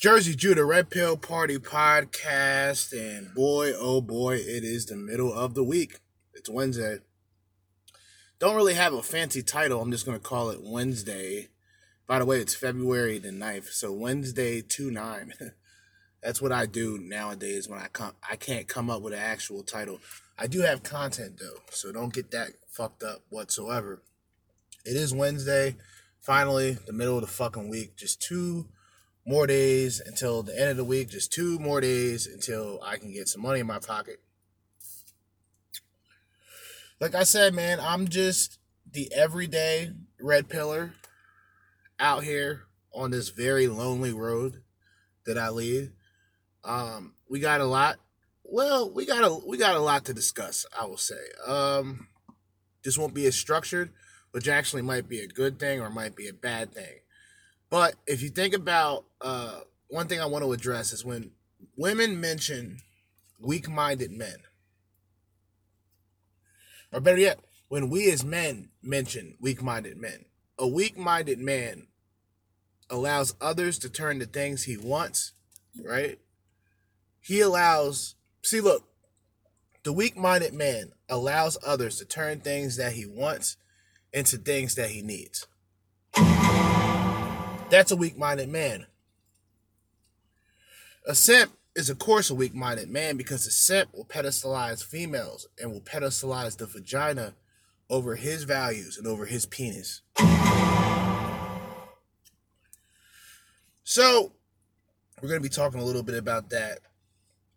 Jerzee Judah Red Pill Party podcast, and boy, oh boy, it is the middle of the week. It's Wednesday. Don't really have a fancy title. I'm just going to call it Wednesday. By the way, it's February the 9th, so Wednesday 2 9. That's what I do nowadays when I come I can't come up with an actual title. I do have content though, so don't get that fucked up whatsoever. It is Wednesday, finally, the middle of the fucking week. Just two more days until the end of the week. Just two more days until I can get some money in my pocket. Like I said, man, I'm just the everyday red pillar out here on this very lonely road that I lead. Um, we got a lot. Well, we got a we got a lot to discuss. I will say. Um, this won't be as structured, which actually might be a good thing or might be a bad thing. But if you think about uh, one thing I want to address is when women mention weak-minded men, or better yet, when we as men mention weak-minded men, a weak-minded man allows others to turn to things he wants, right? He allows. See, look, the weak-minded man allows others to turn things that he wants into things that he needs. That's a weak minded man. A simp is, of course, a weak minded man because a simp will pedestalize females and will pedestalize the vagina over his values and over his penis. So, we're going to be talking a little bit about that.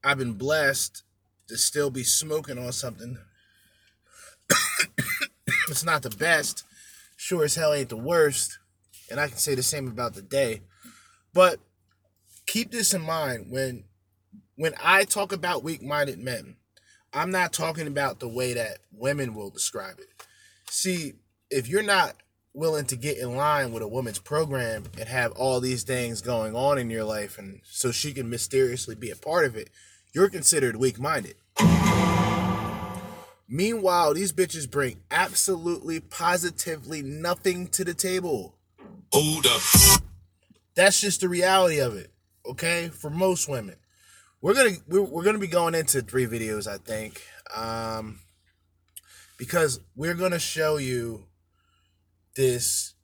I've been blessed to still be smoking on something. it's not the best, sure as hell ain't the worst and I can say the same about the day. But keep this in mind when when I talk about weak-minded men, I'm not talking about the way that women will describe it. See, if you're not willing to get in line with a woman's program and have all these things going on in your life and so she can mysteriously be a part of it, you're considered weak-minded. Meanwhile, these bitches bring absolutely positively nothing to the table. Hold up. That's just the reality of it. Okay, for most women, we're gonna we're, we're gonna be going into three videos, I think, um, because we're gonna show you this.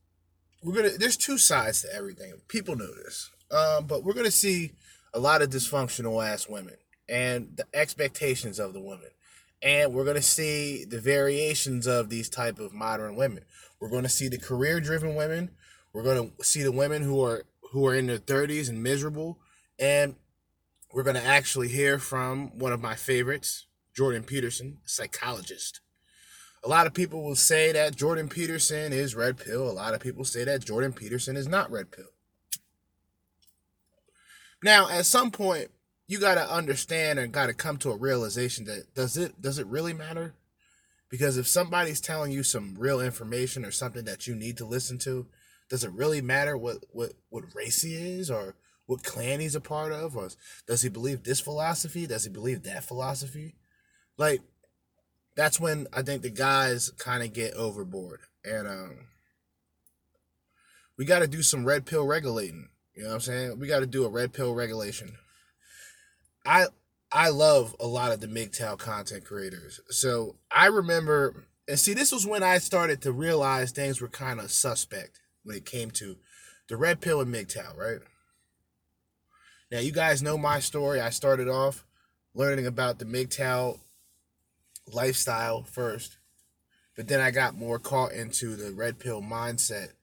We're gonna. There's two sides to everything. People know this, um, but we're gonna see a lot of dysfunctional ass women and the expectations of the women and we're going to see the variations of these type of modern women we're going to see the career driven women we're going to see the women who are who are in their 30s and miserable, and we're going to actually hear from one of my favorites, Jordan Peterson, psychologist. A lot of people will say that Jordan Peterson is red pill. A lot of people say that Jordan Peterson is not red pill. Now, at some point, you got to understand and got to come to a realization that does it does it really matter? Because if somebody's telling you some real information or something that you need to listen to, does it really matter what what what race he is or what clan he's a part of? Or does he believe this philosophy? Does he believe that philosophy? Like that's when i think the guys kind of get overboard and um we got to do some red pill regulating you know what i'm saying? We got to do a red pill regulation. I i love a lot of the MGTOW content creators. So i remember and see this was when i started to realize things were kind of suspect when it came to the red pill and MGTOW, right? Now, you guys know my story. I started off learning about the MGTOW lifestyle first, but then I got more caught into the red pill mindset.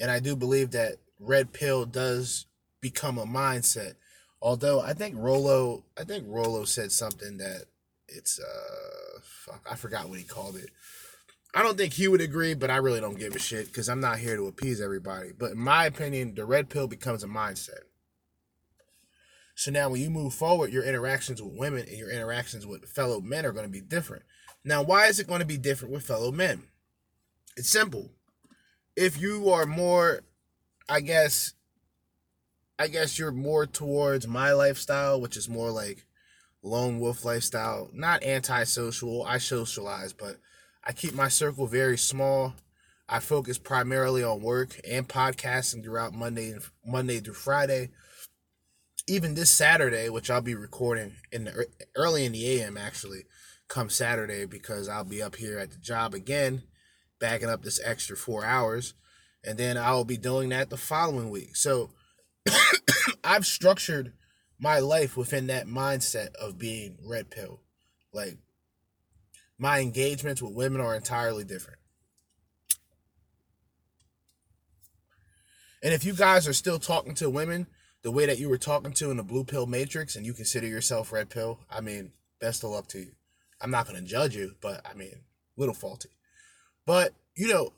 And I do believe that red pill does become a mindset. Although I think Rollo, I think Rollo said something that it's uh, fuck, I forgot what he called it. I don't think he would agree, but I really don't give a shit because I'm not here to appease everybody. But in my opinion, the red pill becomes a mindset. So now when you move forward, your interactions with women and your interactions with fellow men are going to be different. Now, why is it going to be different with fellow men? It's simple. If you are more, I guess, I guess you're more towards my lifestyle, which is more like lone wolf lifestyle, not antisocial. I socialize, but I keep my circle very small. I focus primarily on work and podcasting throughout Monday Monday through Friday. even this Saturday, which I'll be recording in the early in the AM actually, come Saturday because I'll be up here at the job again, backing up this extra four hours, and then I'll be doing that the following week. So I've structured my life within that mindset of being red pill. Like my engagements with women are entirely different. And if you guys are still talking to women the way that you were talking to in the blue pill matrix and you consider yourself red pill, I mean, best of luck to you. I'm not going to judge you, but I mean, little faulty. But, you know,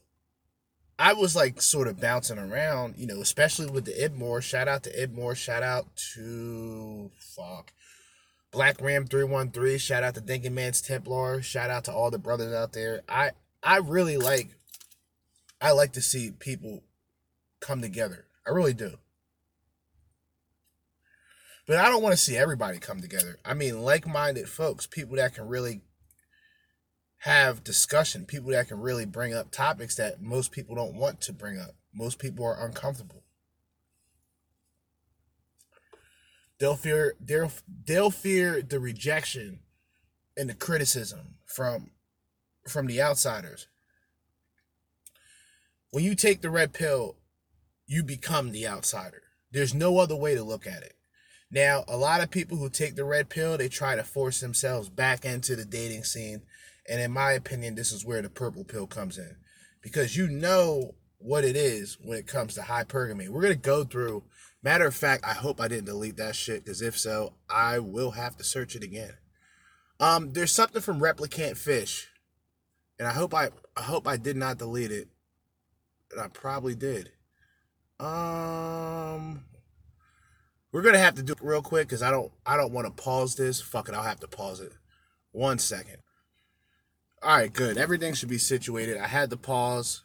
I was like sort of bouncing around, you know, especially with the Ibmore. Shout out to Ibmore. Shout out to fuck. Black Ram 313. Shout out to Thinking Man's Templar. Shout out to all the brothers out there. I I really like I like to see people come together. I really do. But I don't want to see everybody come together. I mean like-minded folks, people that can really have discussion, people that can really bring up topics that most people don't want to bring up. Most people are uncomfortable. They'll fear they'll they'll fear the rejection and the criticism from from the outsiders. When you take the red pill, you become the outsider. There's no other way to look at it. Now, a lot of people who take the red pill, they try to force themselves back into the dating scene and in my opinion, this is where the purple pill comes in because you know what it is when it comes to hypergamy. We're going to go through. Matter of fact, I hope I didn't delete that shit because if so, I will have to search it again. Um, there's something from Replicant Fish, and I hope I I hope I did not delete it. And I probably did. Um, we're gonna have to do it real quick because I don't I don't want to pause this. Fuck it, I'll have to pause it. One second. All right, good. Everything should be situated. I had to pause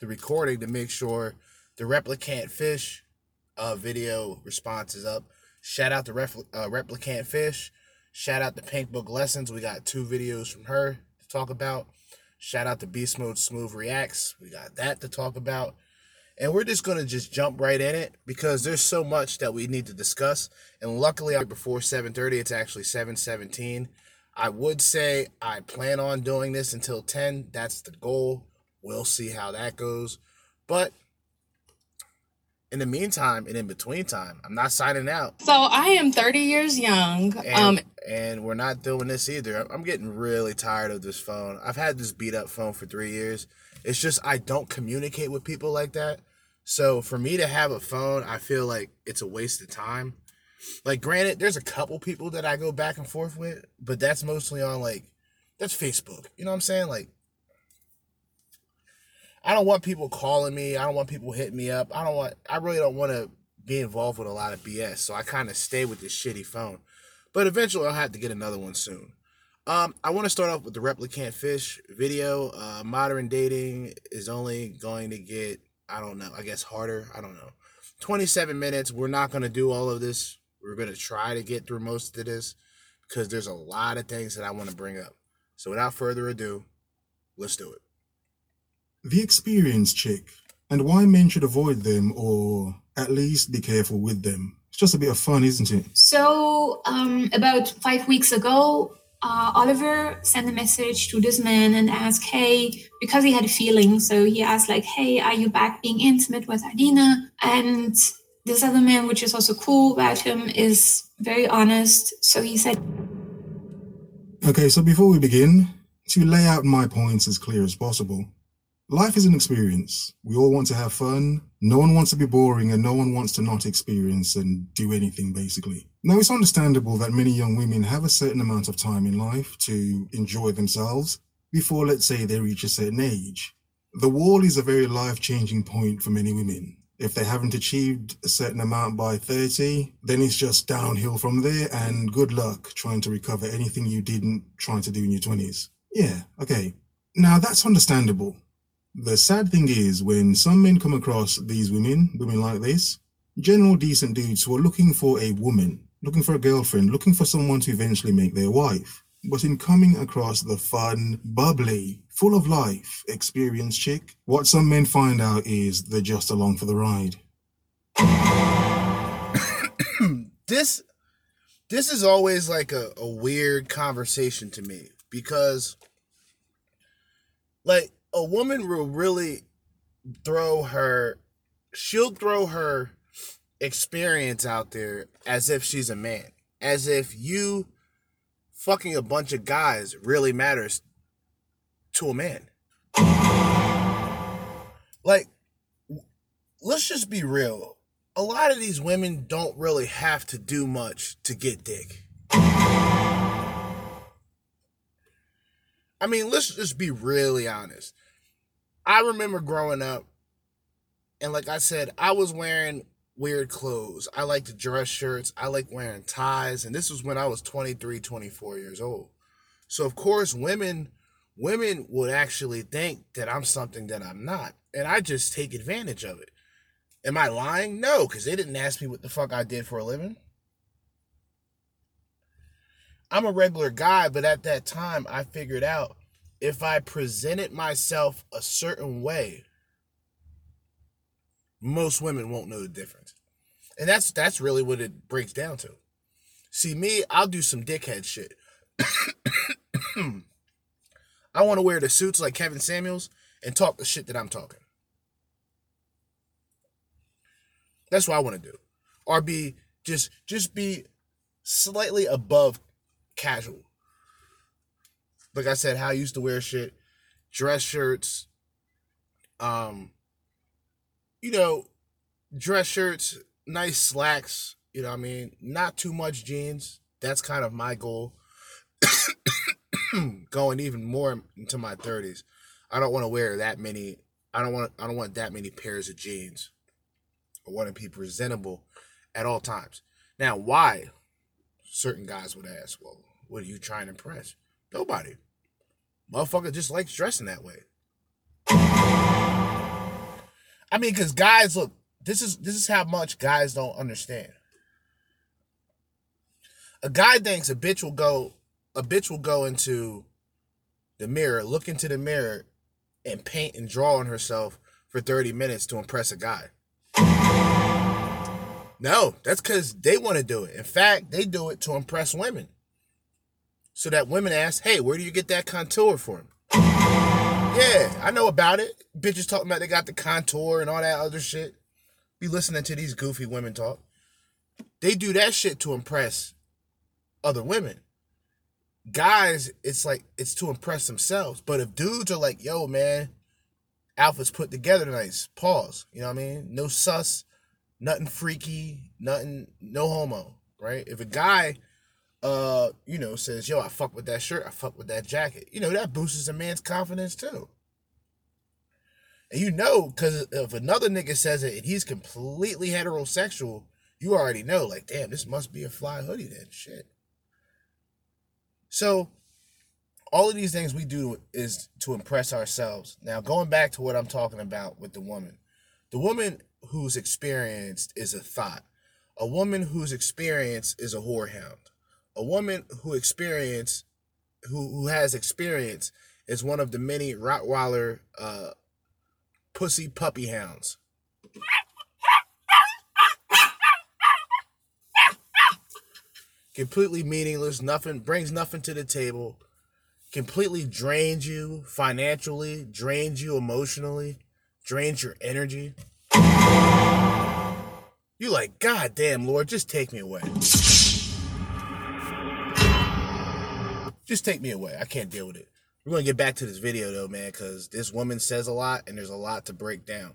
the recording to make sure the replicant fish uh, video response is up. Shout out to Ref- uh, replicant fish. Shout out to Pink Book Lessons. We got two videos from her to talk about. Shout out to Beast Mode Smooth Reacts. We got that to talk about. And we're just going to just jump right in it because there's so much that we need to discuss. And luckily, before 7.30, it's actually 7.17. I would say I plan on doing this until 10. That's the goal. We'll see how that goes. But in the meantime and in between time, I'm not signing out. So I am 30 years young. And, um, and we're not doing this either. I'm getting really tired of this phone. I've had this beat up phone for three years. It's just I don't communicate with people like that. So for me to have a phone, I feel like it's a waste of time. Like, granted, there's a couple people that I go back and forth with, but that's mostly on like that's Facebook. You know what I'm saying? Like, I don't want people calling me. I don't want people hitting me up. I don't want. I really don't want to be involved with a lot of BS. So I kind of stay with this shitty phone. But eventually, I'll have to get another one soon. Um, I want to start off with the replicant fish video. Uh, modern dating is only going to get, I don't know, I guess harder. I don't know. 27 minutes. We're not going to do all of this we're going to try to get through most of this because there's a lot of things that I want to bring up. So without further ado, let's do it. The experience chick and why men should avoid them or at least be careful with them. It's just a bit of fun, isn't it? So, um, about five weeks ago, uh, Oliver sent a message to this man and asked, Hey, because he had a feeling. So he asked, like, Hey, are you back being intimate with Adina? And this other man, which is also cool about him, is very honest. So he said, Okay, so before we begin, to lay out my points as clear as possible, life is an experience. We all want to have fun. No one wants to be boring, and no one wants to not experience and do anything, basically. Now, it's understandable that many young women have a certain amount of time in life to enjoy themselves before, let's say, they reach a certain age. The wall is a very life changing point for many women. If they haven't achieved a certain amount by 30, then it's just downhill from there and good luck trying to recover anything you didn't try to do in your 20s. Yeah, okay. Now that's understandable. The sad thing is when some men come across these women, women like this, general decent dudes who are looking for a woman, looking for a girlfriend, looking for someone to eventually make their wife. But in coming across the fun, bubbly, full of life, experienced chick, what some men find out is they're just along for the ride. this this is always like a, a weird conversation to me because like a woman will really throw her she'll throw her experience out there as if she's a man as if you fucking a bunch of guys really matters to a man like let's just be real a lot of these women don't really have to do much to get dick. I mean, let's just be really honest. I remember growing up, and like I said, I was wearing weird clothes. I like to dress shirts. I like wearing ties. And this was when I was 23, 24 years old. So of course, women women would actually think that I'm something that I'm not. And I just take advantage of it. Am I lying? No, because they didn't ask me what the fuck I did for a living. I'm a regular guy, but at that time, I figured out if I presented myself a certain way, most women won't know the difference. And that's that's really what it breaks down to. See me, I'll do some dickhead shit. I want to wear the suits like Kevin Samuels and talk the shit that I'm talking. That's what I want to do. Or be just just be slightly above casual. Like I said, how I used to wear shit, dress shirts, um, you know, dress shirts, nice slacks, you know what I mean? Not too much jeans. That's kind of my goal. Going even more into my 30s. I don't want to wear that many I don't want I don't want that many pairs of jeans. I want to be presentable at all times. Now, why? Certain guys would ask, well, what are you trying to impress? Nobody. Motherfucker just likes dressing that way. I mean, because guys, look, this is this is how much guys don't understand. A guy thinks a bitch will go, a bitch will go into the mirror, look into the mirror, and paint and draw on herself for 30 minutes to impress a guy. No, that's because they want to do it. In fact, they do it to impress women. So that women ask, hey, where do you get that contour from? Yeah, I know about it. Bitches talking about they got the contour and all that other shit. Be listening to these goofy women talk. They do that shit to impress other women. Guys, it's like it's to impress themselves. But if dudes are like, yo, man, Alpha's put together nice, pause. You know what I mean? No sus, nothing freaky, nothing, no homo, right? If a guy, uh, you know, says, "Yo, I fuck with that shirt, I fuck with that jacket," you know, that boosts a man's confidence too. And you know, because if another nigga says it and he's completely heterosexual, you already know, like, damn, this must be a fly hoodie then. Shit. So, all of these things we do is to impress ourselves. Now, going back to what I'm talking about with the woman, the woman who's experienced is a thought. A woman who's experienced is a whorehound. A woman who experience who who has experience is one of the many Rottweiler uh, pussy puppy hounds. Completely meaningless, nothing brings nothing to the table, completely drains you financially, drains you emotionally, drains your energy. You like, God damn, Lord, just take me away. Just take me away. I can't deal with it. We're gonna get back to this video though, man, because this woman says a lot and there's a lot to break down.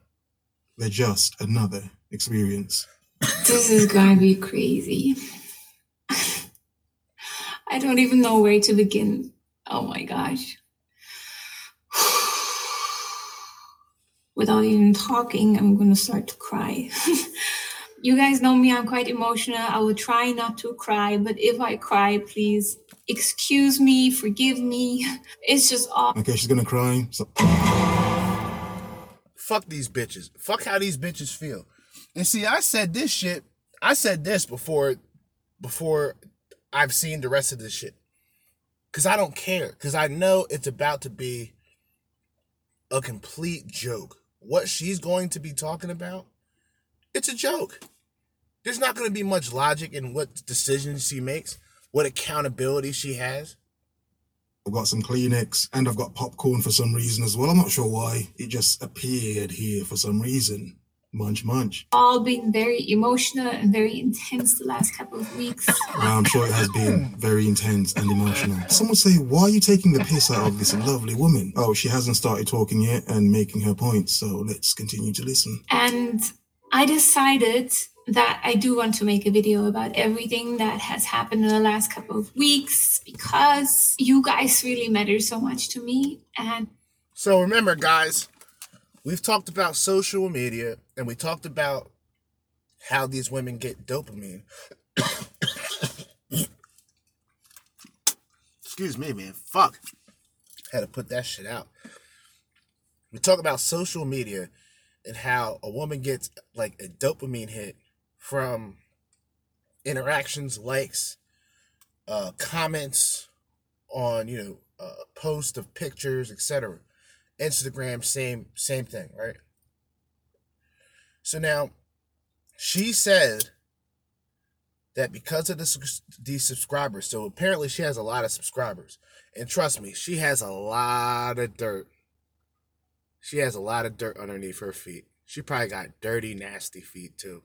They're just another experience. This is gonna be crazy. I don't even know where to begin. Oh my gosh. Without even talking, I'm gonna start to cry. you guys know me, I'm quite emotional. I will try not to cry, but if I cry, please excuse me, forgive me. It's just all Okay, she's gonna cry. So Fuck these bitches. Fuck how these bitches feel. And see, I said this shit. I said this before before I've seen the rest of this shit. Cause I don't care. Cause I know it's about to be a complete joke. What she's going to be talking about, it's a joke. there's not going to be much logic in what decisions she makes, what accountability she has. I've got some Kleenex and I've got popcorn for some reason as well. I'm not sure why. It just appeared here for some reason. Munch, munch. All been very emotional and very intense the last couple of weeks. I'm sure it has been very intense and emotional. Some would say, why are you taking the piss out of this lovely woman? Oh, she hasn't started talking yet and making her points, so let's continue to listen. And I decided that I do want to make a video about everything that has happened in the last couple of weeks because you guys really matter so much to me. And so remember, guys, we've talked about social media and we talked about how these women get dopamine. Excuse me, man. Fuck. Had to put that shit out. We talk about social media and how a woman gets like a dopamine hit from interactions, likes, uh, comments on you know uh, post of pictures, etc. Instagram, same same thing, right? So now, she said that because of the these subscribers, so apparently she has a lot of subscribers, and trust me, she has a lot of dirt. She has a lot of dirt underneath her feet. She probably got dirty, nasty feet too.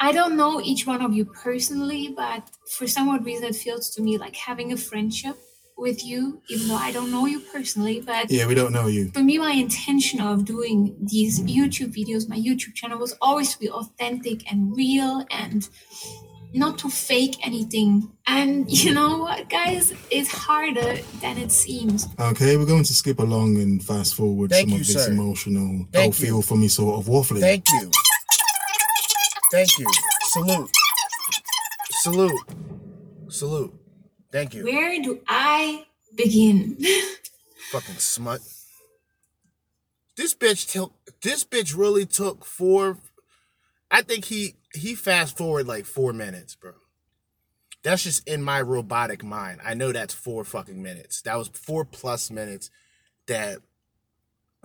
I don't know each one of you personally, but for some odd reason, it feels to me like having a friendship with you, even though I don't know you personally. But yeah, we don't know you. For me, my intention of doing these YouTube videos, my YouTube channel, was always to be authentic and real and not to fake anything. And you know what, guys? It's harder than it seems. Okay, we're going to skip along and fast forward Thank some you, of this sir. emotional, Thank oh, feel for me sort of waffling. Thank you. Thank you. Salute. Salute. Salute. Thank you. Where do I begin? Fucking smut. This bitch took this bitch really took four I think he he fast forward like four minutes, bro. That's just in my robotic mind. I know that's four fucking minutes. That was four plus minutes that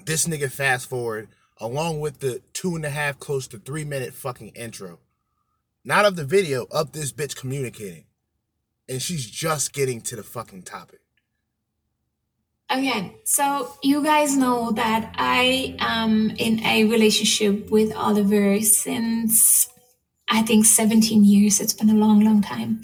this nigga fast forward along with the two and a half, close to three minute fucking intro. Not of the video, of this bitch communicating. And she's just getting to the fucking topic. Okay, so you guys know that I am in a relationship with Oliver since I think 17 years. It's been a long, long time.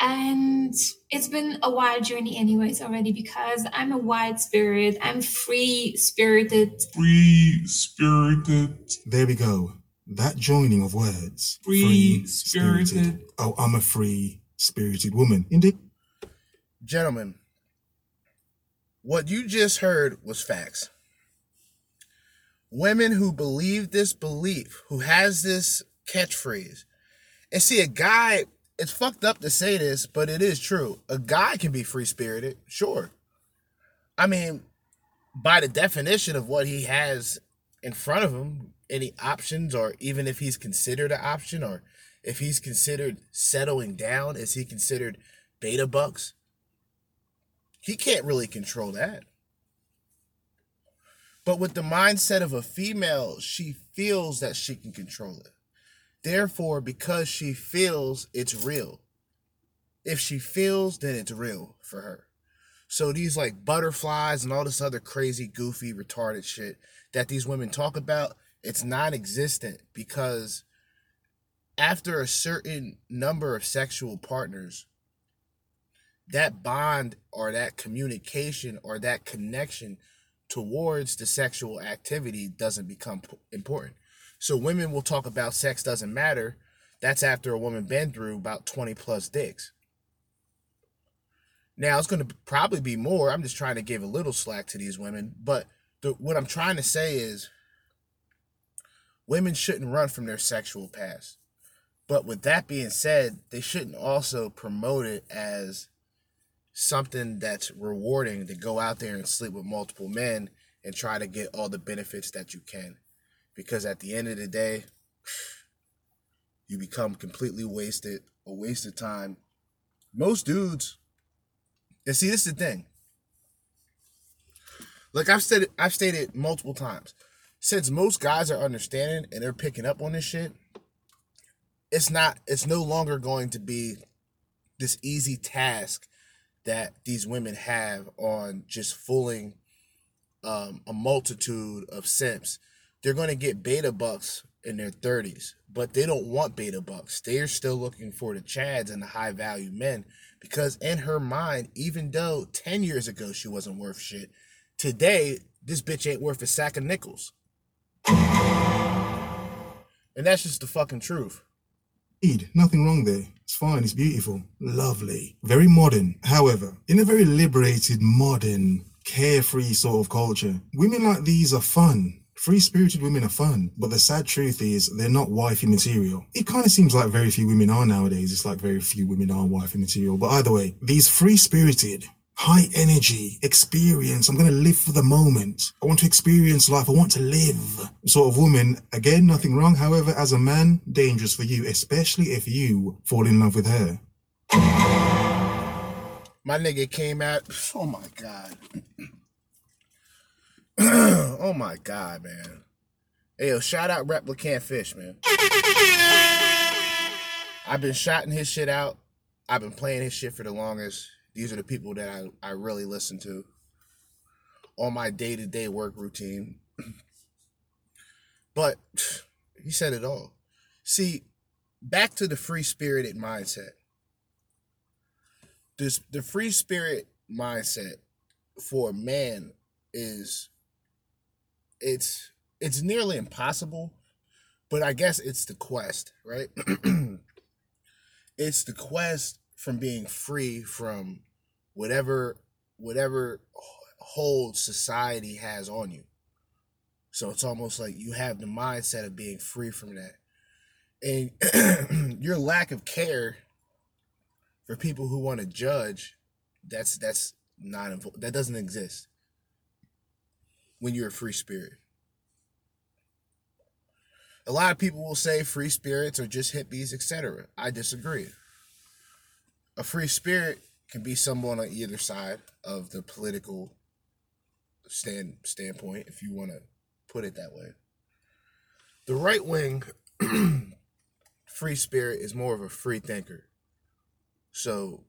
And it's been a wild journey, anyways, already because I'm a wild spirit. I'm free spirited. Free spirited. There we go. That joining of words. Free spirited. Oh, I'm a free spirited woman. Indeed. Gentlemen, what you just heard was facts. Women who believe this belief, who has this catchphrase, and see a guy, it's fucked up to say this, but it is true. A guy can be free spirited, sure. I mean, by the definition of what he has in front of him, any options, or even if he's considered an option, or if he's considered settling down, is he considered beta bucks? He can't really control that. But with the mindset of a female, she feels that she can control it. Therefore, because she feels it's real. If she feels, then it's real for her. So these like butterflies and all this other crazy, goofy, retarded shit that these women talk about, it's non-existent because after a certain number of sexual partners, that bond or that communication or that connection towards the sexual activity doesn't become important. So women will talk about sex doesn't matter. That's after a woman been through about 20 plus dicks. Now it's going to probably be more. I'm just trying to give a little slack to these women, but the, what I'm trying to say is women shouldn't run from their sexual past. But with that being said, they shouldn't also promote it as something that's rewarding to go out there and sleep with multiple men and try to get all the benefits that you can. Because at the end of the day, you become completely wasted, a waste of time. Most dudes, and see, this is the thing. Like I've said, I've stated multiple times, since most guys are understanding and they're picking up on this shit, it's not it's no longer going to be this easy task that these women have on just fooling um, a multitude of simps. They're going to get beta bucks in their 30s, but they don't want beta bucks. They're still looking for the chads and the high value men because in her mind, even though 10 years ago she wasn't worth shit, today this bitch ain't worth a sack of nickels. And that's just the fucking truth. Indeed, nothing wrong there. It's fine, it's beautiful, lovely, very modern. However, in a very liberated, modern, carefree sort of culture, women like these are fun. Free spirited women are fun, but the sad truth is they're not wifey material. It kind of seems like very few women are nowadays. It's like very few women are wifey material. But either way, these free spirited, high energy experience. I'm going to live for the moment. I want to experience life. I want to live. Sort of woman. Again, nothing wrong. However, as a man, dangerous for you, especially if you fall in love with her. My nigga came out. Oh my god. oh my god, man. Hey, yo, shout out Replicant Fish, man. I've been shouting his shit out. I've been playing his shit for the longest. These are the people that I, I really listen to on my day to day work routine. but he said it all. See, back to the free spirited mindset. This the free spirit mindset for man is it's it's nearly impossible, but I guess it's the quest, right? it's the quest from being free from whatever whatever hold society has on you. So it's almost like you have the mindset of being free from that. And your lack of care for people who want to judge, that's that's not that doesn't exist when you're a free spirit. A lot of people will say free spirits are just hippies, etc. I disagree. A free spirit can be someone on either side of the political stand standpoint, if you want to put it that way. The right wing free spirit is more of a free thinker. So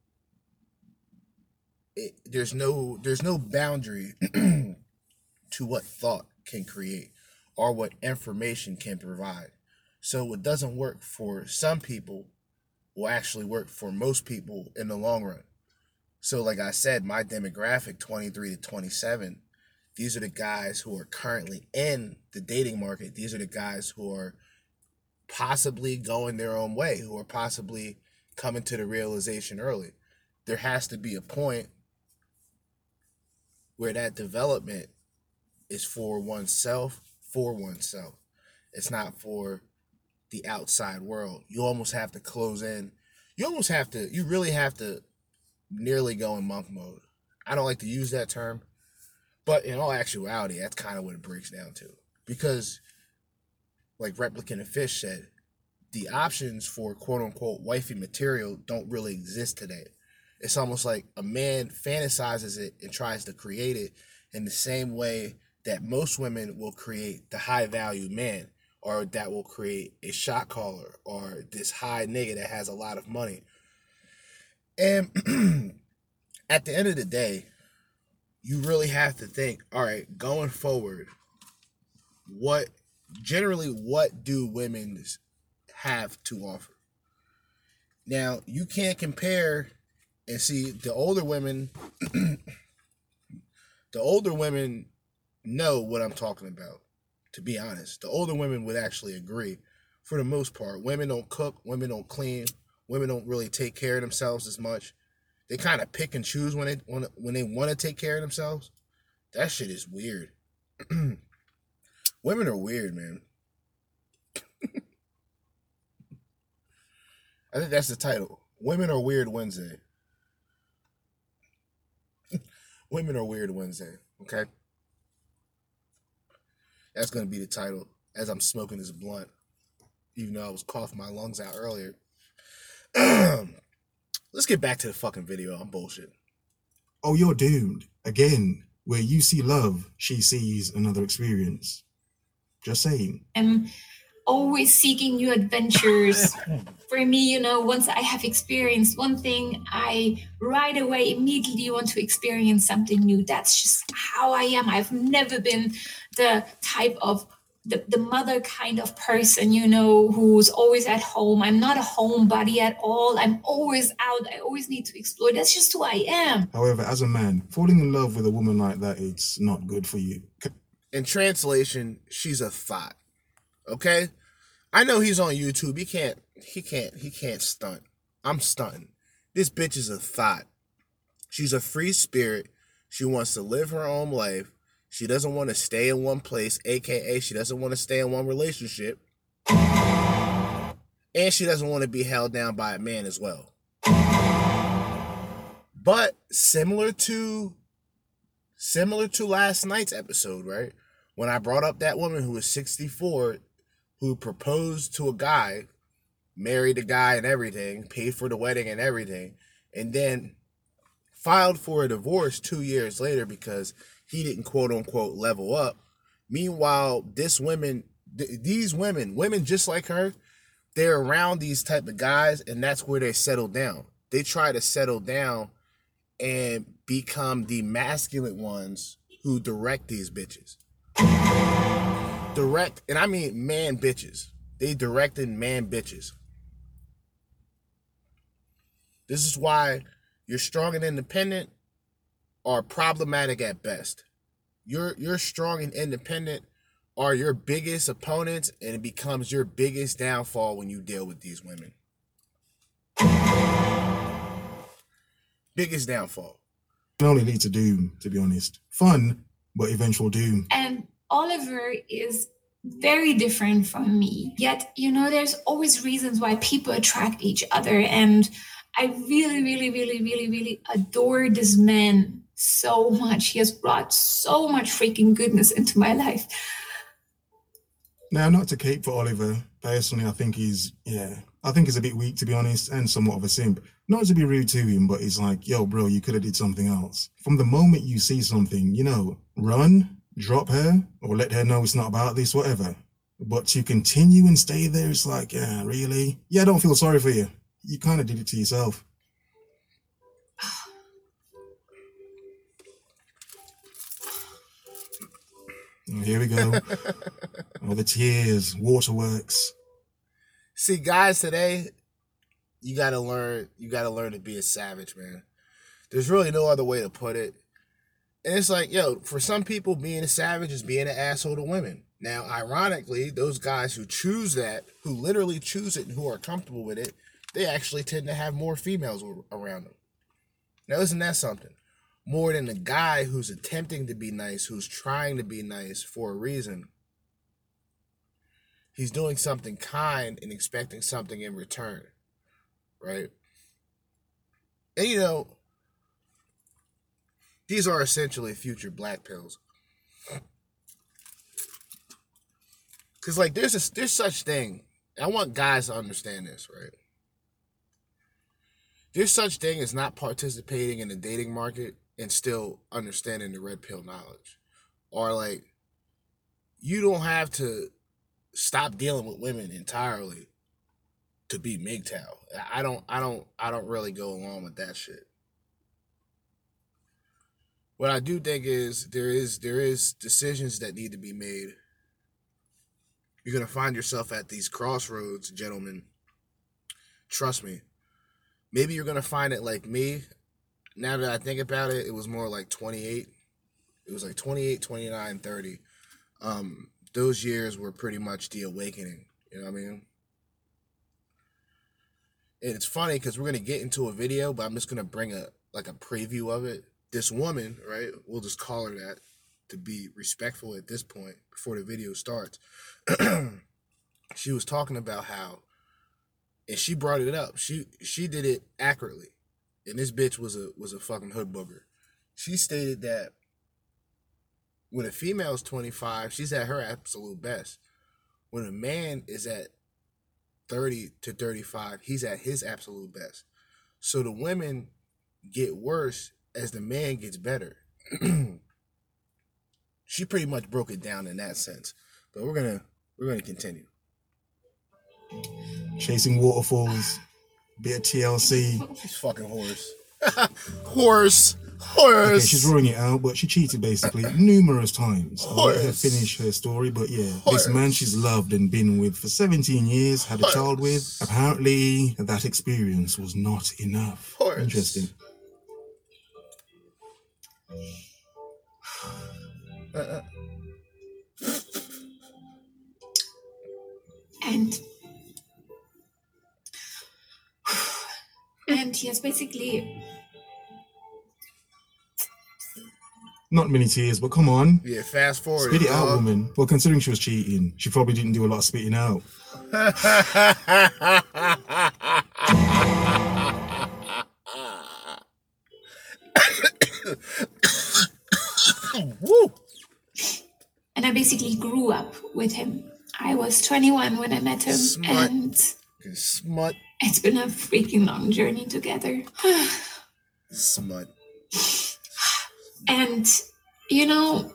it, there's no there's no boundary to what thought can create or what information can provide. So what doesn't work for some people will actually work for most people in the long run. So like I said, my demographic 23 to 27, these are the guys who are currently in the dating market. These are the guys who are possibly going their own way, who are possibly coming to the realization early. There has to be a point where that development is for oneself, for oneself. It's not for the outside world. You almost have to close in. You almost have to, you really have to nearly go in monk mode. I don't like to use that term, but in all actuality, that's kind of what it breaks down to. Because, like Replicant and Fish said, the options for quote unquote wifey material don't really exist today. It's almost like a man fantasizes it and tries to create it in the same way that most women will create the high value man or that will create a shot caller or this high nigga that has a lot of money. And at the end of the day, you really have to think, all right, going forward, what generally what do women have to offer? Now, you can't compare and see the older women the older women know what I'm talking about. To be honest, the older women would actually agree. For the most part, women don't cook, women don't clean, women don't really take care of themselves as much. They kind of pick and choose when they when, when they want to take care of themselves. That shit is weird. women are weird, man. I think that's the title. Women are weird Wednesday. Women are weird Wednesday. Okay. That's gonna be the title as I'm smoking this blunt, even though I was coughing my lungs out earlier. Let's get back to the fucking video. I'm bullshit. Oh, you're doomed. Again, where you see love, she sees another experience. Just saying. Um, always seeking new adventures. For me, you know, once I have experienced one thing, I right away immediately want to experience something new. That's just how I am. I've never been the type of the, the mother kind of person, you know, who's always at home. I'm not a homebody at all. I'm always out. I always need to explore. That's just who I am. However, as a man, falling in love with a woman like that, it's not good for you. In translation, she's a thought. Okay? I know he's on YouTube. He can't he can't he can't stunt. I'm stunting. This bitch is a thought. She's a free spirit. She wants to live her own life. She doesn't want to stay in one place, aka she doesn't want to stay in one relationship. And she doesn't want to be held down by a man as well. But similar to similar to last night's episode, right? When I brought up that woman who was 64 who proposed to a guy, married a guy and everything, paid for the wedding and everything, and then filed for a divorce 2 years later because he didn't quote unquote level up. Meanwhile, this women, th- these women, women just like her, they're around these type of guys, and that's where they settle down. They try to settle down and become the masculine ones who direct these bitches. Direct, and I mean man bitches. They directed man bitches. This is why you're strong and independent are problematic at best. You're you're strong and independent are your biggest opponents and it becomes your biggest downfall when you deal with these women. Biggest downfall. Can only lead to doom, to be honest. Fun, but eventual doom. And Oliver is very different from me. Yet, you know, there's always reasons why people attract each other. And I really, really, really, really, really adore this man so much. He has brought so much freaking goodness into my life. Now, not to cape for Oliver. Personally, I think he's, yeah, I think he's a bit weak, to be honest, and somewhat of a simp. Not to be rude to him, but he's like, yo, bro, you could have did something else. From the moment you see something, you know, run, drop her, or let her know it's not about this, whatever. But to continue and stay there, it's like, yeah, really? Yeah, I don't feel sorry for you. You kind of did it to yourself. Here we go. All the tears, waterworks. See, guys, today you gotta learn you gotta learn to be a savage, man. There's really no other way to put it. And it's like, yo, for some people, being a savage is being an asshole to women. Now, ironically, those guys who choose that, who literally choose it and who are comfortable with it, they actually tend to have more females around them. Now, isn't that something? More than the guy who's attempting to be nice, who's trying to be nice for a reason. He's doing something kind and expecting something in return. Right? And you know, these are essentially future black pills. Cause like there's a there's such thing. I want guys to understand this, right? There's such thing as not participating in the dating market and still understanding the red pill knowledge. Or like you don't have to stop dealing with women entirely to be MGTOW. I don't I don't I don't really go along with that shit. What I do think is there is there is decisions that need to be made. You're gonna find yourself at these crossroads, gentlemen. Trust me. Maybe you're gonna find it like me. Now that I think about it, it was more like 28. It was like 28, 29, 30. Um, those years were pretty much the awakening. You know what I mean? And it's funny because we're gonna get into a video, but I'm just gonna bring a like a preview of it. This woman, right? We'll just call her that to be respectful at this point before the video starts. she was talking about how, and she brought it up. She she did it accurately, and this bitch was a was a fucking hood booger. She stated that when a female is 25, she's at her absolute best. When a man is at 30 to 35, he's at his absolute best. So the women get worse as the man gets better. she pretty much broke it down in that sense. But we're gonna we're gonna continue. chasing waterfalls, bit of TLC. She's fucking horse. horse. Horse. Okay, she's drawing it out, but she cheated basically numerous times. I'll let her finish her story, but yeah, Horse. this man she's loved and been with for 17 years, had a child with. Apparently, that experience was not enough. Horse. Interesting. Uh-uh. and and yes basically Not many tears, but come on. Yeah, fast forward. Spit it out, dog. woman. Well, considering she was cheating, she probably didn't do a lot of spitting out. Woo. and i basically grew up with him i was 21 when i met him Smart. and Smut. it's been a freaking long journey together Smut. and you know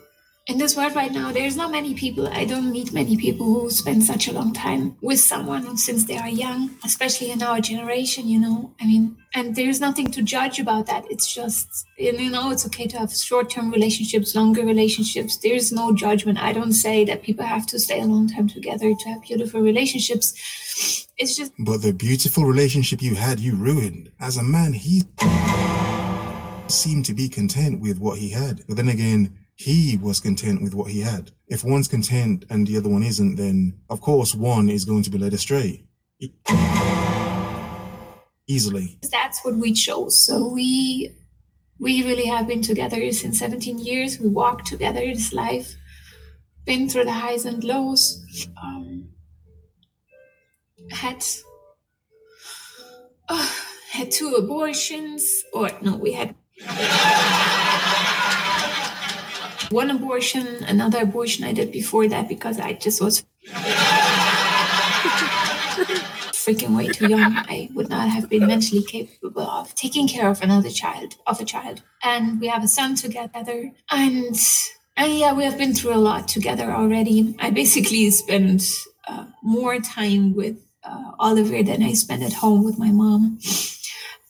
in this world right now there's not many people i don't meet many people who spend such a long time with someone since they are young especially in our generation you know? I mean and there's nothing to judge about that. It's just you know it's okay to have short-term relationships longer relationships. There's no judgment. I don't say that people have to stay a long time together to have beautiful relationships. It's just But the beautiful relationship you had, you ruined. As a man, he seemed to be content with what he had. But then again, he was content with what he had. If one's content and the other one isn't, then of course one is going to be led astray. Easily. that's what we chose. So we we really have been together since 17 years. We walked together this life, been through the highs and lows. Um, had uh, had two abortions, or no, we had one abortion, another abortion I did before that because I just was freaking way too young. I would not have been mentally capable of taking care of another child, of a child. And we have a son together. And and yeah, we have been through a lot together already. I basically spend uh, more time with uh, Oliver than I spend at home with my mom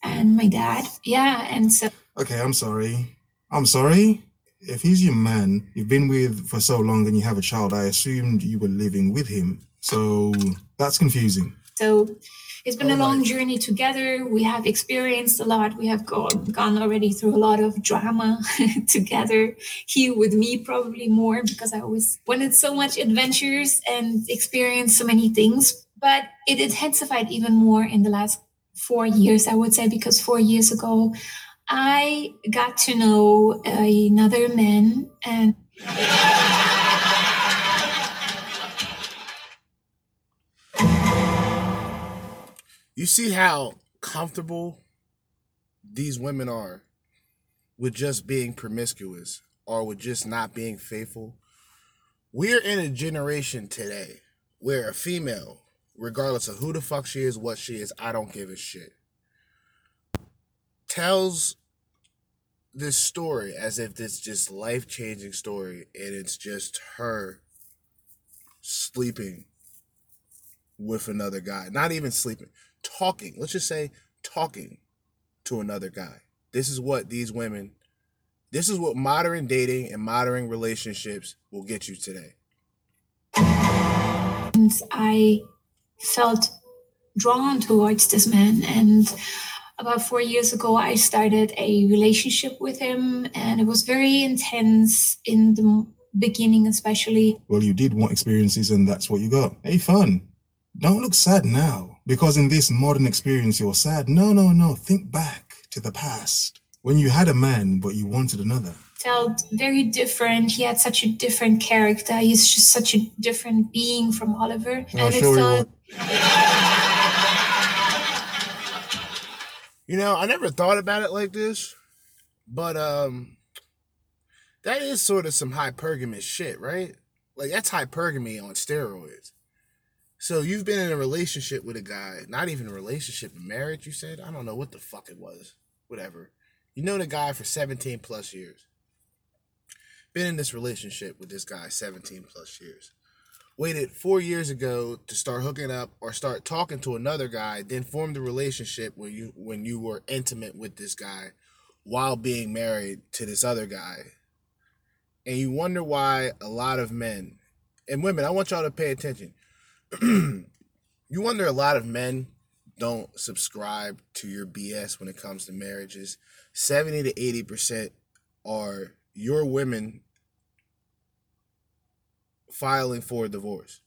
and my dad. Yeah, and so Okay, I'm sorry. I'm sorry. If he's your man, you've been with for so long and you have a child, I assumed you were living with him. So that's confusing. So it's been Oh a long journey together. We have experienced a lot. We have gone, gone already through a lot of drama together. He with me probably more because I always wanted so much adventures and experienced so many things. But it intensified even more in the last four years, I would say, because four years ago, I got to know uh, another man and You see how comfortable these women are with just being promiscuous or with just not being faithful. We're in a generation today where a female, regardless of who the fuck she is, what she is, I don't give a shit, tells this story as if it's just life changing story and it's just her sleeping with another guy. Not even sleeping, talking. Let's just say talking to another guy. This is what these women, this is what modern dating and modern relationships will get you today. I felt drawn towards this man. And about four years ago, I started a relationship with him, and it was very intense in the beginning, especially. Well, you did want experiences and that's what you got. Hey, fun. Don't look sad now because in this modern experience you're sad. No, no, no. Think back to the past when you had a man but you wanted another. Felt very different. He had such a different character. He's just such a different being from Oliver. Oh, and sure he felt You know, I never thought about it like this, but um that is sort of some hypergamous shit, right? Like that's hypergamy on steroids. So you've been in a relationship with a guy, not even a relationship, marriage, you said? I don't know what the fuck it was. Whatever. You know the guy for 17 plus years. Been in this relationship with this guy 17 plus years. Waited four years ago to start hooking up or start talking to another guy, then formed a relationship when you when you were intimate with this guy while being married to this other guy. And you wonder why a lot of men and women, I want y'all to pay attention. you wonder a lot of men don't subscribe to your BS when it comes to marriages. 70 to 80% are your women filing for divorce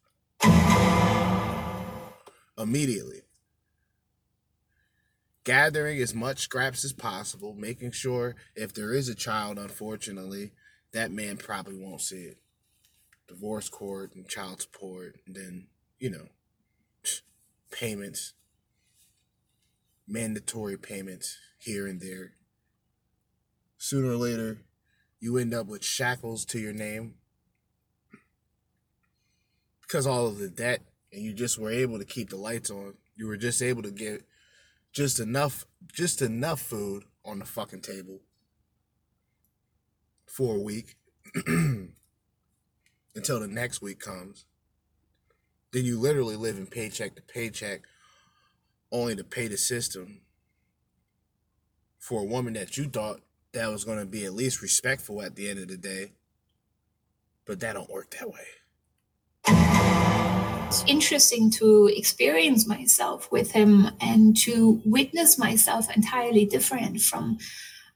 immediately. Gathering as much scraps as possible, making sure if there is a child, unfortunately, that man probably won't see it. Divorce court and child support, and then, you know, payments, mandatory payments here and there. Sooner or later, you end up with shackles to your name because all of the debt and you just were able to keep the lights on. You were just able to get just enough just enough food on the fucking table for a week until the next week comes. Then you literally live in paycheck to paycheck only to pay the system for a woman that you thought that was going to be at least respectful at the end of the day. But that don't work that way. It's interesting to experience myself with him and to witness myself entirely different from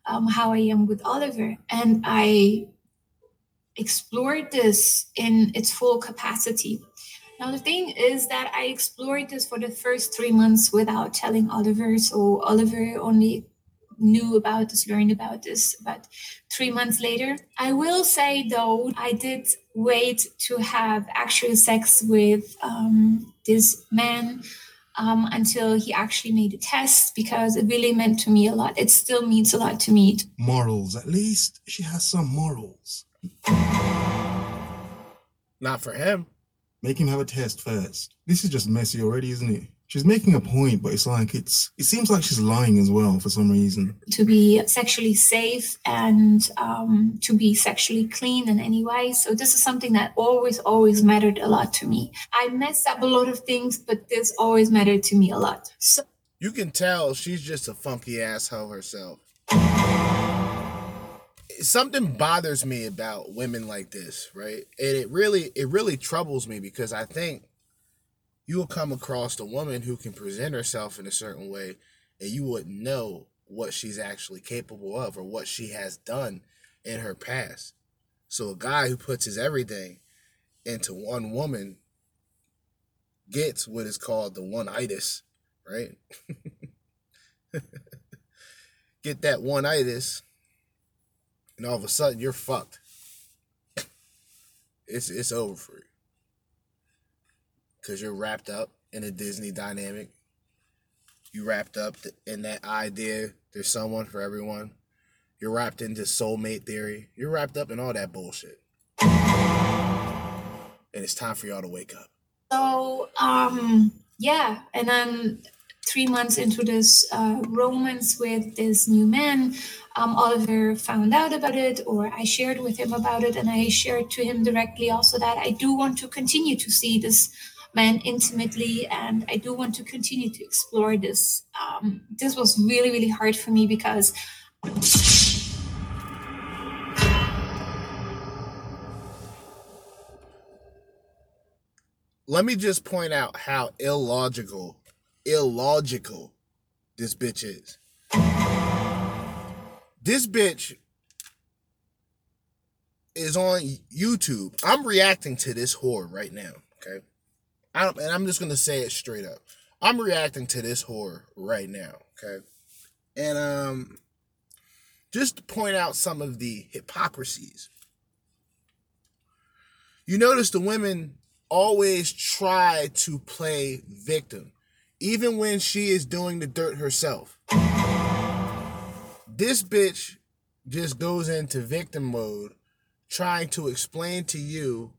um, how I am with Oliver. And I explored this in its full capacity. Now, the thing is that I explored this for the first three months without telling Oliver. So, Oliver only knew about this, learned about this about three months later. I will say, though, I did wait to have actual sex with um, this man um, until he actually made a test because it really meant to me a lot. It still means a lot to me. Morals, at least she has some morals. Not for him. Make him have a test first. This is just messy already, isn't it? She's making a point, but it's like it's it seems like she's lying as well for some reason. To be sexually safe and um, to be sexually clean in any way. So this is something that always, always mattered a lot to me. I messed up a lot of things, but this always mattered to me a lot. So You can tell she's just a funky asshole herself. Something bothers me about women like this, right? And it really it really troubles me because I think you will come across a woman who can present herself in a certain way and you wouldn't know what she's actually capable of or what she has done in her past. So a guy who puts his everything into one woman gets what is called the one itis, right? Get that one itis, and all of a sudden you're fucked. It's it's over for you. Cause you're wrapped up in a Disney dynamic. You wrapped up in that idea. There's someone for everyone. You're wrapped into soulmate theory. You're wrapped up in all that bullshit. And it's time for y'all to wake up. So um yeah, and then three months into this uh, romance with this new man, um, Oliver found out about it, or I shared with him about it, and I shared to him directly also that I do want to continue to see this man intimately, and I do want to continue to explore this. Um, this was really, really hard for me because Let me just point out how illogical, illogical this bitch is. This bitch is on YouTube. I'm reacting to this whore right now, okay? And I'm just gonna say it straight up. I'm reacting to this whore right now, okay? And um just to point out some of the hypocrisies. You notice the women always try to play victim, even when she is doing the dirt herself. This bitch just goes into victim mode, trying to explain to you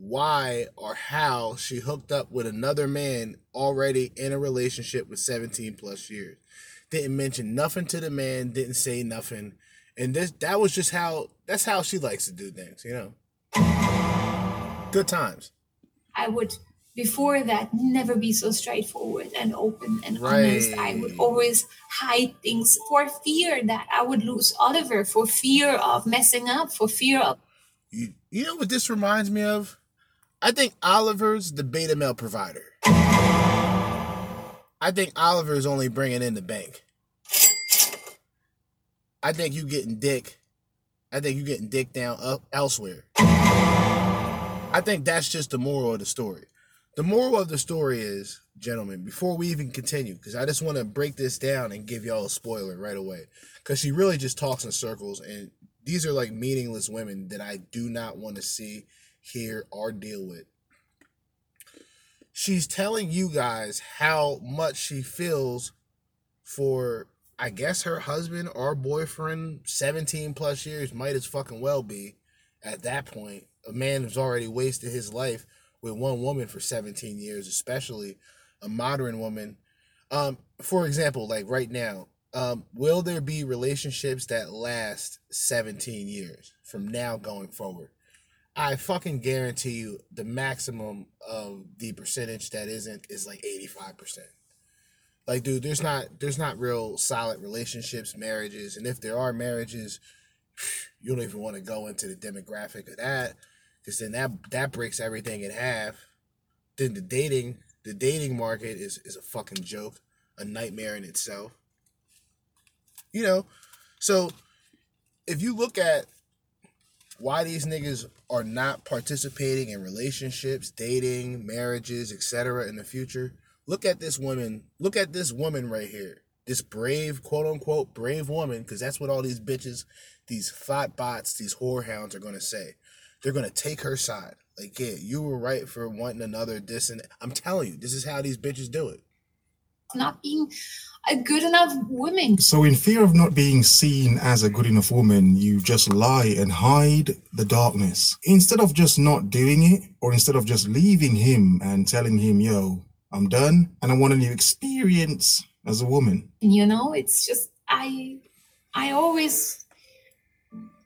why or how she hooked up with another man already in a relationship with 17 plus years. Didn't mention nothing to the man, didn't say nothing. And this that was just how that's how she likes to do things, you know. Good times. I would before that never be so straightforward and open and honest. I would always hide things for fear that I would lose Oliver, for fear of messing up, for fear of You, you know what this reminds me of? I think Oliver's the beta male provider. I think Oliver's only bringing in the bank. I think you getting dick. I think you getting dick down up elsewhere. I think that's just the moral of the story. The moral of the story is, gentlemen, before we even continue, because I just want to break this down and give y'all a spoiler right away. Because she really just talks in circles, and these are like meaningless women that I do not want to see, hear, or deal with. She's telling you guys how much she feels for, I guess, her husband or boyfriend, 17 plus years, might as fucking well be at that point. A man who's already wasted his life with one woman for 17 years, especially a modern woman. Um, for example, like right now, um, will there be relationships that last 17 years from now going forward? I fucking guarantee you the maximum of the percentage that isn't is like 85%. Like, dude, there's not there's not real solid relationships, marriages, and if there are marriages, you don't even want to go into the demographic of that, because then that that breaks everything in half. Then the dating the dating market is is a fucking joke, a nightmare in itself. You know, so if you look at why these niggas are not participating in relationships, dating, marriages, etc. in the future, look at this woman. Look at this woman right here. This brave, quote unquote, brave woman, because that's what all these bitches, these thought bots, these whorehounds are gonna say. They're gonna take her side. Like, yeah, you were right for wanting another this and I'm telling you, this is how these bitches do it. Not being a good enough woman. So, in fear of not being seen as a good enough woman, you just lie and hide the darkness. Instead of just not doing it, or instead of just leaving him and telling him, yo, I'm done and I want a new experience as a woman. you know it's just i i always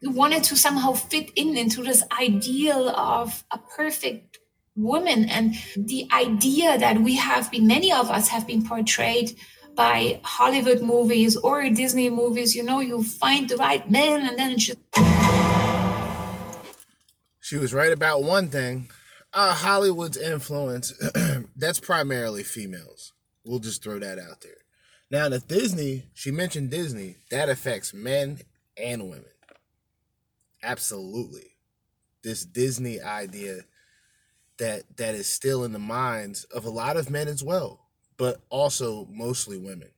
wanted to somehow fit in into this ideal of a perfect woman and the idea that we have been many of us have been portrayed by hollywood movies or disney movies you know you find the right man and then just She was right about one thing. Uh, Hollywood's influence, that's primarily females. We'll just throw that out there. Now, the Disney, she mentioned Disney, that affects men and women. Absolutely. This Disney idea that that is still in the minds of a lot of men as well, but also mostly women.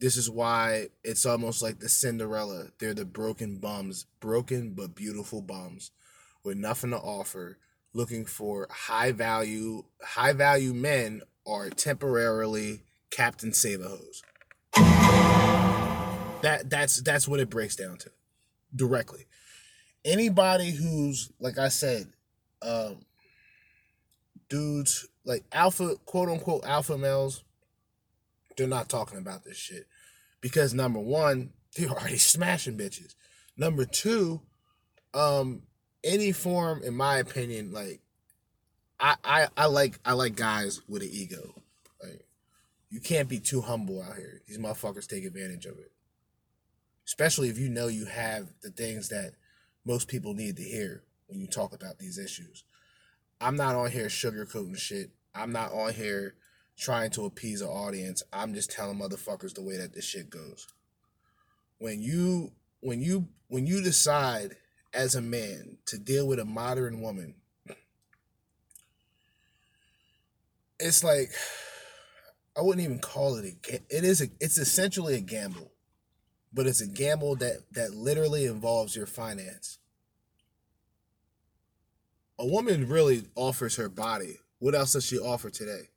This is why it's almost like the Cinderella. They're the broken bums, broken but beautiful bums with nothing to offer, looking for high value, high value men are temporarily Captain Save a Hose. That that's that's what it breaks down to. Directly. Anybody who's like I said, um dudes like alpha quote unquote alpha males, they're not talking about this shit. Because number one, they're already smashing bitches. Number two, um, any form, in my opinion, like I, I, I like I like guys with an ego. Like you can't be too humble out here. These motherfuckers take advantage of it. Especially if you know you have the things that most people need to hear when you talk about these issues. I'm not on here sugarcoating shit. I'm not on here trying to appease an audience. I'm just telling motherfuckers the way that this shit goes. When you when you when you decide as a man to deal with a modern woman, it's like I wouldn't even call it a it is a it's essentially a gamble. But it's a gamble that that literally involves your finance. A woman really offers her body. What else does she offer today?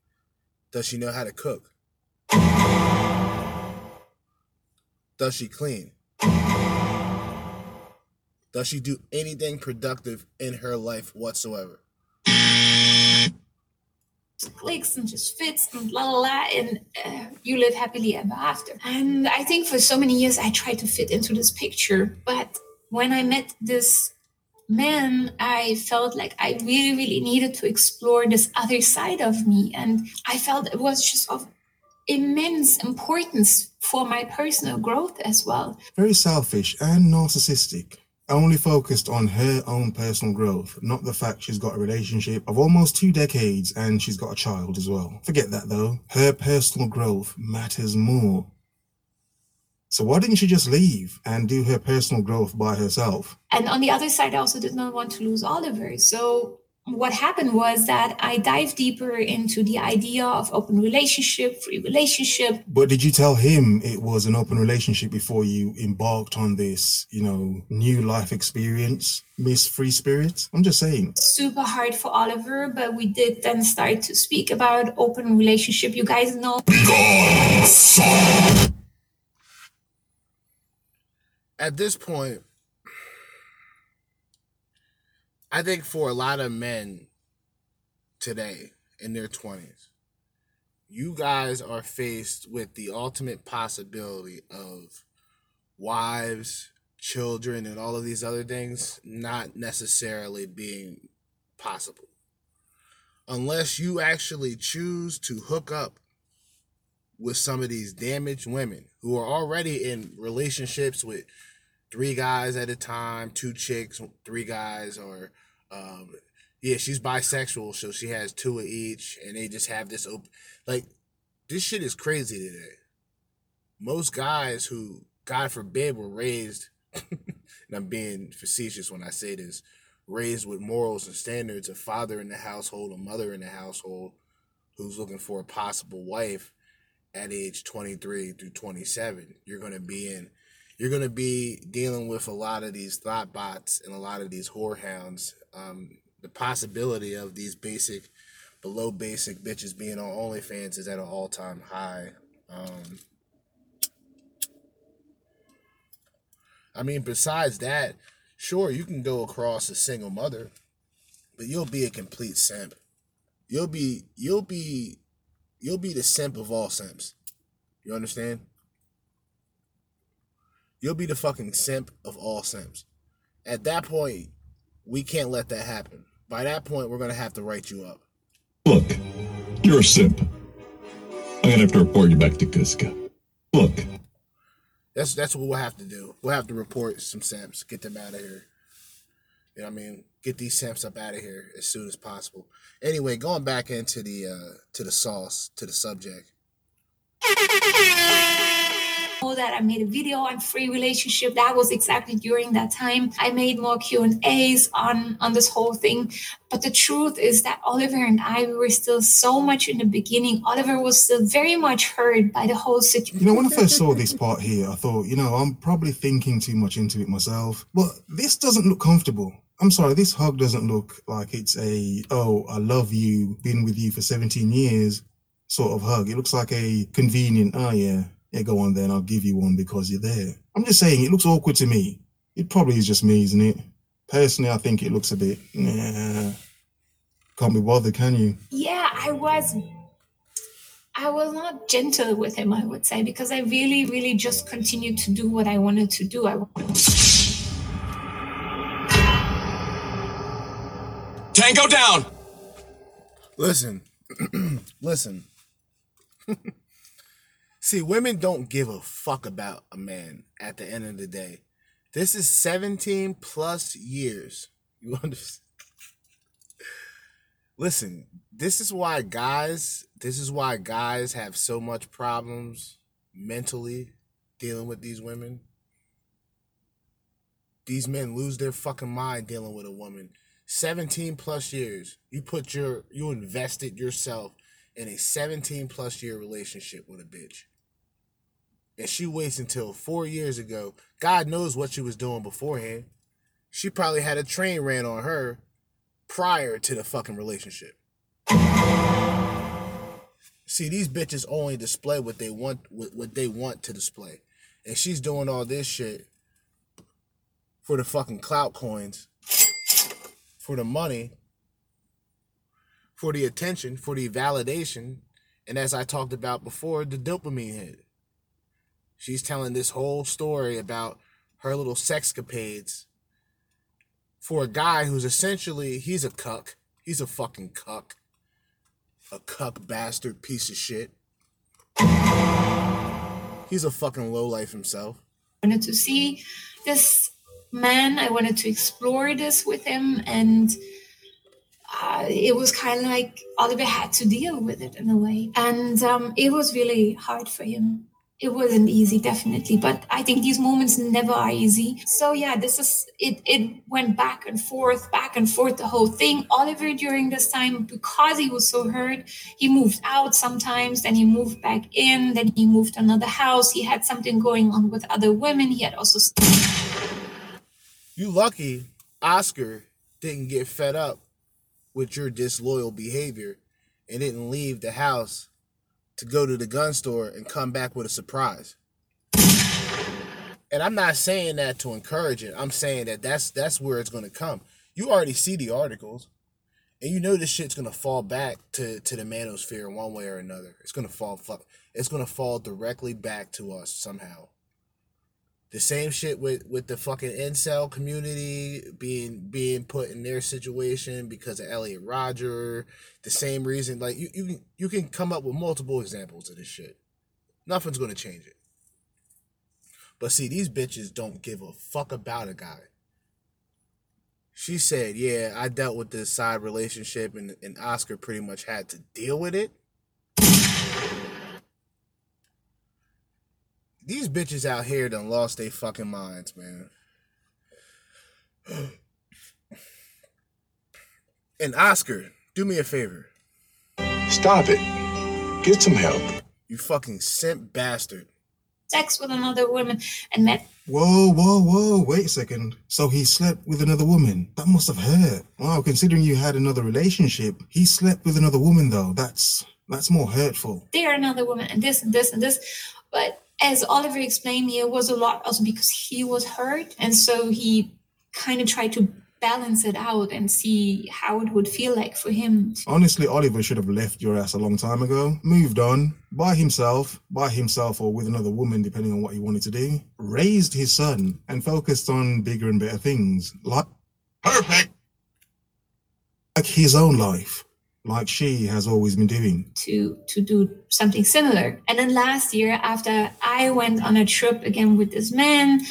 Does she know how to cook? Does she clean? Does she do anything productive in her life whatsoever? clicks and just fits and la la la and uh, you live happily ever after and i think for so many years i tried to fit into this picture but when i met this men, I felt like I really, really needed to explore this other side of me. And I felt it was just of immense importance for my personal growth as well. Very selfish and narcissistic. Only focused on her own personal growth, not the fact she's got a relationship of almost two decades and she's got a child as well. Forget that though. Her personal growth matters more. So why didn't she just leave and do her personal growth by herself? And on the other side, I also did not want to lose Oliver. So what happened was that I dived deeper into the idea of open relationship, free relationship. But did you tell him it was an open relationship before you embarked on this, you know, new life experience, Miss Free Spirit? I'm just saying. Super hard for Oliver, but we did then start to speak about open relationship. You guys know. At this point, I think for a lot of men today in their 20s, you guys are faced with the ultimate possibility of wives, children, and all of these other things not necessarily being possible. Unless you actually choose to hook up with some of these damaged women who are already in relationships with three guys at a time, two chicks, three guys, or um, yeah, she's bisexual, so she has two of each, and they just have this open. Like, this shit is crazy today. Most guys who, God forbid, were raised, and I'm being facetious when I say this, raised with morals and standards, a father in the household, a mother in the household, who's looking for a possible wife at age 23 through 27. You're going to be in you're going to be dealing with a lot of these thought bots and a lot of these whorehounds. Um, the possibility of these basic, below basic bitches being on OnlyFans is at an all time high. Um, I mean, besides that, sure, you can go across a single mother, but you'll be a complete simp. You'll be, you'll be, you'll be the simp of all simps. You understand? You'll be the fucking simp of all simps. At that point, we can't let that happen. By that point, we're gonna have to write you up. Look, you're a simp. I'm gonna have to report you back to Cusco. Look, That's that's what we'll have to do. We'll have to report some simps, get them out of here. You know what I mean? Get these simps up out of here as soon as possible. Anyway, going back into the uh to the sauce, to the subject. know that I made a video on free relationship. That was exactly during that time. I made more Q and A's on on this whole thing. But the truth is that Oliver and I we were still so much in the beginning. Oliver was still very much hurt by the whole situation. You know, when I first saw this part here, I thought, you know, I'm probably thinking too much into it myself. But this doesn't look comfortable. I'm sorry, this hug doesn't look like it's a, oh, I love you, been with you for 17 years sort of hug. It looks like a convenient, oh, yeah, yeah, go on then, I'll give you one because you're there. I'm just saying, it looks awkward to me. It probably is just me, isn't it? Personally, I think it looks a bit, nah, can't be bothered, can you? yeah, I was I was not gentle with him, I would say, because I really, really just continued to do what I wanted to do. I wanted Tango down! Listen, listen. See, women don't give a fuck about a man at the end of the day. This is 17 plus years. You understand? Listen, this is why guys, this is why guys have so much problems mentally dealing with these women. These men lose their fucking mind dealing with a woman. 17 plus years. You put your you invested yourself in a 17 plus year relationship with a bitch. And she waits until four years ago. God knows what she was doing beforehand. She probably had a train ran on her prior to the fucking relationship. See, these bitches only display what they want what, they want to display. And she's doing all this shit for the fucking clout coins, for the money, for the attention, for the validation, and as I talked about before, the dopamine hit. She's telling this whole story about her little sexcapades for a guy who's essentially he's a cuck. He's a fucking cuck. A cuck bastard piece of shit. He's a fucking lowlife himself. Wanted to see this man. I wanted to explore this with him, and uh, it was kind of like Oliver had to deal with it in a way, and um, it was really hard for him. It wasn't easy, definitely, but I think these moments never are easy. So yeah, this is it. It went back and forth, back and forth, the whole thing. Oliver during this time, because he was so hurt, he moved out sometimes, then he moved back in, then he moved to another house. He had something going on with other women. He had also You lucky Oscar didn't get fed up with your disloyal behavior and didn't leave the house to go to the gun store and come back with a surprise. And I'm not saying that to encourage it. I'm saying that that's that's where it's going to come. You already see the articles, and you know this shit's going to fall back to to the manosphere one way or another. It's going to fall fuck. It's going to fall directly back to us somehow. The same shit with with the fucking incel community being being put in their situation because of Elliot Rodger. The same reason, like you you can you can come up with multiple examples of this shit. Nothing's gonna change it. But see, these bitches don't give a fuck about a guy. She said, "Yeah, I dealt with this side relationship, and and Oscar pretty much had to deal with it." These bitches out here done lost their fucking minds, man. And Oscar, do me a favor. Stop it. Get some help. You fucking simp bastard. sex with another woman and met Whoa, whoa, whoa, wait a second. So he slept with another woman. That must have hurt. Wow, considering you had another relationship, he slept with another woman though. That's that's more hurtful. there another woman and this and this and this. But as Oliver explained, me, it was a lot also because he was hurt. And so he kind of tried to balance it out and see how it would feel like for him. Honestly, Oliver should have left your ass a long time ago, moved on, by himself, by himself or with another woman, depending on what he wanted to do, raised his son, and focused on bigger and better things, like, Perfect. like his own life, like she has always been doing. to to do something similar. And then last year, after I went on a trip again with this man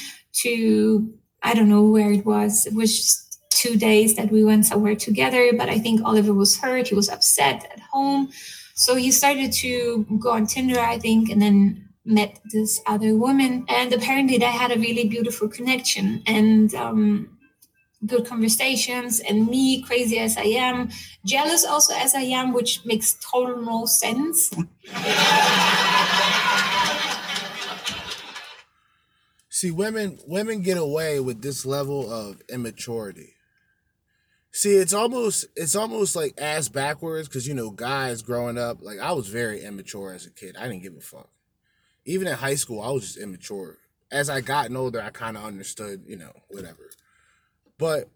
to I don't know where it was. It was just two days that we went somewhere together. But I think Oliver was hurt. He was upset at home, so he started to go on Tinder, I think, and then met this other woman. And apparently, they had a really beautiful connection and. Um, good conversations and me crazy as i am jealous also as i am which makes total no sense See, women women get away with this level of immaturity. See, it's almost it's almost like ass backwards because you know guys growing up like I was very immature as a kid. I didn't give a fuck. Even in high school, I was just immature. As I gotten older, I kind of understood, you know, whatever. But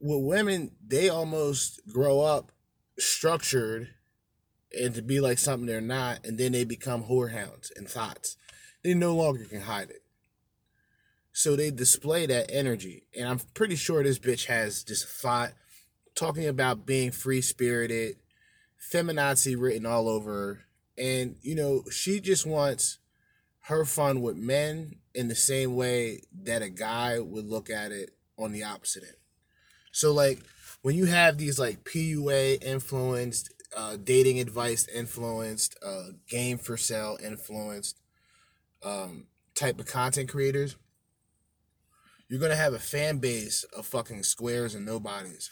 with women, they almost grow up structured and to be like something they're not, and then they become whorehounds and thoughts. They no longer can hide it. So they display that energy. And I'm pretty sure this bitch has just thought talking about being free spirited, feminazi written all over. And, you know, she just wants her fun with men in the same way that a guy would look at it on the opposite end. So, like, when you have these, like, PUA influenced, uh, dating advice influenced, uh, game for sale influenced um, type of content creators, you're gonna have a fan base of fucking squares and nobodies,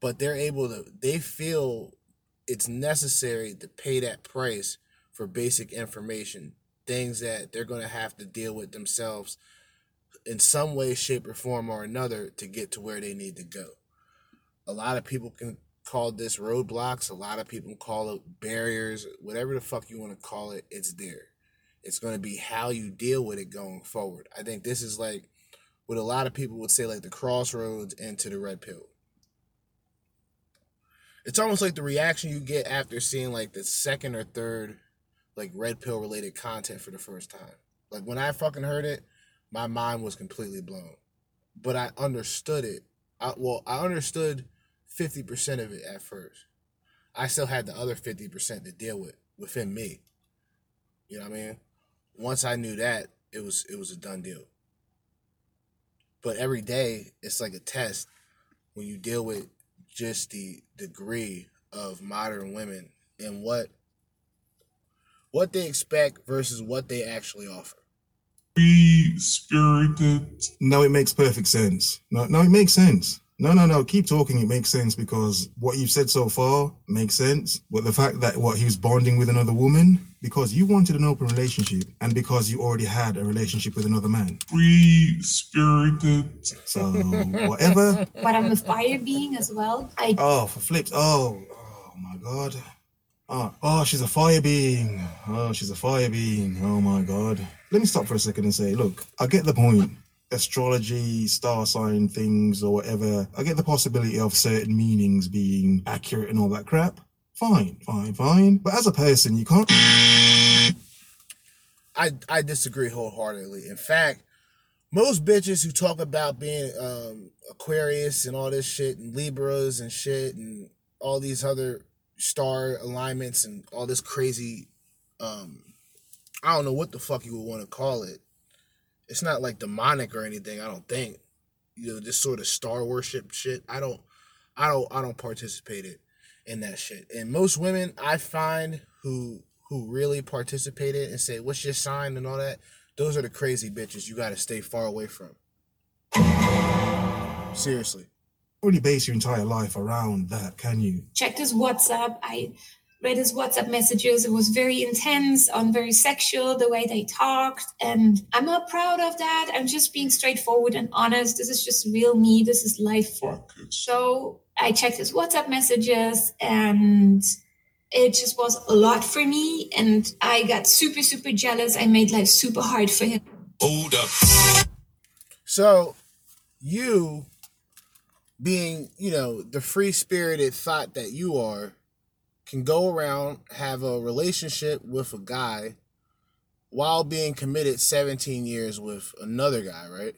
but they're able to. They feel it's necessary to pay that price for basic information, things that they're gonna have to deal with themselves in some way, shape, or form or another to get to where they need to go. A lot of people can call this roadblocks. A lot of people call it barriers. Whatever the fuck you want to call it, it's there. It's going to be how you deal with it going forward. I think this is like what a lot of people would say like the crossroads into the red pill. It's almost like the reaction you get after seeing like the second or third like red pill related content for the first time. Like when I fucking heard it, my mind was completely blown. But I understood it I, well, I understood fifty percent of it at first. I still had the other fifty percent to deal with within me. You know what I mean? Once I knew that, it was it was a done deal. But every day it's like a test when you deal with just the degree of modern women and what what they expect versus what they actually offer. Free spirited. No, it makes perfect sense. No, no, it makes sense. No, no, no. Keep talking. It makes sense because what you've said so far makes sense. But the fact that what he was bonding with another woman because you wanted an open relationship and because you already had a relationship with another man. Free spirited. So whatever. But I'm a fire being as well. I Oh, for flips. Oh, oh my god. Oh, oh, she's a fire being. Oh, she's a fire being. Oh my god. Let me stop for a second and say, look, I get the point. Astrology, star sign things, or whatever. I get the possibility of certain meanings being accurate and all that crap. Fine, fine, fine. But as a person, you can't. I I disagree wholeheartedly. In fact, most bitches who talk about being um, Aquarius and all this shit and Libras and shit and all these other star alignments and all this crazy um I don't know what the fuck you would want to call it. It's not like demonic or anything, I don't think. You know, this sort of star worship shit. I don't I don't I don't participate it in that shit. And most women I find who who really participate participated and say, "What's your sign?" and all that. Those are the crazy bitches you got to stay far away from. Seriously. really base your entire life around that, can you? checked his WhatsApp. I read his WhatsApp messages. It was very intense and very sexual, the way they talked. And I'm not proud of that. I'm just being straightforward and honest. This is just real me. This is life. Fuck. So I checked his WhatsApp messages and it just was a lot for me. And I got super, super jealous. I made life super hard for him. Hold up. So, you being, you know, the free spirited thought that you are, can go around, have a relationship with a guy while being committed 17 years with another guy, right?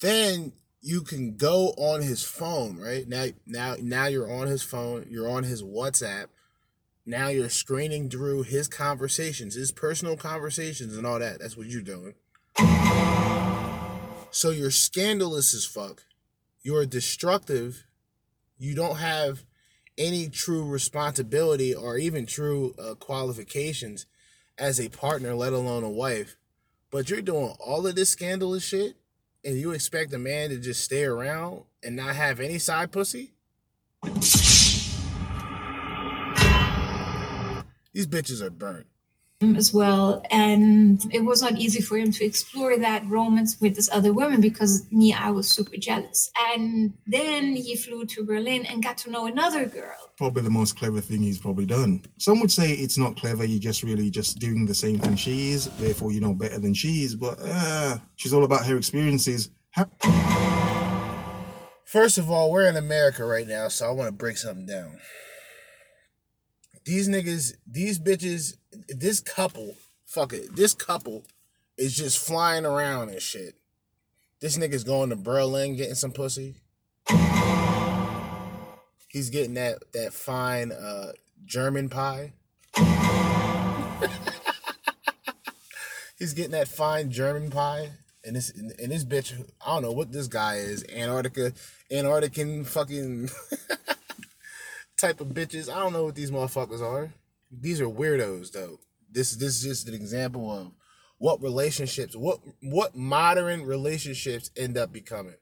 Then you can go on his phone, right? Now now now you're on his phone, you're on his WhatsApp. Now you're screening through his conversations, his personal conversations and all that. That's what you're doing. So you're scandalous as fuck. You're destructive. You don't have any true responsibility or even true uh, qualifications as a partner, let alone a wife. But you're doing all of this scandalous shit, and you expect a man to just stay around and not have any side pussy? These bitches are burnt. As well. And it was not easy for him to explore that romance with this other woman because me, I was super jealous. And then he flew to Berlin and got to know another girl. Probably the most clever thing he's probably done. Some would say it's not clever, you're just really just doing the same thing she is, therefore you know better than she is, but uh, she's all about her experiences. First of all, we're in America right now, so I want to break something down. These niggas, these bitches, this couple, fuck it, this couple is just flying around and shit. This nigga's going to Berlin getting some pussy. He's getting that that fine uh, German pie. He's getting that fine German pie. And this and this bitch, I don't know what this guy is, Antarctica, Antarctican fucking type of bitches. I don't know what these motherfuckers are. These are weirdos though. This this is just an example of what relationships, what what modern relationships end up becoming.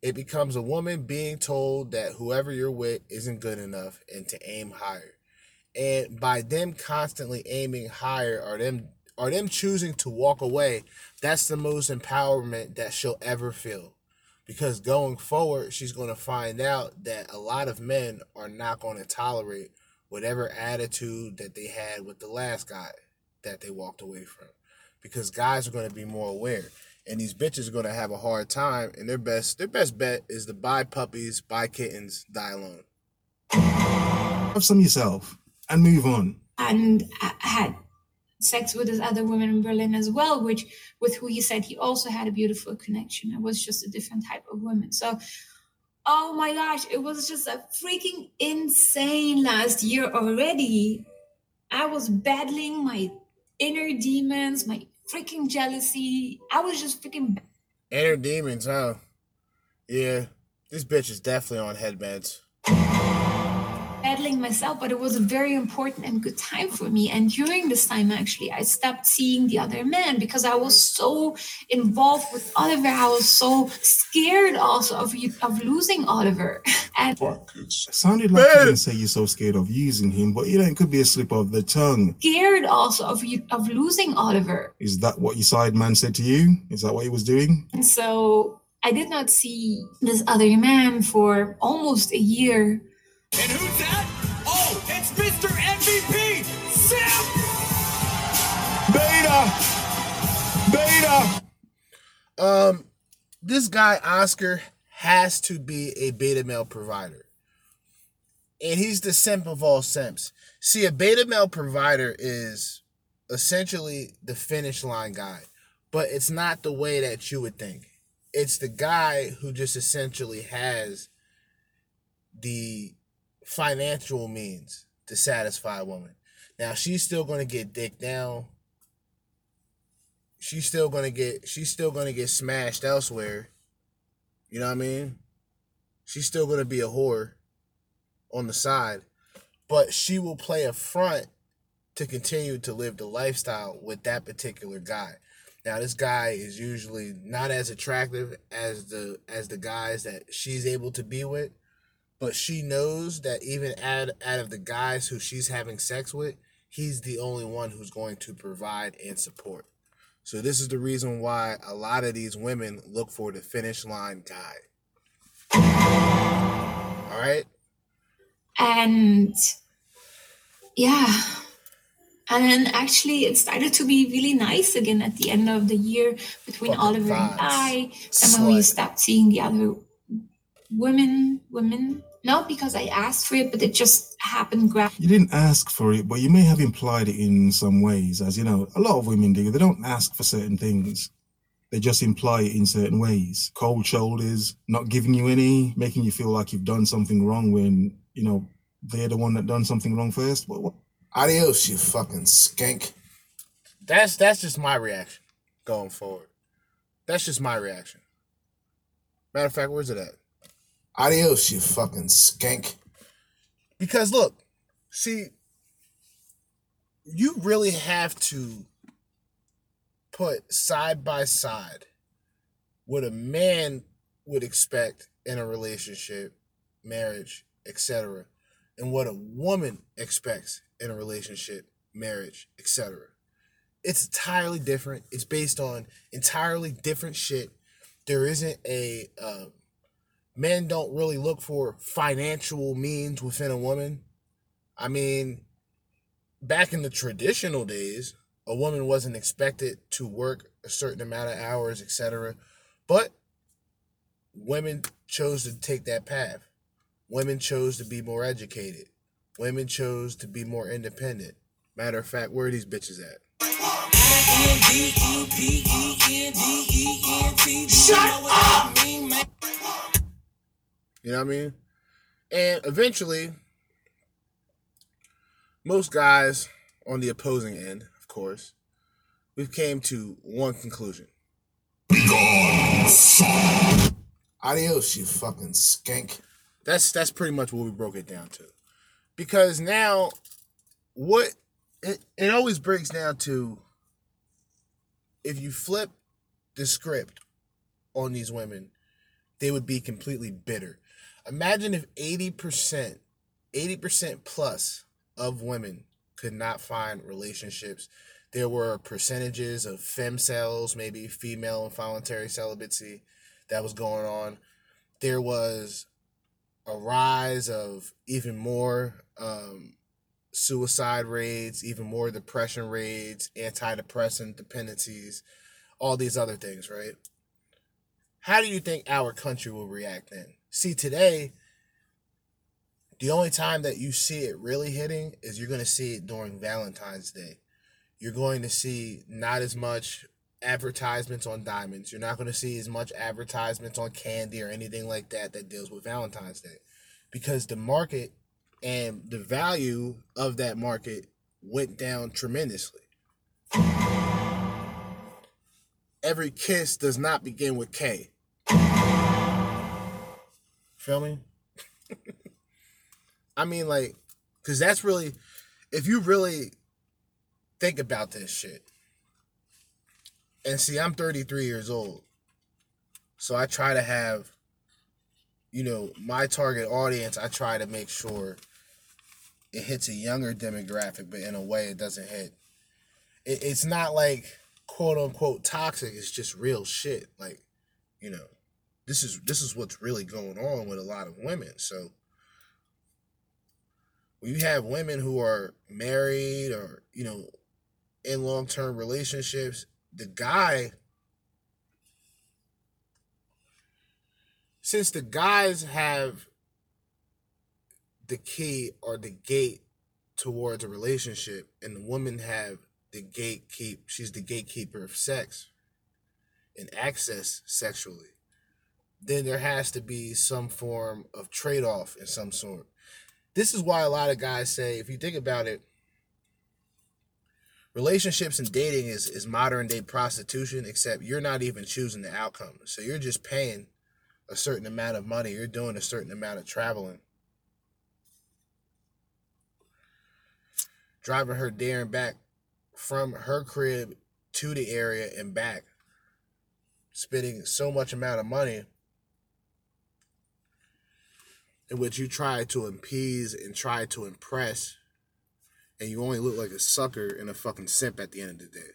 It becomes a woman being told that whoever you're with isn't good enough and to aim higher. And by them constantly aiming higher or them or them choosing to walk away, that's the most empowerment that she'll ever feel. Because going forward, she's going to find out that a lot of men are not going to tolerate whatever attitude that they had with the last guy that they walked away from. Because guys are going to be more aware. And these bitches are going to have a hard time. And their best their best bet is to buy puppies, buy kittens, die alone. Have some yourself and move on. And I had sex with this other woman in Berlin as well, which with who he said he also had a beautiful connection. It was just a different type of woman. So oh my gosh, it was just a freaking insane last year already. I was battling my inner demons, my freaking jealousy. I was just freaking Inner demons, huh? Yeah, this bitch is definitely on headbands. Battling myself, but it was a very important and good time for me. And during this time, actually, I stopped seeing the other men because I was so involved with Oliver. I was so scared also of you, of losing Oliver. And It sounded like you didn't say you're so scared of using him, but you know, it could be a slip of the tongue. scared also of you of losing Oliver. Is that what your side man said to you? Is that what he was doing? And so I did not see this other man for almost a year. And who's that? Oh, it's Mr. MVP, Sam! Beta! Beta! Um, this guy Oscar has to be a beta male provider, and he's the simp of all simps. See, a beta male provider is essentially the finish line guy, but it's not the way that you would think. It's the guy who just essentially has the financial means to satisfy a woman. Now she's still gonna get dick down. She's still gonna get she's still gonna get smashed elsewhere. You know what I mean? She's still gonna be a whore on the side. But she will play a front to continue to live the lifestyle with that particular guy. Now this guy is usually not as attractive as the as the guys that she's able to be with, but she knows that even out, out of the guys who she's having sex with, he's the only one who's going to provide and support. So this is the reason why a lot of these women look for the finish line guy. All right? And yeah. And then actually it started to be really nice again at the end of the year between Fucking Oliver and vibes. I. And when we Slut. stopped seeing the other women women. Not because I asked for it, but it just happened gradually. You didn't ask for it, but you may have implied it in some ways. As you know, a lot of women do. They don't ask for certain things. They just imply it in certain ways. Cold shoulders, not giving you any, making you feel like you've done something wrong when, you know, they're the one that done something wrong first. What, what? Adios, you fucking skank. That's that's just my reaction going forward. That's just my reaction. Matter of fact, where's it at? Adios, you fucking skank. Because look, see, you really have to put side by side what a man would expect in a relationship, marriage, etc., and what a woman expects in a relationship, marriage, etc. It's entirely different. It's based on entirely different shit. There isn't a uh, men don't really look for financial means within a woman. I mean, back in the traditional days, a woman wasn't expected to work a certain amount of hours, etc. But women chose to take that path. Women chose to be more educated. Women chose to be more independent. Matter of fact, where are these bitches at? Shut up! You know what I mean? And eventually, most guys on the opposing end, of course, we've came to one conclusion. Adios, you fucking skank. That's that's pretty much what we broke it down to. Because now what it, it always breaks down to if you flip the script on these women, they would be completely bitter. Imagine if 80%, 80% plus of women could not find relationships. There were percentages of femcels, maybe female involuntary celibacy that was going on. There was a rise of even more um, suicide rates, even more depression rates, antidepressant dependencies, all these other things, right? How do you think our country will react then? See, today, the only time that you see it really hitting is you're going to see it during Valentine's Day. you're going to see not as much advertisements on diamonds. You're not going to see as much advertisements on candy or anything like that that deals with Valentine's Day because the market and the value of that market went down tremendously. Every kiss does not begin with Kay. Feel me? I mean, like, because that's really, if you really think about this shit, and see, I'm 33 years old. So I try to have, you know, my target audience, I try to make sure it hits a younger demographic, but in a way it doesn't hit. It, it's not like quote unquote toxic, it's just real shit. Like, you know, this is this is what's really going on with a lot of women. So when you have women who are married or, you know, in long term relationships, the guy since the guys have the key or the gate towards a relationship and the women have the gatekeep she's the gatekeeper of sex and access sexually then there has to be some form of trade-off in some sort. This is why a lot of guys say if you think about it relationships and dating is, is modern day prostitution except you're not even choosing the outcome. So you're just paying a certain amount of money. You're doing a certain amount of traveling. Driving her there and back from her crib to the area and back spending so much amount of money in which you try to appease and try to impress and you only look like a sucker and a fucking simp at the end of the day.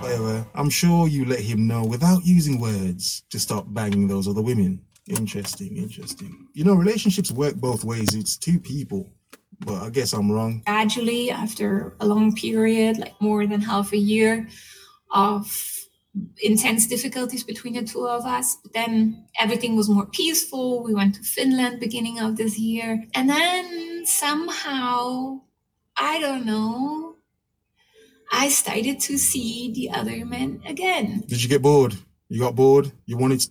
Whatever. I'm sure you let him know without using words to stop banging those other women. Interesting, interesting. You know, relationships work both ways. It's two people. But I guess I'm wrong. gradually after a long period like more than half a year of intense difficulties between the two of us but then everything was more peaceful we went to finland beginning of this year and then somehow i don't know i started to see the other men again Did you get bored? You got bored? You wanted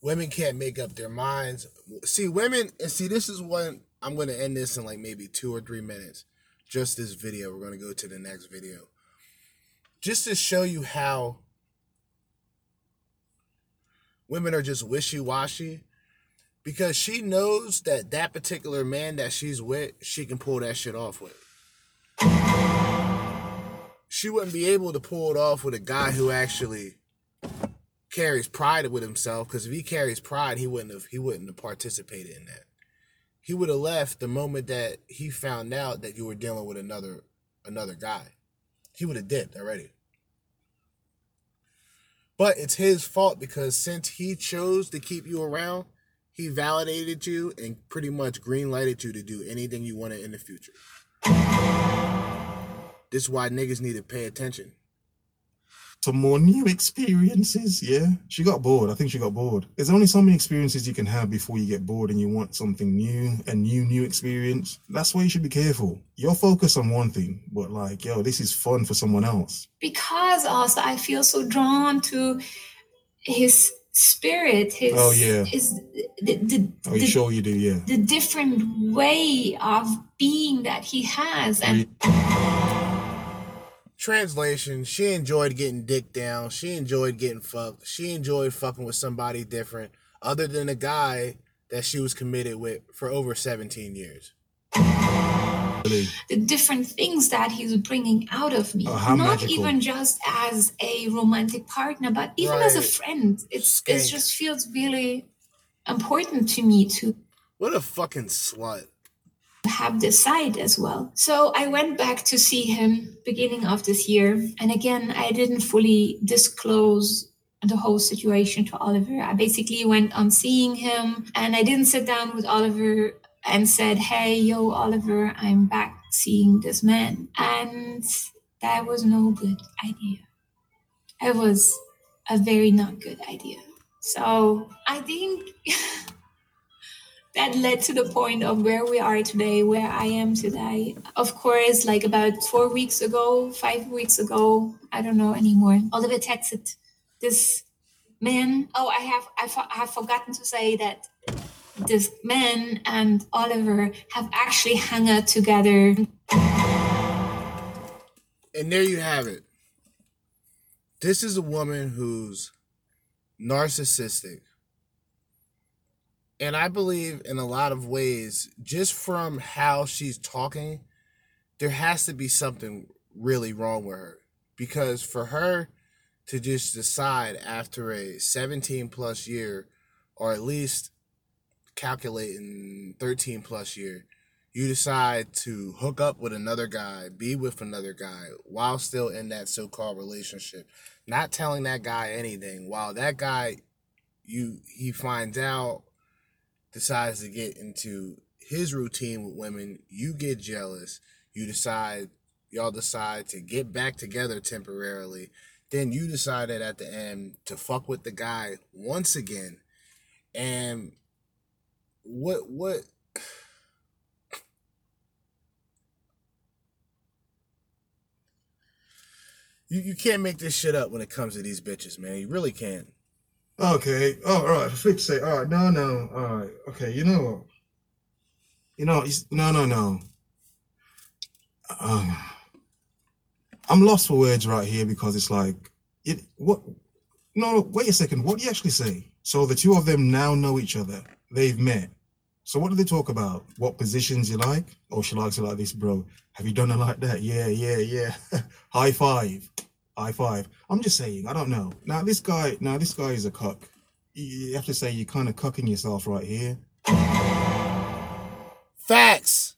women can't make up their minds. See, women, and see, this is when I'm going to end this in like maybe two or three minutes. Just this video. We're going to go to the next video. Just to show you how women are just wishy washy. Because she knows that that particular man that she's with, she can pull that shit off with. She wouldn't be able to pull it off with a guy who actually carries pride with himself because if he carries pride he wouldn't have he wouldn't have participated in that he would have left the moment that he found out that you were dealing with another another guy he would have dipped already. But it's his fault because since he chose to keep you around he validated you and pretty much green lighted you to do anything you wanted in the future. This is why niggas need to pay attention some more new experiences. Yeah. She got bored. I think she got bored. There's only so many experiences you can have before you get bored and you want something new, a new, new experience. That's why you should be careful. You're focused on one thing, but like, yo, this is fun for someone else. because also i feel so drawn to his spirit his Oh, yeah. his the, the, oh, Are you the, sure you do? Yeah. the different way of being that he has and oh, you- Translation, she enjoyed getting dick down. She enjoyed getting fucked. She enjoyed fucking with somebody different other than a guy that she was committed with for over 17 years. the different things that he's bringing out of me Oh, not magical. even just as a romantic partner but even as a friend it's it just feels really important to me to What a fucking slut. Have this side as well. So I went back to see him beginning of this year. And again, I didn't fully disclose the whole situation to Oliver. I basically went on seeing him and I didn't sit down with Oliver and said, Hey, yo, Oliver, I'm back seeing this man. And that was no good idea. It was a very not good idea. So I think that led to the point of where we are today, where I am today. Of course, like about four weeks ago, five weeks ago, I don't know anymore. Oliver texted this man. Oh, I have I, fo- I have forgotten to say that this man and Oliver have actually hung out together. And there you have it. This is a woman who's narcissistic. And I believe in a lot of ways, just from how she's talking, there has to be something really wrong with her. Because for her to just decide after a 17 plus year, or at least calculating 13 plus year, you decide to hook up with another guy, be with another guy while still in that so called relationship, not telling that guy anything, while that guy you he finds out decides to get into his routine with women, you get jealous, you decide y'all decide to get back together temporarily, then you decided at the end to fuck with the guy once again. And what what you, you can't make this shit up when it comes to these bitches, man. You really can't. Okay. Oh, all right. Fix sake. All right. No, no. All right. Okay. You know? You know, no, no, no. Um, I'm lost for words right here because it's like, it. What? No. Wait a second. What do you actually say? So the two of them now know each other. They've met. So what do they talk about? What positions you like? Oh, she likes it like this, bro. Have you done it like that? Yeah, yeah, yeah. High five. High five. I'm just saying, I don't know. Now this guy, now this guy is a cuck. You- have to say you're kind of cucking yourself right here. Facts.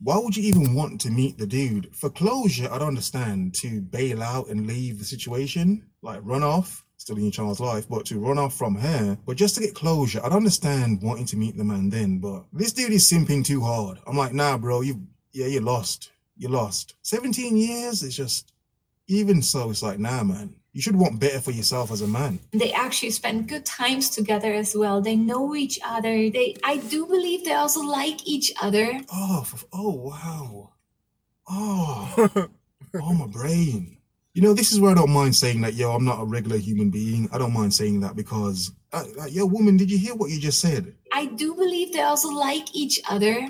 Why would you even want to meet the dude? For closure, I don't understand to bail out and leave the situation, like run off, still in your child's life, but to run off from her, but just to get closure, I don't understand wanting to meet the man then. But this dude is simping too hard. I'm like, nah, bro, you, yeah, you lost. You lost. 17 years, it's just, even so, it's like, nah, man, you should want better for yourself as a man. They actually spend good times together as well. They know each other. They, I do believe they also like each other. Oh, oh, wow. Oh. oh my brain you know this is where i don't mind saying that yo i'm not a regular human being i don't mind saying that because uh, uh, yo woman did you hear what you just said I do believe they also like each other.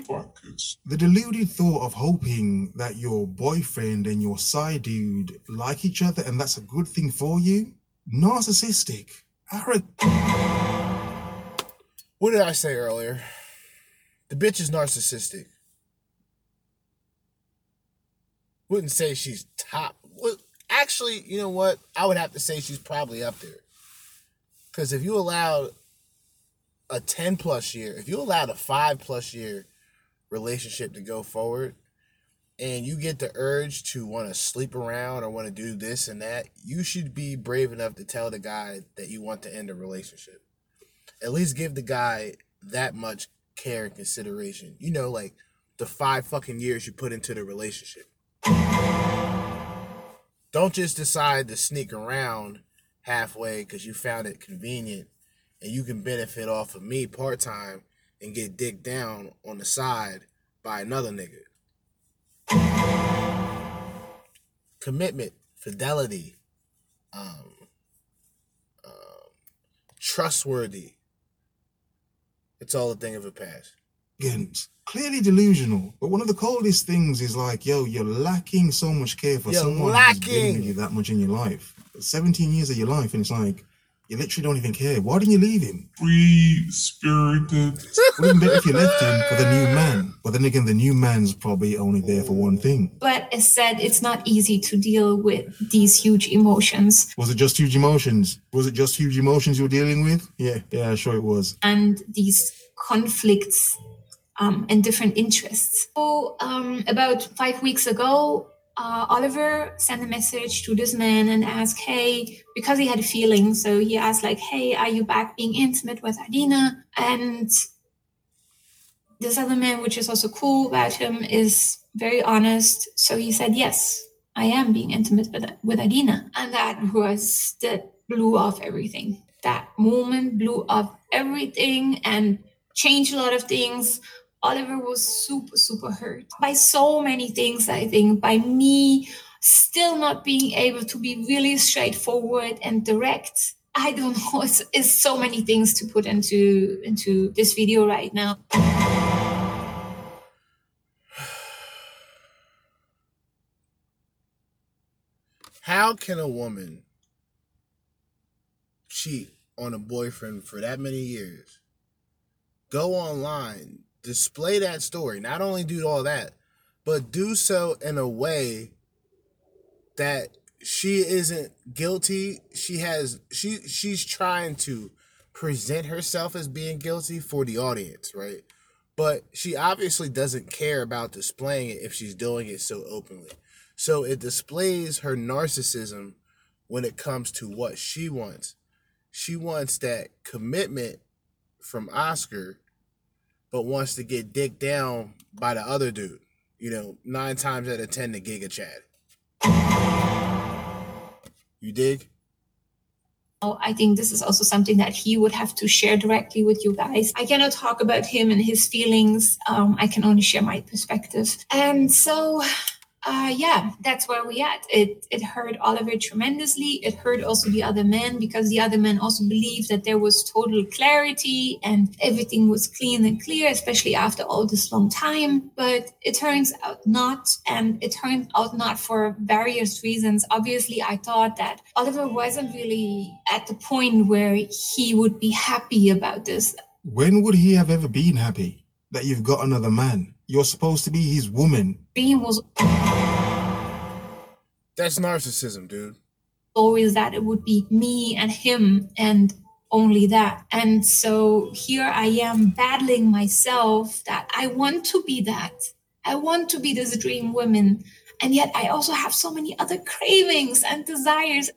the deluded thought of hoping that your boyfriend and your side dude like each other and that's a good thing for you narcissistic arrogant What did I say earlier? The bitch is narcissistic. Wouldn't say she's top. Well, actually, you know what? I would have to say she's probably up there. Because if you allowed a 10 plus year, if you allowed a 5 plus year relationship to go forward, and you get the urge to want to sleep around or want to do this and that, you should be brave enough to tell the guy that you want to end a relationship at least give the guy that much care and consideration. You know, like the five fucking years you put into the relationship. Don't just decide to sneak around halfway because you found it convenient and you can benefit off of me part time and get dick down on the side by another nigga. Commitment, fidelity, um, um, trustworthy. It's all a thing of the past. clearly delusional but one of the coldest things is like yo you're lacking so much care for You're someone who's lacking. with you that much in your life 17 years of your life and it's like you literally don't even care why didn't you leave him Free spirited. Would have been better if you left him for the new man. But then again, the new man's probably only there for one thing. But as said, it's not easy to deal with these huge emotions Was it just huge emotions? Was it just huge emotions you were dealing with? Yeah, yeah, sure it was. and these conflicts um, and different interests. So, um, about five weeks ago, uh, Oliver sent a message to this man and asked, "Hey," because he had a feeling. So he asked, like, "Hey, are you back being intimate with Adina?" And this other man, which is also cool about him, is very honest. So he said, "Yes, I am being intimate with with Adina," and that was that blew off everything. That moment blew off everything, and changed a lot of things. Oliver was super, super hurt by so many things, I think, by me still not being able to be really straightforward and direct. I don't know. It's, it's so many things to put into into this video right now. How can a woman cheat on a boyfriend for that many years, go online, display that story, not only do all that, but do so in a way that she isn't guilty. She has she she's trying to present herself as being guilty for the audience, right? But she obviously doesn't care about displaying it if she's doing it so openly. So it displays her narcissism when it comes to what she wants. She wants that commitment from Oscar, but wants to get dicked down by the other dude. You know, nine times out of ten, the Giga Chad. You dig? Oh, I think this is also something that he would have to share directly with you guys. I cannot talk about him and his feelings. Um, I can only share my perspective. And so uh, yeah, that's where we at. It it hurt Oliver tremendously. It hurt also the other men because the other men also believed that there was total clarity and everything was clean and clear, especially after all this long time. But it turns out not, and it turned out not for various reasons. Obviously, I thought that Oliver wasn't really at the point where he would be happy about this. When would he have ever been happy that you've got another man? You're supposed to be his woman. Dream was That's narcissism, dude. always that it would be me and him and only that. And so here I am battling myself that I want to be that. I want to be this dream woman. And yet I also have so many other cravings and desires.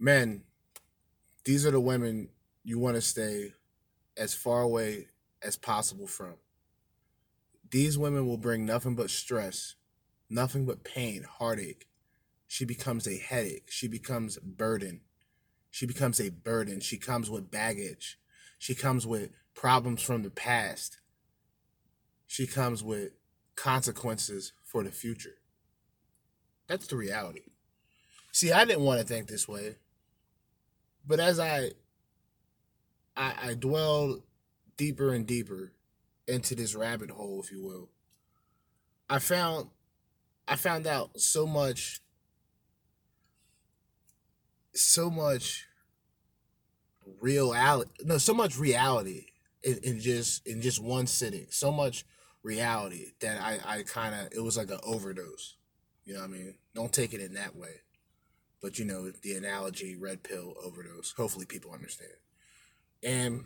Men, these are the women you want to stay as far away as possible from. These women will bring nothing but stress, nothing but pain, heartache. She becomes a headache. She becomes burden. She becomes a burden. She comes with baggage. She comes with problems from the past. She comes with consequences for the future. That's the reality. See, I didn't want to think this way, but as I I, I dwelled deeper and deeper into this rabbit hole, if you will, I found I found out so much so much reality no so much reality in, in just in just one sitting so much reality that i i kind of it was like an overdose you know what i mean? Don't take it in that way but you know the analogy red pill overdose hopefully people understand. And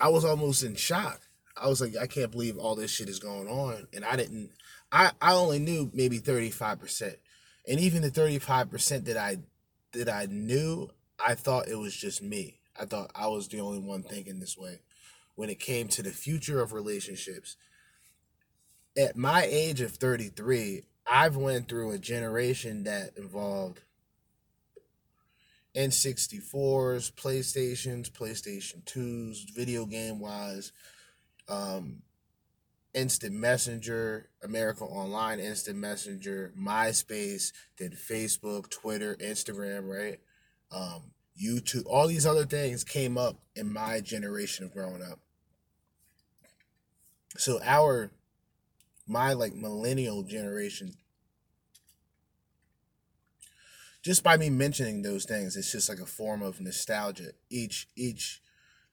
i was almost in shock. I was like i can't believe all this shit is going on. And i didn't i i only knew maybe 35% and even the 35% that i that i knew i thought it was just me. I thought i was the only one thinking this way. When it came to the future of relationships at my age of 33 i've went through a generation that involved n64s playstations playstation 2s video game wise um instant messenger america online instant messenger myspace then facebook twitter instagram right? Um youtube all these other things came up in my generation of growing up. So our my like millennial generation just by me mentioning those things it's just like a form of nostalgia. Each each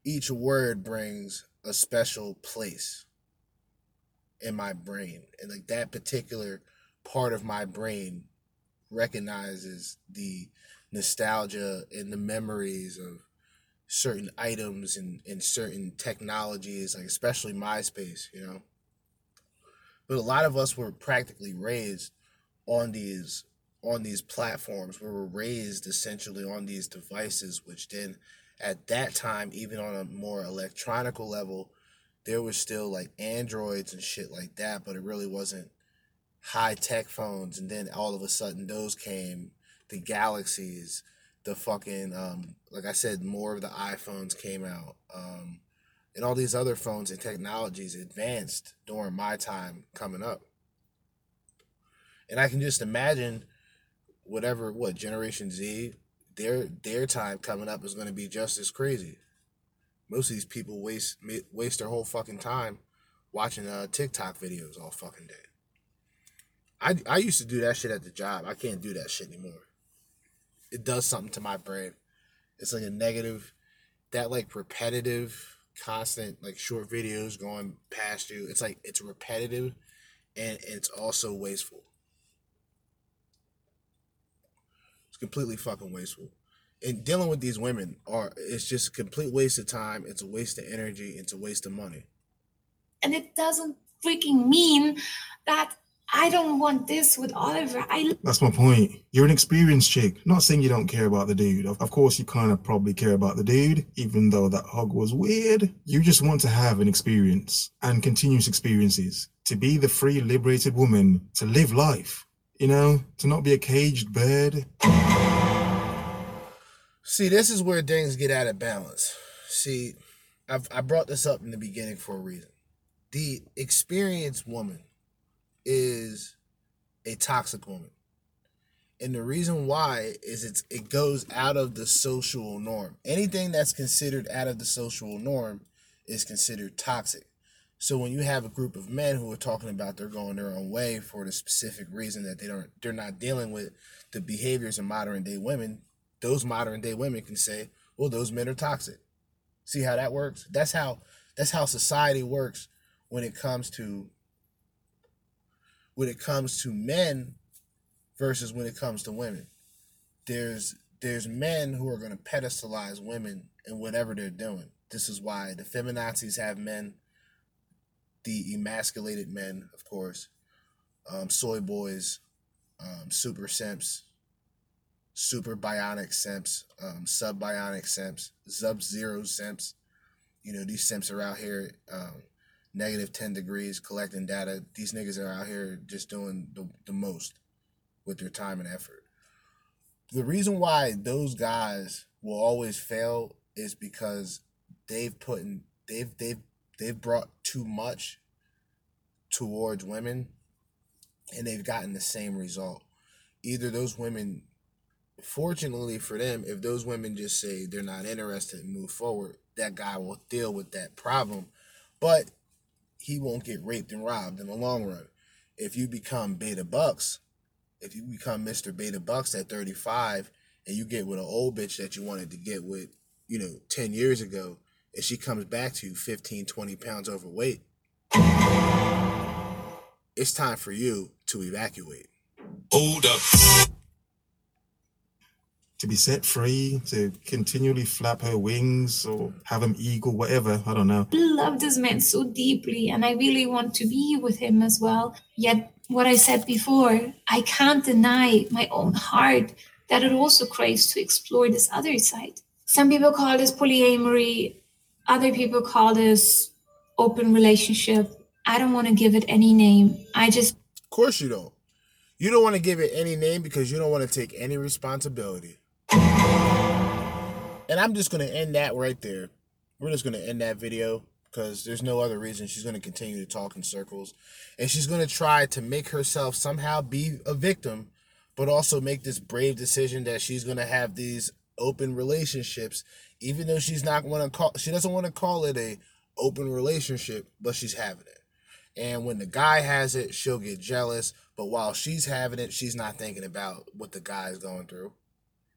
each word brings a special place in my brain and like that particular part of my brain recognizes the nostalgia and the memories of certain items and, and certain technologies like especially myspace you know? But a lot of us were practically raised on these on these platforms we were raised essentially on these devices which then at that time even on a more electronical level there was still like androids and shit like that but it really wasn't high tech phones and then all of a sudden those came the galaxies, the fucking um, like I said, more of the iPhones came out, um, and all these other phones and technologies advanced during my time coming up. And I can just imagine whatever what Generation Z, their their time coming up is going to be just as crazy. Most of these people waste waste their whole fucking time watching uh, TikTok videos all fucking day. I I used to do that shit at the job. I can't do that shit anymore. It does something to my brain. It's like a negative, that like repetitive, constant like short videos going past you. It's like it's repetitive, and it's also wasteful. It's completely fucking wasteful. And dealing with these women are it's just a complete waste of time. It's a waste of energy. It's a waste of money. And it doesn't freaking mean that I don't want this with Oliver. I That's my point. You're an experienced chick. Not saying you don't care about the dude. Of of course, you kind of probably care about the dude, even though that hug was weird. You just want to have an experience and continuous experiences. To be the free, liberated woman, to live life. You know, to not be a caged bird. See, this is where things get out of balance. See, I've, I brought this up in the beginning for a reason. The experienced woman is a toxic woman. And the reason why is it's it goes out of the social norm. Anything that's considered out of the social norm is considered toxic. So when you have a group of men who are talking about they're going their own way for the specific reason that they don't they're not dealing with the behaviors of modern day women, those modern day women can say, "Well, those men are toxic." See how that works? That's how that's how society works when it comes to when it comes to men versus when it comes to women. There's there's men who are going to pedestalize women in whatever they're doing. This is why the feminazis have men, the emasculated men, of course, um, soy boys, um, super simps, super bionic simps, um, sub bionic simps, sub zero simps. You know, these simps are out here um, negative 10 degrees collecting data. These niggas are out here just doing the, the most with their time and effort. The reason why those guys will always fail is because they've put in they've they've they've brought too much towards women and they've gotten the same result. Either those women fortunately for them, if those women just say they're not interested and move forward, that guy will deal with that problem. But he won't get raped and robbed in the long run. If you become beta bucks, if you become Mr. Beta Bucks at 35 and you get with an old bitch that you wanted to get with, you know, 10 years ago, and she comes back to you 15, 20 pounds overweight, it's time for you to evacuate. Hold up. To be set free, to continually flap her wings or have him eagle, whatever. I don't know. love this man so deeply and I really want to be with him as well. Yet, what I said before, I can't deny my own heart that it also craves to explore this other side. Some people call this polyamory, other people call this open relationship. I don't want to give it any name. I just Of course you don't. You don't want to give it any name because you don't want to take any responsibility. And I'm just going to end that right there. We're just going to end that video because there's no other reason she's going to continue to talk in circles. And she's going to try to make herself somehow be a victim, but also make this brave decision that she's going to have these open relationships, even though she's not want to call, she doesn't want to call it a open relationship, but she's having it. And when the guy has it, she'll get jealous. But while she's having it, she's not thinking about what the guy's going through.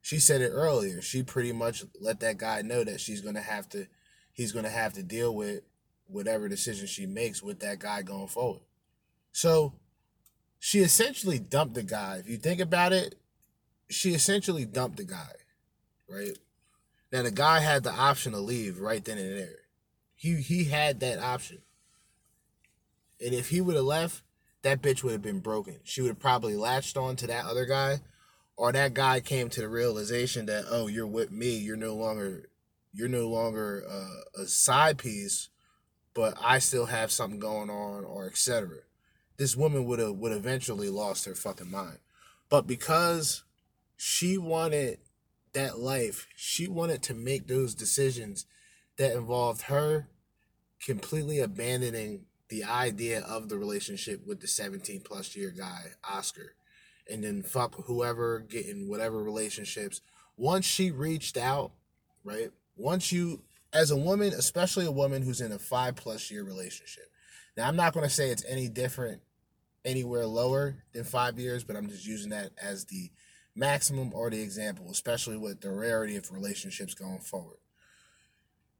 She said it earlier. She pretty much let that guy know that she's gonna have to, he's gonna have to deal with whatever decision she makes with that guy going forward. So she essentially dumped the guy. If you think about it, she essentially dumped the guy, right? Now the guy had the option to leave right then and there. He he had that option. And if he would have left, that bitch would have been broken. She would have probably latched on to that other guy, or that guy came to the realization that oh, you're with me. You're no longer you're no longer uh, a side piece, but I still have something going on, or etc. This woman would have would eventually lost her fucking mind, but because She wanted that life. She wanted to make those decisions that involved her completely abandoning the idea of the relationship with the 17 plus year guy, Oscar, and then fuck whoever, getting whatever relationships. Once she reached out, right? Once you, as a woman, especially a woman who's in a five plus year relationship. Now, I'm not going to say it's any different anywhere lower than five years, but I'm just using that as the maximum or the example, especially with the rarity of relationships going forward.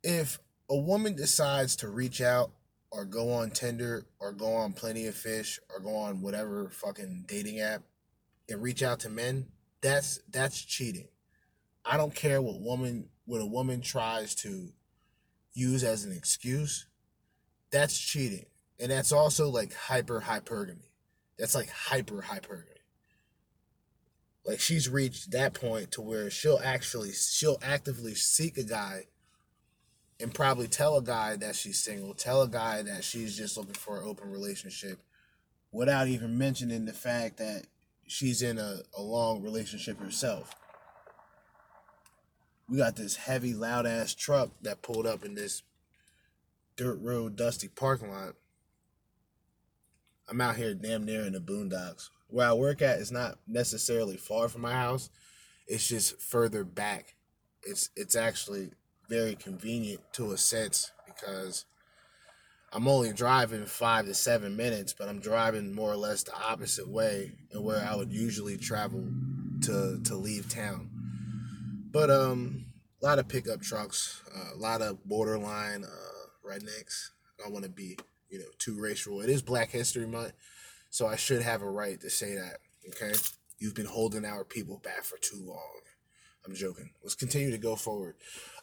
If a woman decides to reach out or go on Tinder or go on Plenty of Fish or go on whatever fucking dating app and reach out to men, that's that's cheating. I don't care what woman what a woman tries to use as an excuse. That's cheating. And that's also like hyper hypergamy. That's like hyper hypergamy. Like she's reached that point to where she'll actually she'll actively seek a guy and probably tell a guy that she's single, tell a guy that she's just looking for an open relationship without even mentioning the fact that she's in a, a long relationship herself. We got this heavy, loud ass truck that pulled up in this dirt road, dusty parking lot. I'm out here damn near in the boondocks. Where I work at is not necessarily far from my house. It's just further back. It's it's actually very convenient to a sense because I'm only driving five to seven minutes, but I'm driving more or less the opposite way and where I would usually travel to to leave town. But um, a lot of pickup trucks, uh, a lot of borderline uh, rednecks. I don't want to be you know too racial. It is Black History Month, so I should have a right to say that. Okay, you've been holding our people back for too long. I'm joking. Let's continue to go forward.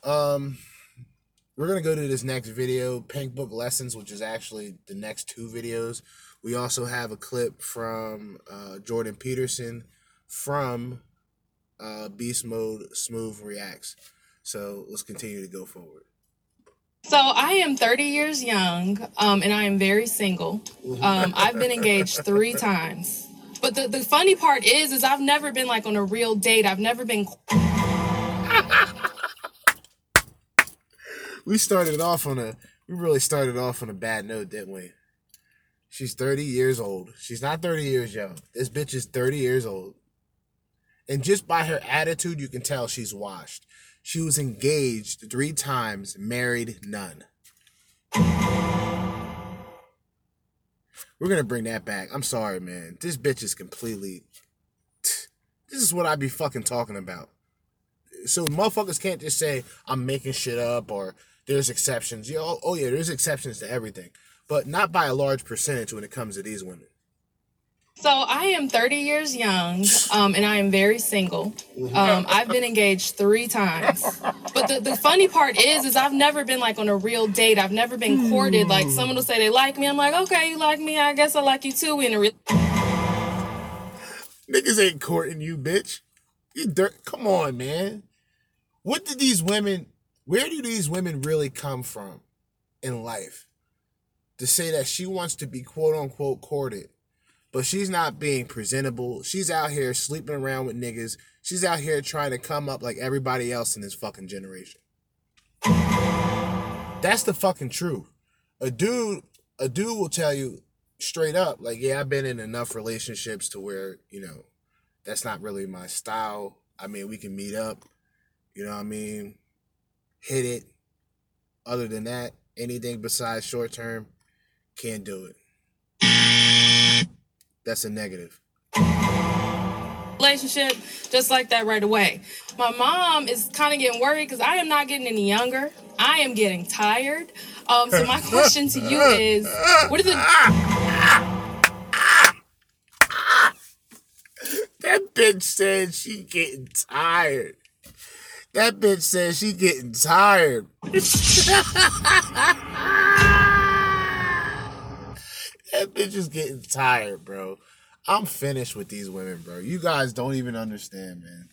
Um, we're gonna go to this next video, Pink Book Lessons, which is actually the next two videos. We also have a clip from uh, Jordan Peterson from uh, Beast Mode Smooth Reacts. So let's continue to go forward. So I am 30 years young, um, and I am very single. Um, I've been engaged three times. But the, the funny part is, is I've never been like on a real date. I've never been we started off on a we really started off on a bad note, didn't we? She's 30 years old. She's not 30 years young. This bitch is 30 years old. And just by her attitude, you can tell she's washed. She was engaged three times, married none. We're gonna bring that back. I'm sorry, man. This bitch is completely. This is what I be fucking talking about. So motherfuckers can't just say I'm making shit up or there's exceptions. Yeah, oh, oh yeah, there's exceptions to everything, but not by a large percentage when it comes to these women. So I am 30 years young, um, and I am very single. Um, I've been engaged three times. But the, the funny part is, is I've never been like on a real date. I've never been courted. Like someone will say they like me. I'm like, okay, you like me. I guess I like you too. We in a re- Niggas ain't courting you, bitch. You dirt. Come on, man. What did these women? Where do these women really come from in life to say that she wants to be quote unquote courted? But she's not being presentable. She's out here sleeping around with niggas. She's out here trying to come up like everybody else in this fucking generation. That's the fucking truth. A dude, a dude will tell you straight up, like, yeah, I've been in enough relationships to where, you know, that's not really my style. I mean, we can meet up, you know what I mean? Hit it. Other than that, anything besides short term, can't do it that's a negative. Relationship just like that right away. My mom is kind of getting worried because I am not getting any younger. I am getting tired. Um, so my question to you is, what is it? That bitch said she getting tired. That bitch said she getting tired. That bitch is getting tired, bro. I'm finished with these women, bro. You guys don't even understand, man.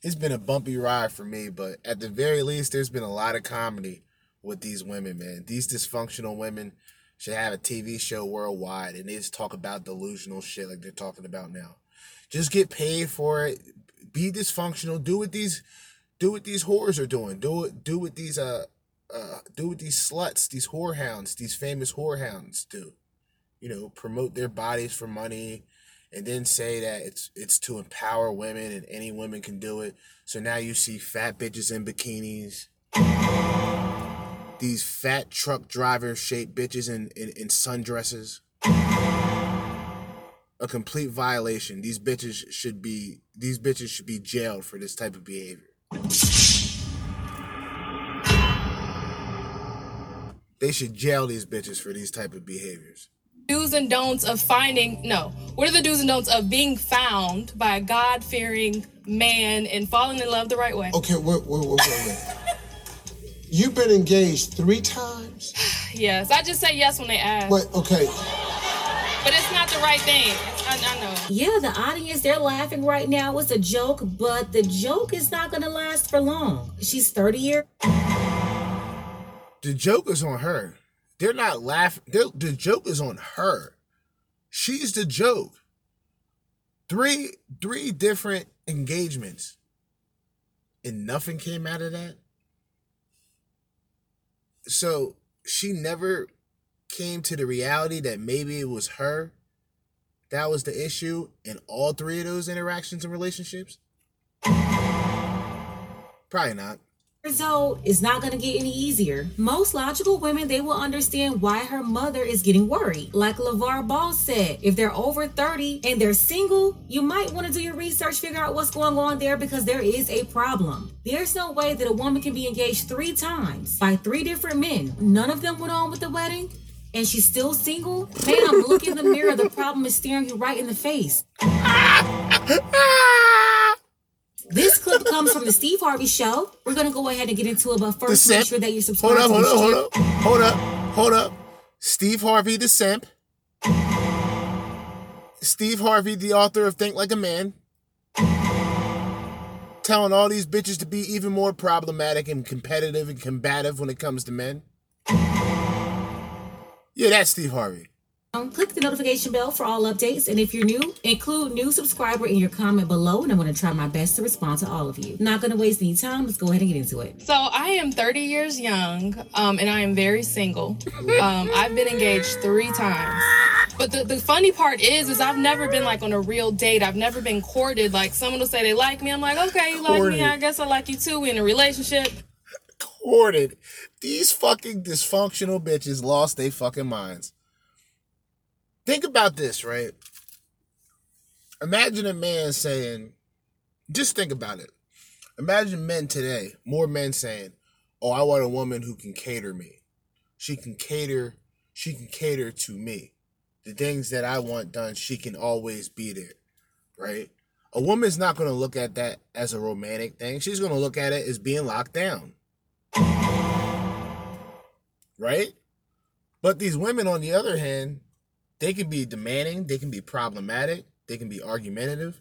It's been a bumpy ride for me, but at the very least, there's been a lot of comedy with these women, man. These dysfunctional women should have a TV show worldwide and they just talk about delusional shit like they're talking about now. Just get paid for it. Be dysfunctional. Do what these do what these whores are doing. Do it do what these uh uh do what these sluts, these whorehounds, these famous whorehounds do. You know, promote their bodies for money and then say that it's it's to empower women and any women can do it. So now you see fat bitches in bikinis. These fat truck driver shaped bitches in, in, in sundresses. A complete violation. These bitches should be these bitches should be jailed for this type of behavior. They should jail these bitches for these type of behaviors. Do's and don'ts of finding no what are the do's and don'ts of being found by a god-fearing man and falling in love the right way Okay, wait, wait, wait, wait, wait. You've been engaged three times? yes i just say yes when they ask Wait, okay. but it's not the right thing I, I know Yeah, the audience, they're laughing right now. It's a joke, but the joke is not going to last for long. She's 30 years. The joke is on her. They're not laughing. The joke is on her. She's the joke. Three three different engagements. And nothing came out of that. So she never came to the reality that maybe it was her that was the issue in all three of those interactions and relationships. Probably not. Old is not going to get any easier. Most logical women, they will understand why her mother is getting worried. Like LaVar Ball said, if they're over 30 and they're single, you might want to do your research, figure out what's going on there because there is a problem. There's no way that a woman can be engaged three times by three different men. None of them went on with the wedding. And she's still single? Ma'am, look in the mirror. The problem is staring you right in the face. This clip comes from the Steve Harvey Show. We're gonna go ahead and get into it, but first, make sure that you're Hold subscribed up, hold up, hold up, hold up, hold up. Steve Harvey, the simp. Steve Harvey, the author of Think Like a Man. Telling all these bitches to be even more problematic and competitive and combative when it comes to men. Yeah, that's Steve Harvey. Um, click the notification bell for all updates, and if you're new, include new subscriber in your comment below, and I'm gonna try my best to respond to all of you. Not gonna waste any time. Let's go ahead and get into it. So I am 30 years young, um, and I am very single. Um, I've been engaged three times. But the, the funny part is, is I've never been like on a real date. I've never been courted. Like someone will say they like me. I'm like, okay, you like Courted. me. I guess I like you too. We in a relationship. Courted. These fucking dysfunctional bitches lost their fucking minds. Think about this, right? Imagine a man saying, just think about it. Imagine men today, more men saying, "Oh, I want a woman who can cater me. She can cater, she can cater to me. The things that I want done, she can always be there." Right? A woman's not going to look at that as a romantic thing. She's going to look at it as being locked down. Right? But these women, on the other hand, they can be demanding, they can be problematic, they can be argumentative,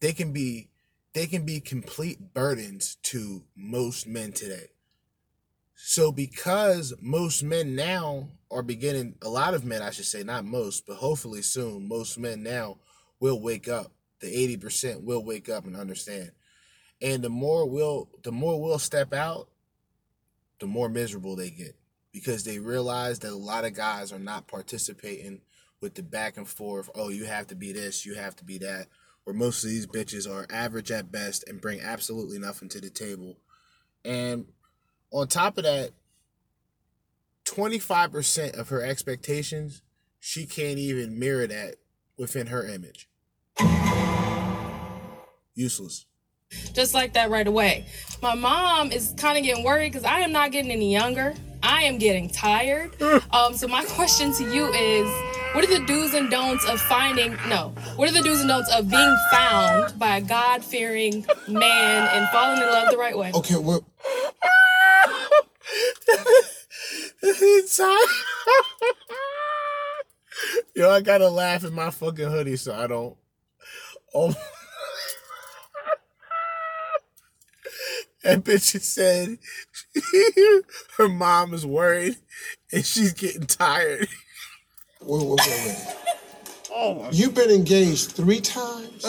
they can be they can be complete burdens to most men today. So because most men now are beginning a lot of men I should say not most but hopefully soon most men now will wake up the 80% will wake up and understand and the more we'll the more we'll step out the more miserable they get because they realize that a lot of guys are not participating with the back and forth oh you have to be this you have to be that where most of these bitches are average at best and bring absolutely nothing to the table and on top of that 25% of her expectations she can't even mirror that within her image useless just like that right away. My mom is kind of getting worried because I am not getting any younger. I am getting tired. Um, so my question to you is, what are the do's and don'ts of finding? No, what are the do's and don'ts of being found by a God-fearing man and falling in love the right way? Okay, well, Inside. Yo, I gotta laugh in my fucking hoodie so I don't. Oh. That bitch said her mom is worried and she's getting tired. Wait, wait, wait, wait. You've been engaged three times?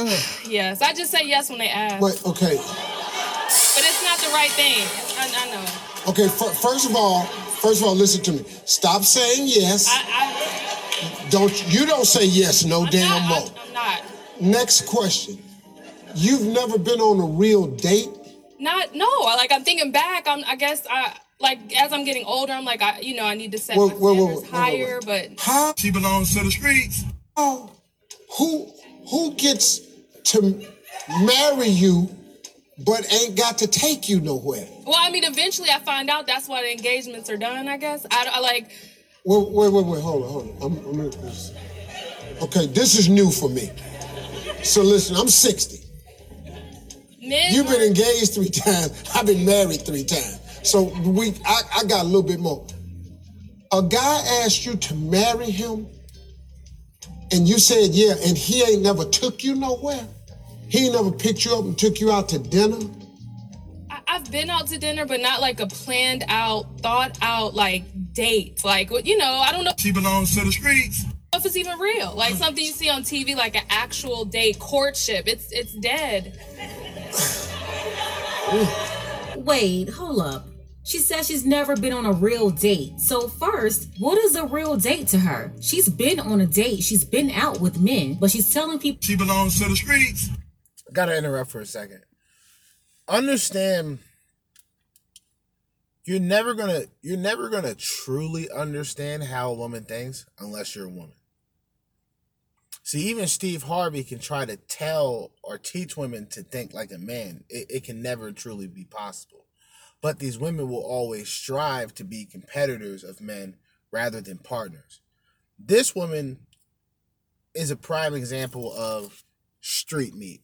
Yes, I just say yes when they ask, Wait, okay. but it's not the right thing. I, I know. Okay, fir- first of all, first of all, listen to me. Stop saying yes. I, Don't you don't say yes no I, I'm damn not, more. I, I'm not. Next question. You've never been on a real date? Not no. Like I'm thinking back. I'm. I guess I like as I'm getting older. I'm like I. You know I need to set Wait, my wait, wait, standards wait, wait, higher. But How She belongs to the streets. Oh, who who gets to marry you but ain't got to take you nowhere? well, I mean, eventually I find out that's why the engagements are done. I guess I, I like. Wait, wait, wait, wait, hold on, hold on. I'm, I'm gonna, okay, this is new for me. So listen, I'm 60. Men You've been engaged three times. I've been married three times. So we, I, I got a little bit more. A guy asked you to marry him, and you said yeah, and he ain't never took you nowhere. He ain't never picked you up and took you out to dinner. I, I've been out to dinner, but not like a planned out, thought out like date. Like what you know, I don't know She belongs to the streets. if it's even real. Like something you see on TV, like an actual date, courtship. It's it's dead. Wait, hold up. She says she's never been on a real date. So, first, what is a real date to her? She's been on a date, she's been out with men, but she's telling people She belongs to the streets. I gotta interrupt for a second. Understand you're never gonna you're never gonna truly understand how a woman thinks unless you're a woman. See, even Steve Harvey can try to tell or teach women to think like a man. It, it can never truly be possible. But these women will always strive to be competitors of men rather than partners. This woman is a prime example of street meat.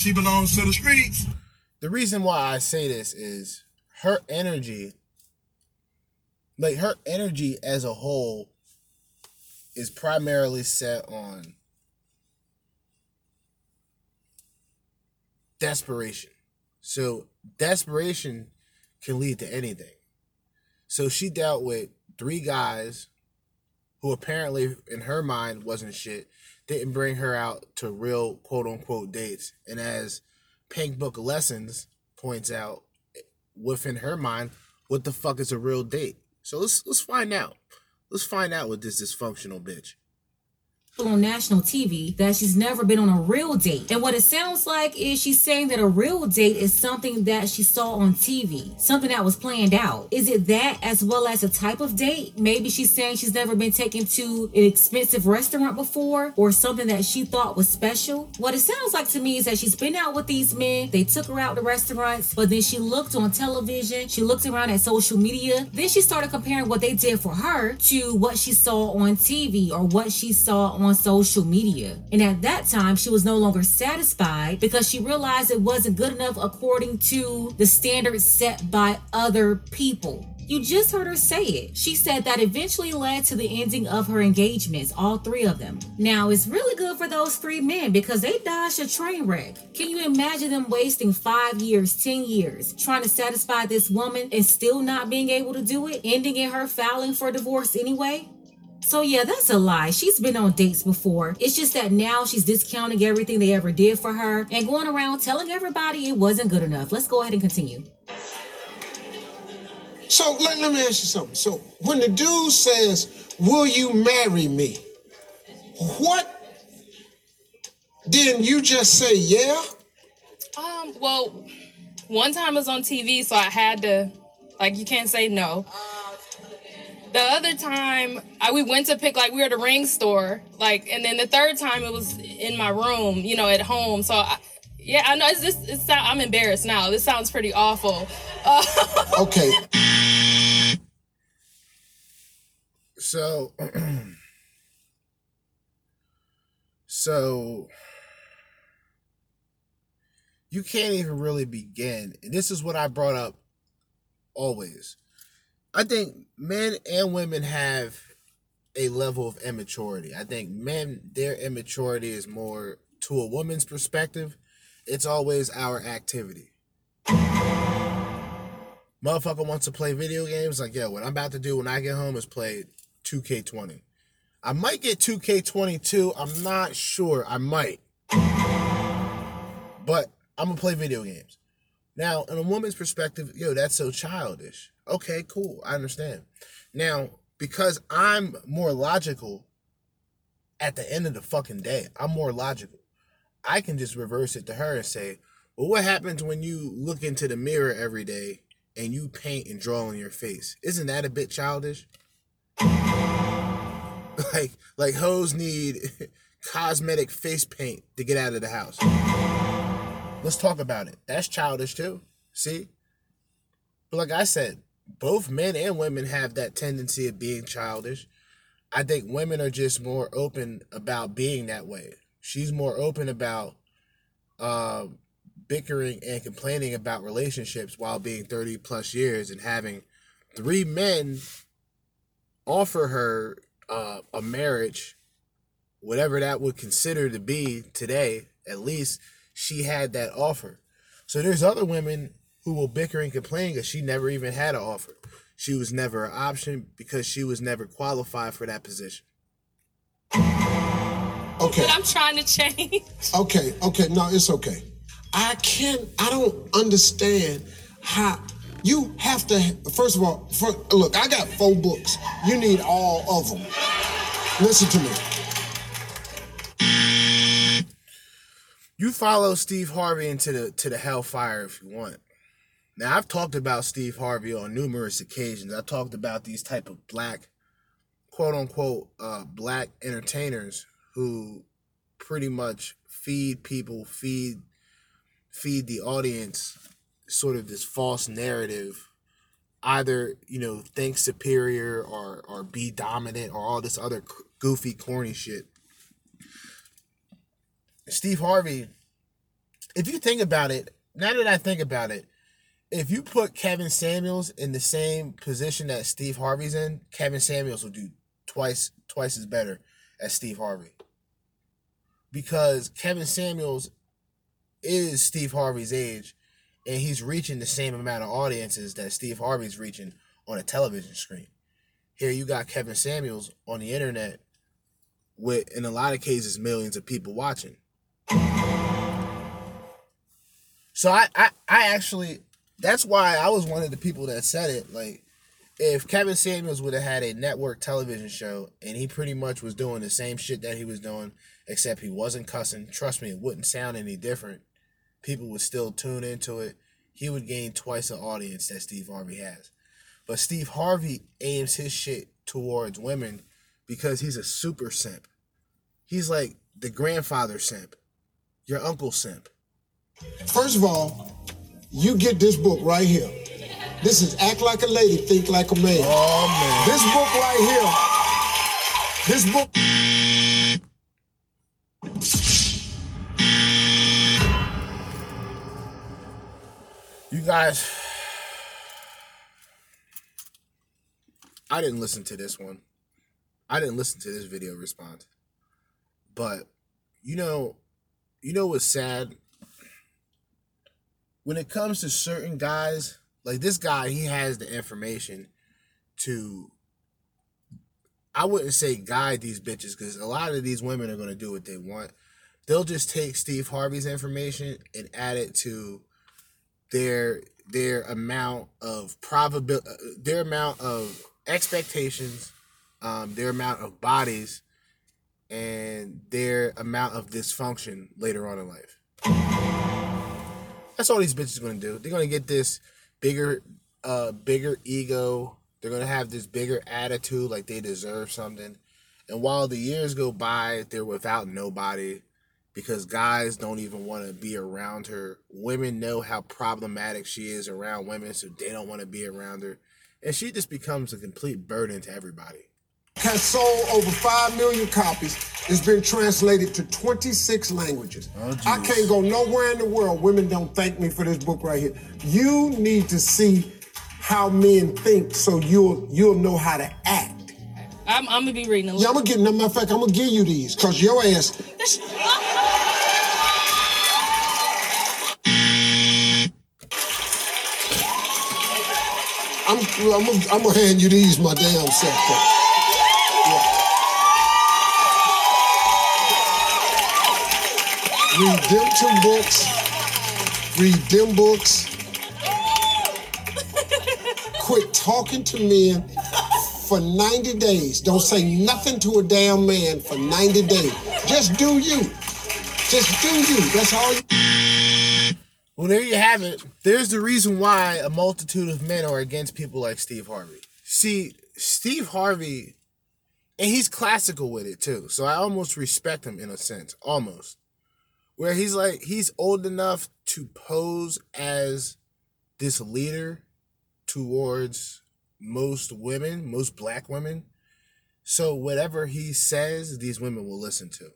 She belongs to the streets. The reason why I say this is her energy, like her energy as a whole, is primarily set on desperation. So desperation can lead to anything. So she dealt with three guys who apparently in her mind wasn't shit, didn't bring her out to real quote unquote dates. And as Pink Book Lessons points out, within her mind, what the fuck is a real date? So let's let's find out. Let's find out what this dysfunctional bitch. On national TV that she's never been on a real date. And what it sounds like is she's saying that a real date is something that she saw on TV, something that was planned out. Is it that as well as a type of date? Maybe she's saying she's never been taken to an expensive restaurant before or something that she thought was special. What it sounds like to me is that she's been out with these men, they took her out to restaurants, but then she looked on television, she looked around at social media, then she started comparing what they did for her to what she saw on TV or what she saw on social media. And at that time, she was no longer satisfied because she realized it wasn't good enough according to the standards set by other people. You just heard her say it. She said that eventually led to the ending of her engagements, all three of them. Now, it's really good for those three men because they dodged a train wreck. Can you imagine them wasting five years, 10 years trying to satisfy this woman and still not being able to do it, ending in her filing for divorce anyway? So yeah, that's a lie. She's been on dates before. It's just that now she's discounting everything they ever did for her and going around telling everybody it wasn't good enough. Let's go ahead and continue. So let, let me ask you something. So when the dude says, Will you marry me? What? Then you just say yeah? Um, well, one time it was on TV, so I had to, like, you can't say no. The other time, I, we went to pick, like, we were at a ring store, like, and then the third time it was in my room, you know, at home. So, I, yeah, I know it's just, it's, I'm embarrassed now. This sounds pretty awful. Uh, Okay. So, so you can't even really begin. And this is what I brought up always. I think men and women have a level of immaturity. I think men, their immaturity is more to a woman's perspective. It's always our activity. Motherfucker wants to play video games. Like, yo, what I'm about to do when I get home is play 2K20. I might get 2K22. I'm not sure. I might. But I'm gonna play video games. Now, in a woman's perspective, yo, that's so childish. Okay, cool. I understand. Now, because I'm more logical at the end of the fucking day, I'm more logical. I can just reverse it to her and say, well, what happens when you look into the mirror every day and you paint and draw on your face? Isn't that a bit childish? like, like hoes need cosmetic face paint to get out of the house. Let's talk about it. That's childish too. See? But like I said, both men and women have that tendency of being childish. I think women are just more open about being that way. She's more open about uh, bickering and complaining about relationships while being 30 plus years and having three men offer her uh, a marriage, whatever that would consider to be today, at least she had that offer. So there's other women who will bicker and complain because she never even had an offer. She was never an option because she was never qualified for that position. Okay. But I'm trying to change. Okay, okay, no, it's okay. I can't, I don't understand how you have to, first of all, for, look, I got four books. You need all of them. Listen to me. You follow Steve Harvey into the to the hellfire if you want. Now I've talked about Steve Harvey on numerous occasions. I talked about these type of black, quote unquote, uh, black entertainers who pretty much feed people, feed feed the audience sort of this false narrative either you know think superior or or be dominant or all this other goofy corny shit steve harvey if you think about it now that i think about it if you put kevin samuels in the same position that steve harvey's in kevin samuels will do twice twice as better as steve harvey because kevin samuels is steve harvey's age and he's reaching the same amount of audiences that Steve Harvey's reaching on a television screen. Here you got Kevin Samuels on the internet with in a lot of cases millions of people watching. So I I, I actually that's why I was one of the people that said it like if Kevin Samuels would have had a network television show and he pretty much was doing the same shit that he was doing except he wasn't cussing, trust me, it wouldn't sound any different people would still tune into it. He would gain twice the audience that Steve Harvey has. But Steve Harvey aims his shit towards women because he's a super simp. He's like the grandfather simp, your uncle simp. First of all, you get this book right here. This is Act Like a Lady, Think Like a Man. Oh man. This book right here, this book. You guys, I didn't listen to this one. I didn't listen to this video response. But you know, you know what's sad? When it comes to certain guys, like this guy, he has the information to I wouldn't say guide these bitches because a lot of these women are gonna do what they want. They'll just take Steve Harvey's information and add it to their their amount of probability, their amount of expectations, um, their amount of bodies, and their amount of dysfunction later on in life. That's all these bitches gonna do. They're gonna get this bigger, uh, bigger ego. They're gonna have this bigger attitude, like they deserve something. And while the years go by, they're without nobody because guys don't even want to be around her. Women know how problematic she is around women, so they don't want to be around her. And she just becomes a complete burden to everybody. Has sold over 5 million copies. It's been translated to 26 languages. Oh, I can't go nowhere in the world. Women don't thank me for this book right here. You need to see how men think so you'll you'll know how to act. I'm, I'm gonna be reading a Yeah, I'm gonna get matter of fact, I'm gonna give you these because your ass I'm, I'm, I'm gonna hand you these, my damn self. Two books. Read them books. Quit talking to men for 90 days. Don't say nothing to a damn man for 90 days. Just do you. Just do you. That's all. Well, there you have it. There's the reason why a multitude of men are against people like Steve Harvey. See, Steve Harvey, and he's classical with it too. So I almost respect him in a sense, almost. Where he's like, he's old enough to pose as this leader towards most women, most black women. So whatever he says, these women will listen to.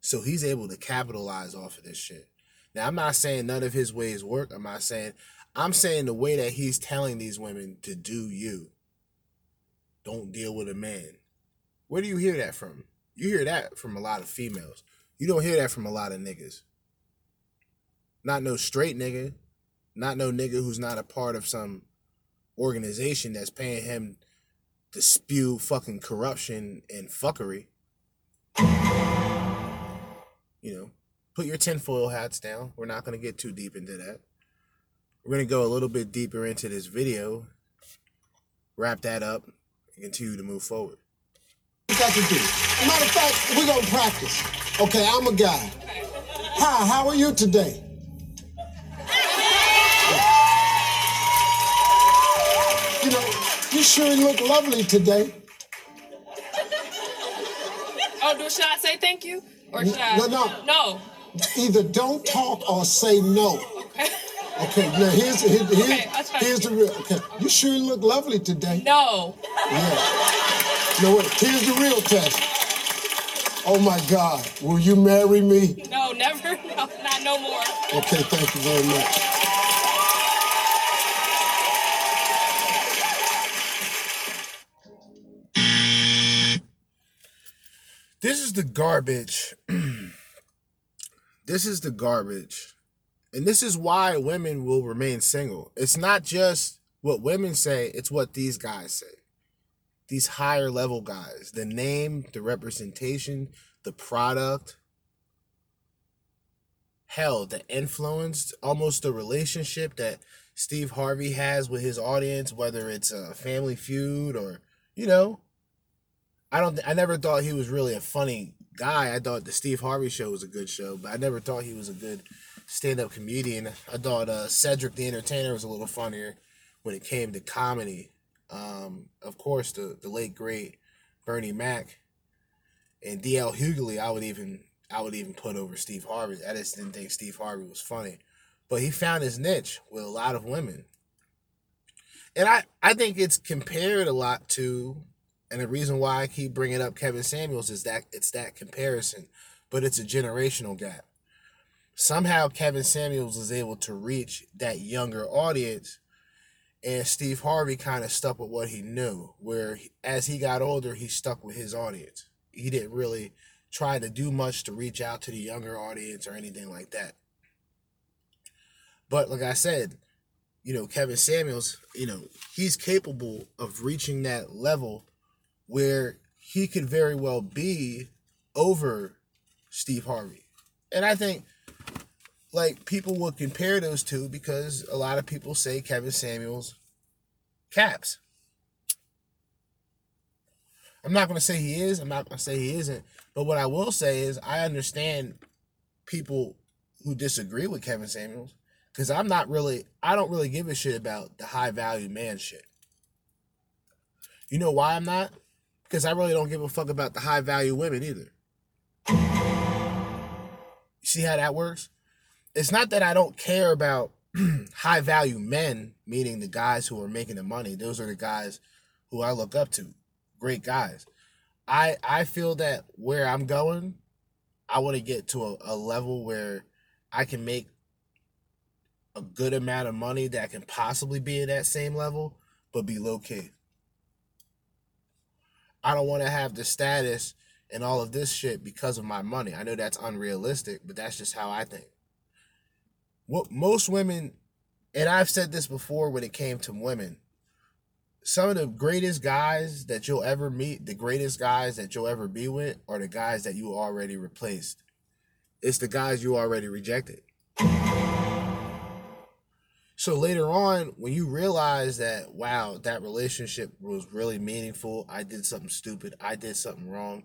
So he's able to capitalize off of this shit. Now, I'm not saying none of his ways work. I'm not saying, I'm saying the way that he's telling these women to do you. Don't deal with a man. Where do you hear that from? You hear that from a lot of females. You don't hear that from a lot of niggas. Not no straight nigga. Not no nigga who's not a part of some organization that's paying him to spew fucking corruption and fuckery. You know, put your tinfoil hats down. We're not going to get too deep into that. We're going to go a little bit deeper into this video, wrap that up, and continue to move forward. You got to do. Matter of fact, we're going to practice. Okay, I'm a guy. Hi, how are you today? You know, you sure look lovely today. Oh, do should I say thank you or should I? No, no. No. Either don't talk or say no. Okay, now here's here, here- Okay, here's the real. Okay, you sure look lovely today. No. Yeah. No, wait, here's the real test. Oh my God, will you marry me? No, never. No, not no more. Okay, thank you very much. This is the garbage. this is the garbage. And this is why women will remain single. It's not just what women say, it's what these guys say. These higher level guys. The name, the representation, the product. Hell, the influence, almost the relationship that Steve Harvey has with his audience, whether it's a family feud or, you know, I don't. I never thought he was really a funny guy. I thought the Steve Harvey show was a good show, but I never thought he was a good stand-up comedian. I thought uh, Cedric the Entertainer was a little funnier when it came to comedy. Um, of course, the the late great Bernie Mac and DL Hughley. I would even I would even put over Steve Harvey. I just didn't think Steve Harvey was funny, but he found his niche with a lot of women, and I I think it's compared a lot to and the reason why I keep bringing up Kevin Samuels is that it's that comparison, but it's a generational gap. Somehow Kevin Samuels was able to reach that younger audience, and Steve Harvey kind of stuck with what he knew. Where he- as he got older, he stuck with his audience. He didn't really try to do much to reach out to the younger audience or anything like that. But like I said, you know, Kevin Samuels, you know, he's capable of reaching that level where he could very well be over Steve Harvey. And I think like people will compare those two because a lot of people say Kevin Samuels caps. I'm not to say he is, I'm not to say he isn't, but what I will say is I understand people who disagree with Kevin Samuels cuz I'm not really I don't really give a shit about the high value man shit. You know why I'm not? Because I really don't give a fuck about the high value women either. See how that works? It's not that I don't care about high value men, meaning the guys who are making the money. Those are the guys who I look up to. Great guys. I I feel that where I'm going, I want to get to a, a level where I can make a good amount of money that can possibly be at that same level, but be low key. I don't want to have the status and all of this shit because of my money. I know that's unrealistic, but that's just how I think. What most women, and I've said this before when it came to women, some of the greatest guys that you'll ever meet, the greatest guys that you'll ever be with, are the guys that you already replaced. It's the guys you already rejected. So later on, when you realize that, wow, that relationship was really meaningful, I did something stupid, I did something wrong,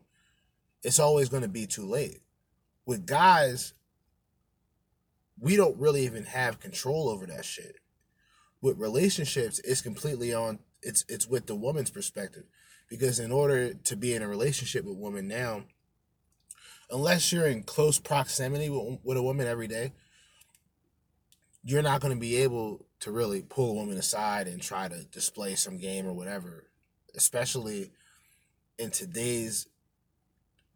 it's always going to be too late. With guys, we don't really even have control over that shit. With relationships, it's completely on it's it's with the woman's perspective. Because in order to be in a relationship with women now, unless you're in close proximity with, with a woman every day, you're not going to be able to really pull a woman aside and try to display some game or whatever, especially in today's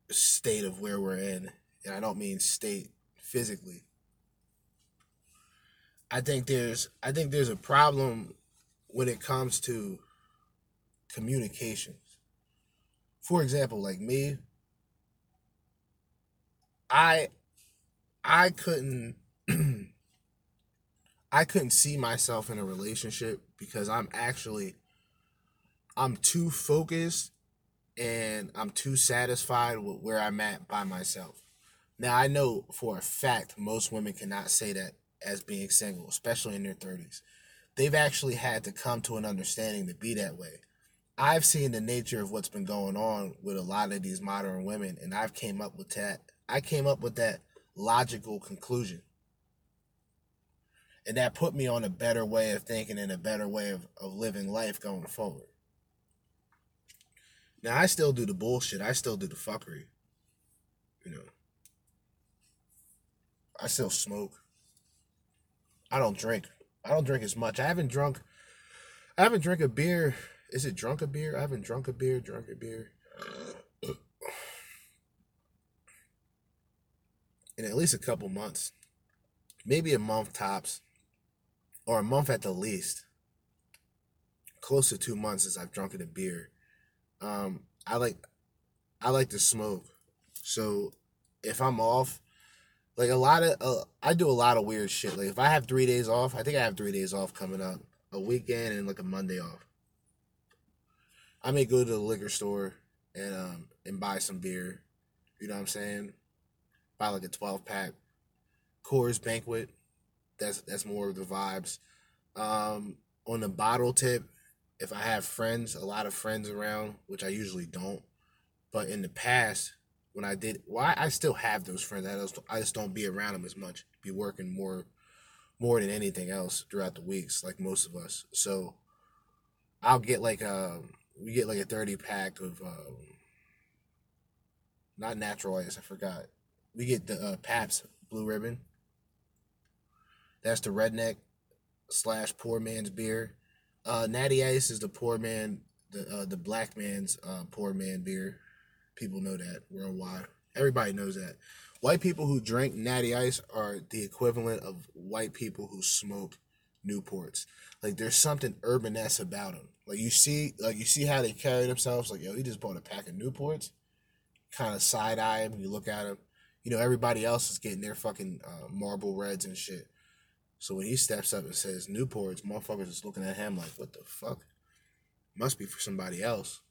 state of where we're in. And I don't mean state physically. I think there's I think there's a problem when it comes to communications. For example, like me, I I couldn't I couldn't see myself in a relationship because I'm actually I'm too focused and I'm too satisfied with where I'm at by myself. Now I know for a fact most women cannot say that as being single, especially in their 30s. They've actually had to come to an understanding to be that way. I've seen the nature of what's been going on with a lot of these modern women and I've came up with that I came up with that logical conclusion. And that put me on a better way of thinking and a better way of, of living life going forward. Now I still do the bullshit. I still do the fuckery. You know. I still smoke. I don't drink. I don't drink as much. I haven't drunk I haven't drank a beer. Is it drunk a beer? I haven't drunk a beer, drunk a beer. In at least a couple months. Maybe a month tops. Or a month at the least. Close to two months since I've drunken a beer. Um, I like I like to smoke. So if I'm off, like a lot of uh, I do a lot of weird shit. Like if I have three days off, I think I have three days off coming up, a weekend and like a Monday off. I may go to the liquor store and um and buy some beer. You know what I'm saying? Buy like a 12 pack. Coors Banquet. That's that's more of the vibes. Um, on the bottle tip, if I have friends, a lot of friends around, which I usually don't, but in the past when I did, well, I, I still have those friends. I just I just don't be around them as much. Be working more, more than anything else throughout the weeks, like most of us. So I'll get like a we get like a thirty pack of um, not natural ice. I forgot. We get the uh, Pabst Blue Ribbon. That's the redneck slash poor man's beer. Uh, Natty Ice is the poor man, the uh, the black man's uh, poor man beer. People know that worldwide. Everybody knows that. White people who drink Natty Ice are the equivalent of white people who smoke Newports. Like there's something urbaness about them. Like you see, like you see how they carry themselves. Like yo, he just bought a pack of Newports. Kind of side eye him. You look at him. You know everybody else is getting their fucking uh, Marlboro Reds and shit. So when he steps up and says Newports, motherfuckers is looking at him like, what the fuck? Must be for somebody else.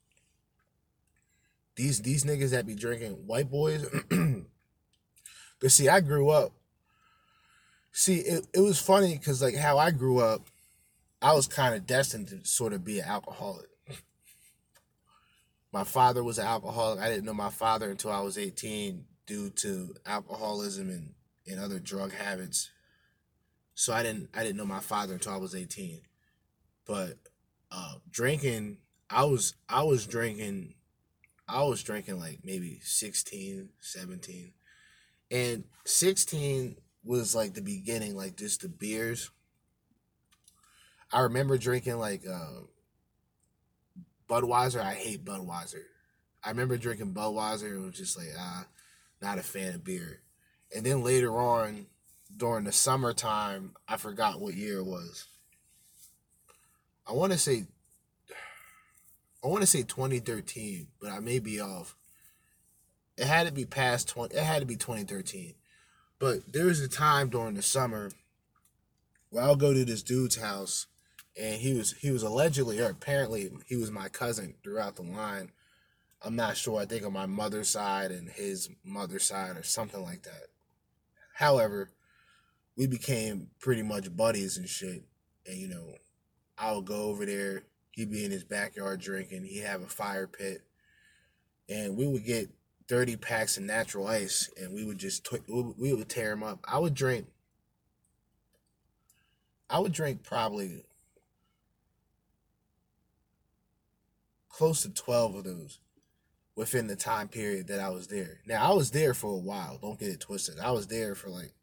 These these niggas that be drinking white boys. Cause see, I grew up. See, it, it was funny because like how I grew up, I was kind of destined to sort of be an alcoholic. My father was an alcoholic. I didn't know my father until I was 18 due to alcoholism and, and other drug habits. So I didn't I didn't know my father until I was 18. But uh drinking, I was I was drinking I was drinking like maybe 16, 17. And 16 was like the beginning, like just the beers. I remember drinking like uh, Budweiser. I hate Budweiser. I remember drinking Budweiser and was just like, ah, not a fan of beer. And then later on, during the summertime, I forgot what year it was. I want to say, I want to say 2013, but I may be off. It had to be past 20. It had to be 2013. But there was a time during the summer where I'll go to this dude's house, and he was he was allegedly or apparently he was my cousin throughout the line. I'm not sure. I think on my mother's side and his mother's side or something like that. However, we became pretty much buddies and shit. And you know, I would go over there. He'd be in his backyard drinking. He'd have a fire pit, and we would get thirty packs of natural ice, and we would just we would- tear them up. I would drink. I would drink probably close to twelve of those within the time period that I was there. Now I was there for a while. Don't get it twisted. I was there for like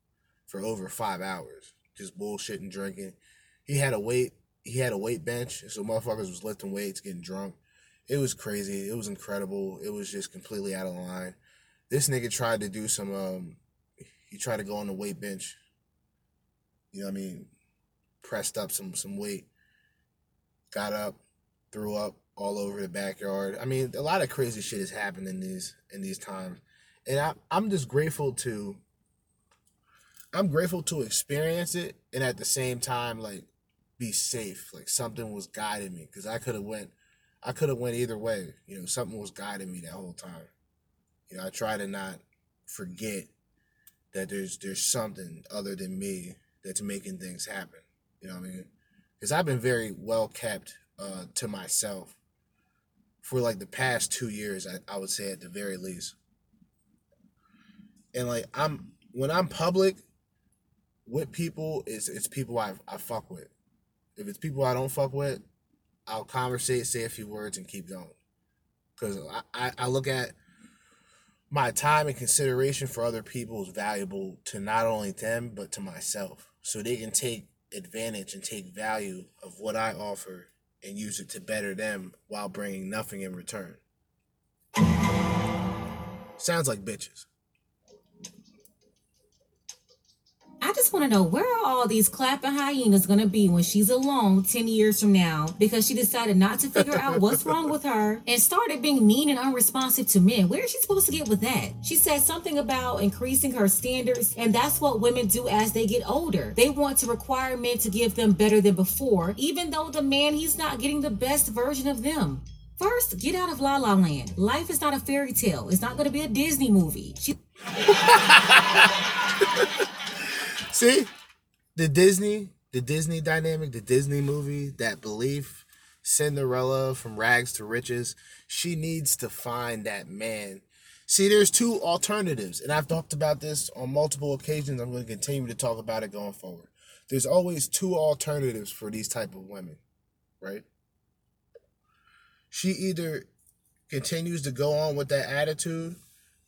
for over five hours, just bullshitting, drinking. He had a weight. He had a weight bench, so motherfuckers was lifting weights, getting drunk. It was crazy. It was incredible. It was just completely out of line. This nigga tried to do some. um He tried to go on the weight bench. You know what I mean? Pressed up some some weight. Got up, threw up all over the backyard. I mean, a lot of crazy shit has happened in these in these times, and I I'm just grateful to. I'm grateful to experience it, and at the same time, like, be safe. Like something was guiding me, because I could have went, I could have went either way. You know, something was guiding me that whole time. You know, I try to not forget that there's there's something other than me that's making things happen. You know what I mean? Because I've been very well kept uh, to myself for like the past two years. I, I would say at the very least. And like I'm when I'm public with people, it's it's people I I fuck with. If it's people I don't fuck with, I'll conversate, say a few words, and keep going. Because I, I, I look at my time and consideration for other people is valuable to not only them but to myself. So they can take advantage and take value of what i offer and use it to better them while bringing nothing in return. Sounds like bitches I just want to know where are all these clapping hyenas going to be when she's alone 10 years from now because she decided not to figure out what's wrong with her and started being mean and unresponsive to men. Where is she supposed to get with that? She said something about increasing her standards, and that's what women do as they get older. They want to require men to give them better than before, even though the man he's not getting the best version of them. First, get out of La La Land. Life is not a fairy tale. It's not going to be a Disney movie. She See, the Disney, the Disney dynamic, the Disney movie, that belief, Cinderella from rags to riches. She needs to find that man. See, there's two alternatives, and I've talked about this on multiple occasions. I'm going to continue to talk about it going forward. There's always two alternatives for these type of women, right? She either continues to go on with that attitude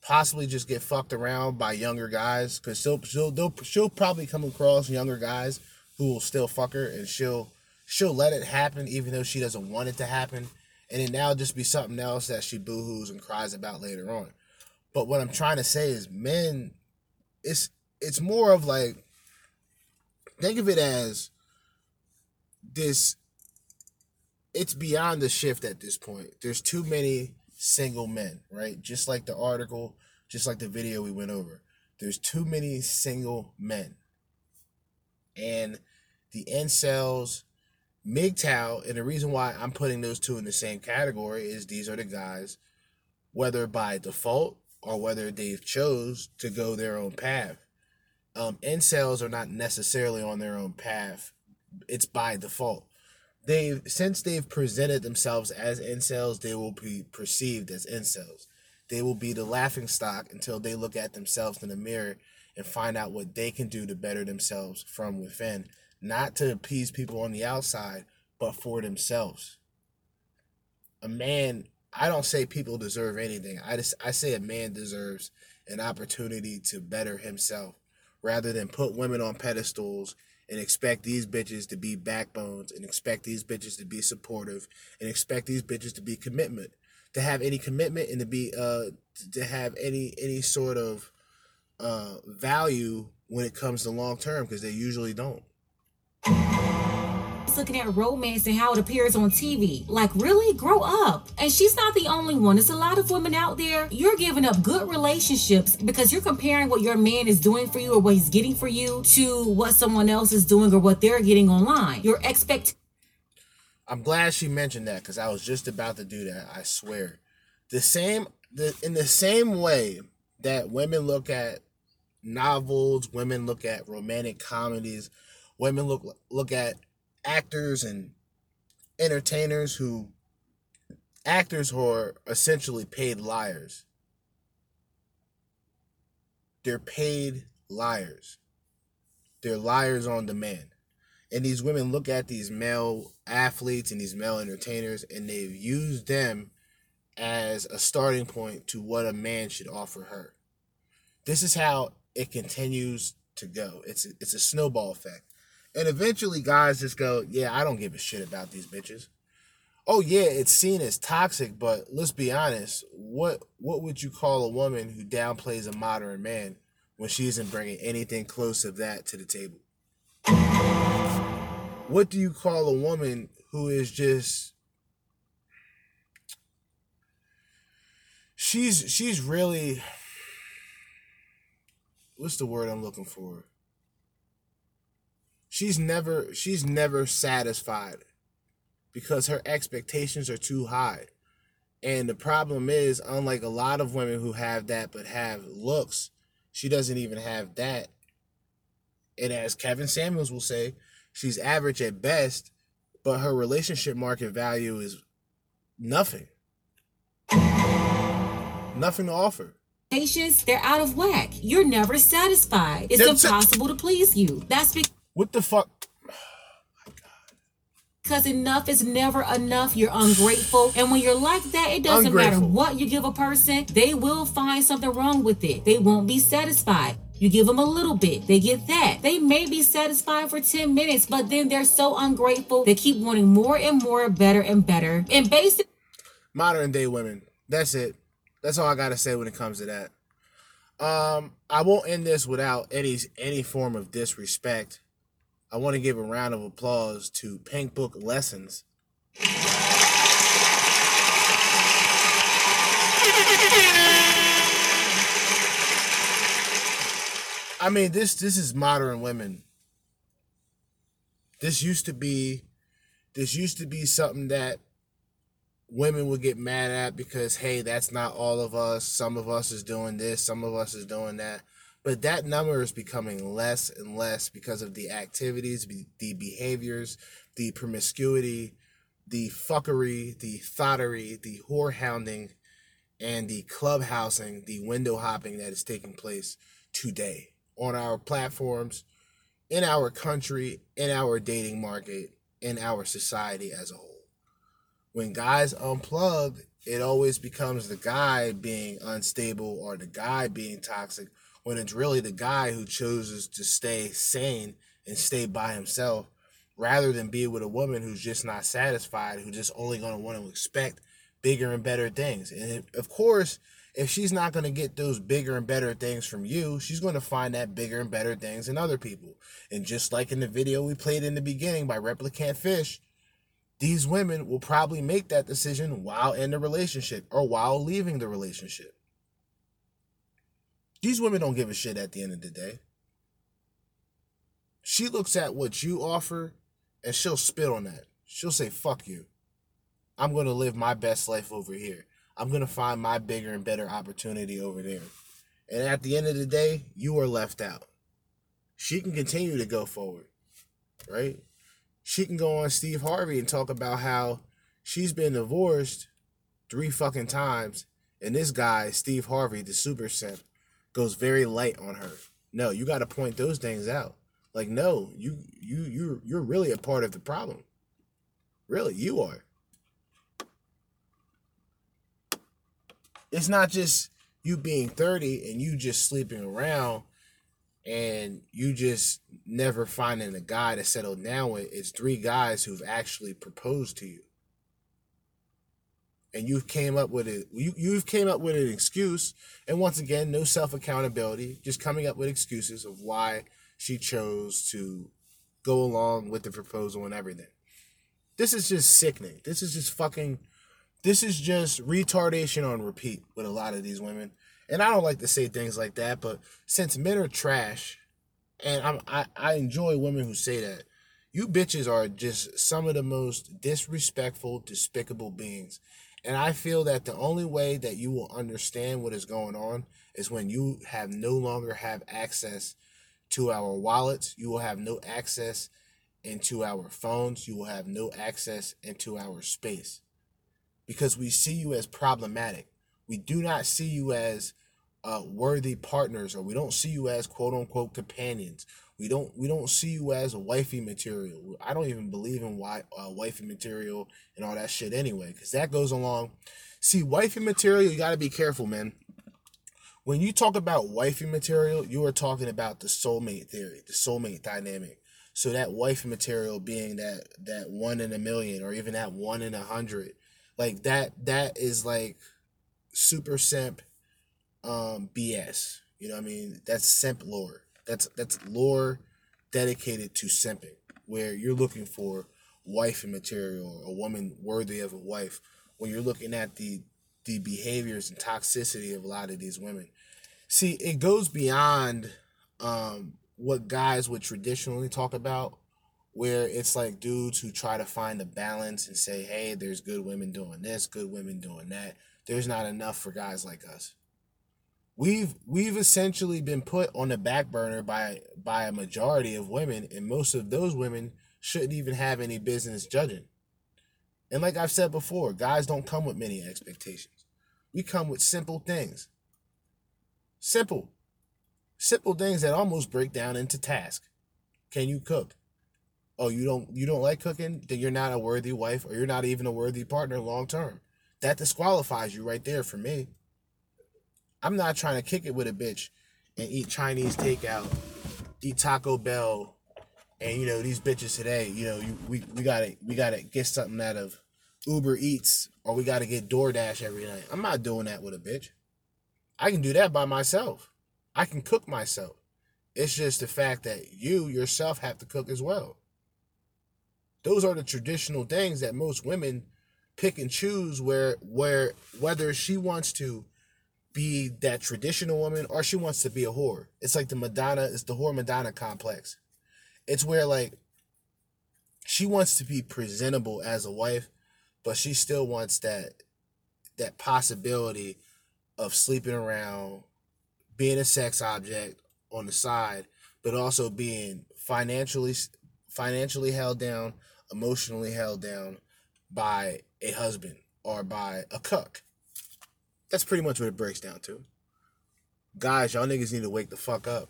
possibly just get fucked around by younger guys because she'll she'll she'll probably come across younger guys who will still fuck her and she'll she'll let it happen even though she doesn't want it to happen and then now just be something else that she boohoo's and cries about later on. But what I'm trying to say is men it's it's more of like think of it as this it's beyond the shift at this point. There's too many single men, right? Just like the article, just like the video we went over. There's too many single men. And the incels, MGTOW, and the reason why I'm putting those two in the same category is these are the guys, whether by default or whether they've chose to go their own path. Um, incels are not necessarily on their own path. It's by default they've since they've presented themselves as incels, they will be perceived as incels. They will be the laughing stock until they look at themselves in the mirror and find out what they can do to better themselves from within, not to appease people on the outside, but for themselves. A man, I don't say people deserve anything. I just I say a man deserves an opportunity to better himself rather than put women on pedestals and expect these bitches to be backbones and expect these bitches to be supportive and expect these bitches to be commitment to have any commitment and to be uh to have any any sort of uh value when it comes to long term because they usually don't looking at romance and how it appears on TV. Like, really? Grow up. And she's not the only one. There's a lot of women out there. You're giving up good relationships because you're comparing what your man is doing for you or what he's getting for you to what someone else is doing or what they're getting online. Your expect I'm glad she mentioned that because I was just about to do that. I swear. The same, the in the same way that women look at novels, women look at romantic comedies, women look look at actors and entertainers who actors who are essentially paid liars. They're paid liars. They're liars on demand. And these women look at these male athletes and these male entertainers and they've used them as a starting point to what a man should offer her. This is how it continues to go. It's it's a snowball effect. And eventually guys just go, "Yeah, I don't give a shit about these bitches." Oh yeah, it's seen as toxic, but let's be honest. What what would you call a woman who downplays a modern man when she isn't bringing anything close of that to the table? What do you call a woman who is just she's she's really what's the word I'm looking for? She's never she's never satisfied because her expectations are too high. And the problem is, unlike a lot of women who have that but have looks, she doesn't even have that. And as Kevin Samuels will say, she's average at best, but her relationship market value is nothing. Nothing to offer. Patience, they're out of whack. You're never satisfied. It's it. impossible to please you. That's because What the fuck? Because enough is never enough. You're ungrateful. And when you're like that, it doesn't matter what you give a person, they will find something wrong with it. They won't be satisfied. You give them a little bit, they get that. They may be satisfied for 10 minutes, but then they're so ungrateful. They keep wanting more and more, better and better. And basically, modern day women. That's it. That's all I gotta say when it comes to that. Um, I won't end this without any any form of disrespect. I want to give a round of applause to Pink Book Lessons. I mean, this this is modern women. This used to be this used to be something that women would get mad at because hey that's not all of us some of us is doing this some of us is doing that but that number is becoming less and less because of the activities the behaviors the promiscuity the fuckery the thottery the whorehounding and the clubhousing the window hopping that is taking place today on our platforms in our country in our dating market in our society as a whole. When guys unplug, it always becomes the guy being unstable or the guy being toxic when it's really the guy who chooses to stay sane and stay by himself rather than be with a woman who's just not satisfied, who's just only going to want to expect bigger and better things. And of course, if she's not going to get those bigger and better things from you, she's going to find that bigger and better things in other people. And just like in the video we played in the beginning by Replicant Fish, these women will probably make that decision while in the relationship or while leaving the relationship. These women don't give a shit at the end of the day. She looks at what you offer and she'll spit on that. She'll say, fuck you. I'm going to live my best life over here. I'm going to find my bigger and better opportunity over there. And at the end of the day, you are left out. She can continue to go forward, right? she can go on Steve Harvey and talk about how she's been divorced three fucking times, and this guy, Steve Harvey, the super simp, goes very light on her. No, you got to point those things out. Like, no, you you you you're really a part of the problem. Really, you are. It's not just you being 30 and you just sleeping around and you just never finding a guy to settle down with. It's three guys who've actually proposed to you. And you've came up with it. You you've came up with an excuse, and once again, no self accountability. Just coming up with excuses of why she chose to go along with the proposal and everything. This is just sickening. This is just fucking. This is just retardation on repeat with a lot of these women. And I don't like to say things like that, but since men are trash, and I'm, I I enjoy women who say that. You bitches are just some of the most disrespectful, despicable beings. And I feel that the only way that you will understand what is going on is when you have no longer have access to our wallets. You will have no access into our phones. You will have no access into our space because we see you as problematic. We do not see you as uh, worthy partners, or we don't see you as quote unquote companions. We don't we don't see you as a wifey material. I don't even believe in wi- uh, wifey material and all that shit anyway, because that goes along. See, wifey material, you got to be careful, man. When you talk about wifey material, you are talking about the soulmate theory, the soulmate dynamic. So that wifey material being that that one in a million, or even that one in a hundred, like that that is like super simp um BS. You know what I mean? That's simp lore. That's that's lore dedicated to simping, where you're looking for wife material, a woman worthy of a wife, when you're looking at the the behaviors and toxicity of a lot of these women. See, it goes beyond um what guys would traditionally talk about, where it's like dudes who try to find a balance and say, hey, there's good women doing this, good women doing that. There's not enough for guys like us we've we've essentially been put on the back burner by by a majority of women and most of those women shouldn't even have any business judging. And like i've said before guys don't come with many expectations. We come with simple things. Simple simple things that almost break down into task can you cook? Oh you don't you don't like cooking? Then you're not a worthy wife or you're not even a worthy partner long term. That disqualifies you right there for me I'm not trying to kick it with a bitch and eat Chinese takeout, eat Taco Bell, and you know these bitches today. You know, you, we we gotta we gotta get something out of Uber Eats or we gotta get DoorDash every night. I'm not doing that with a bitch. I can do that by myself. I can cook myself. It's just the fact that you yourself have to cook as well. Those are the traditional things that most women pick and choose where where whether she wants to be that traditional woman or she wants to be a whore. It's like the Madonna, it's the whore Madonna complex. It's where like she wants to be presentable as a wife, but she still wants that that possibility of sleeping around, being a sex object on the side, but also being financially financially held down, emotionally held down by a husband or by a cuck. That's pretty much what it breaks down to. Guys, y'all niggas need to wake the fuck up.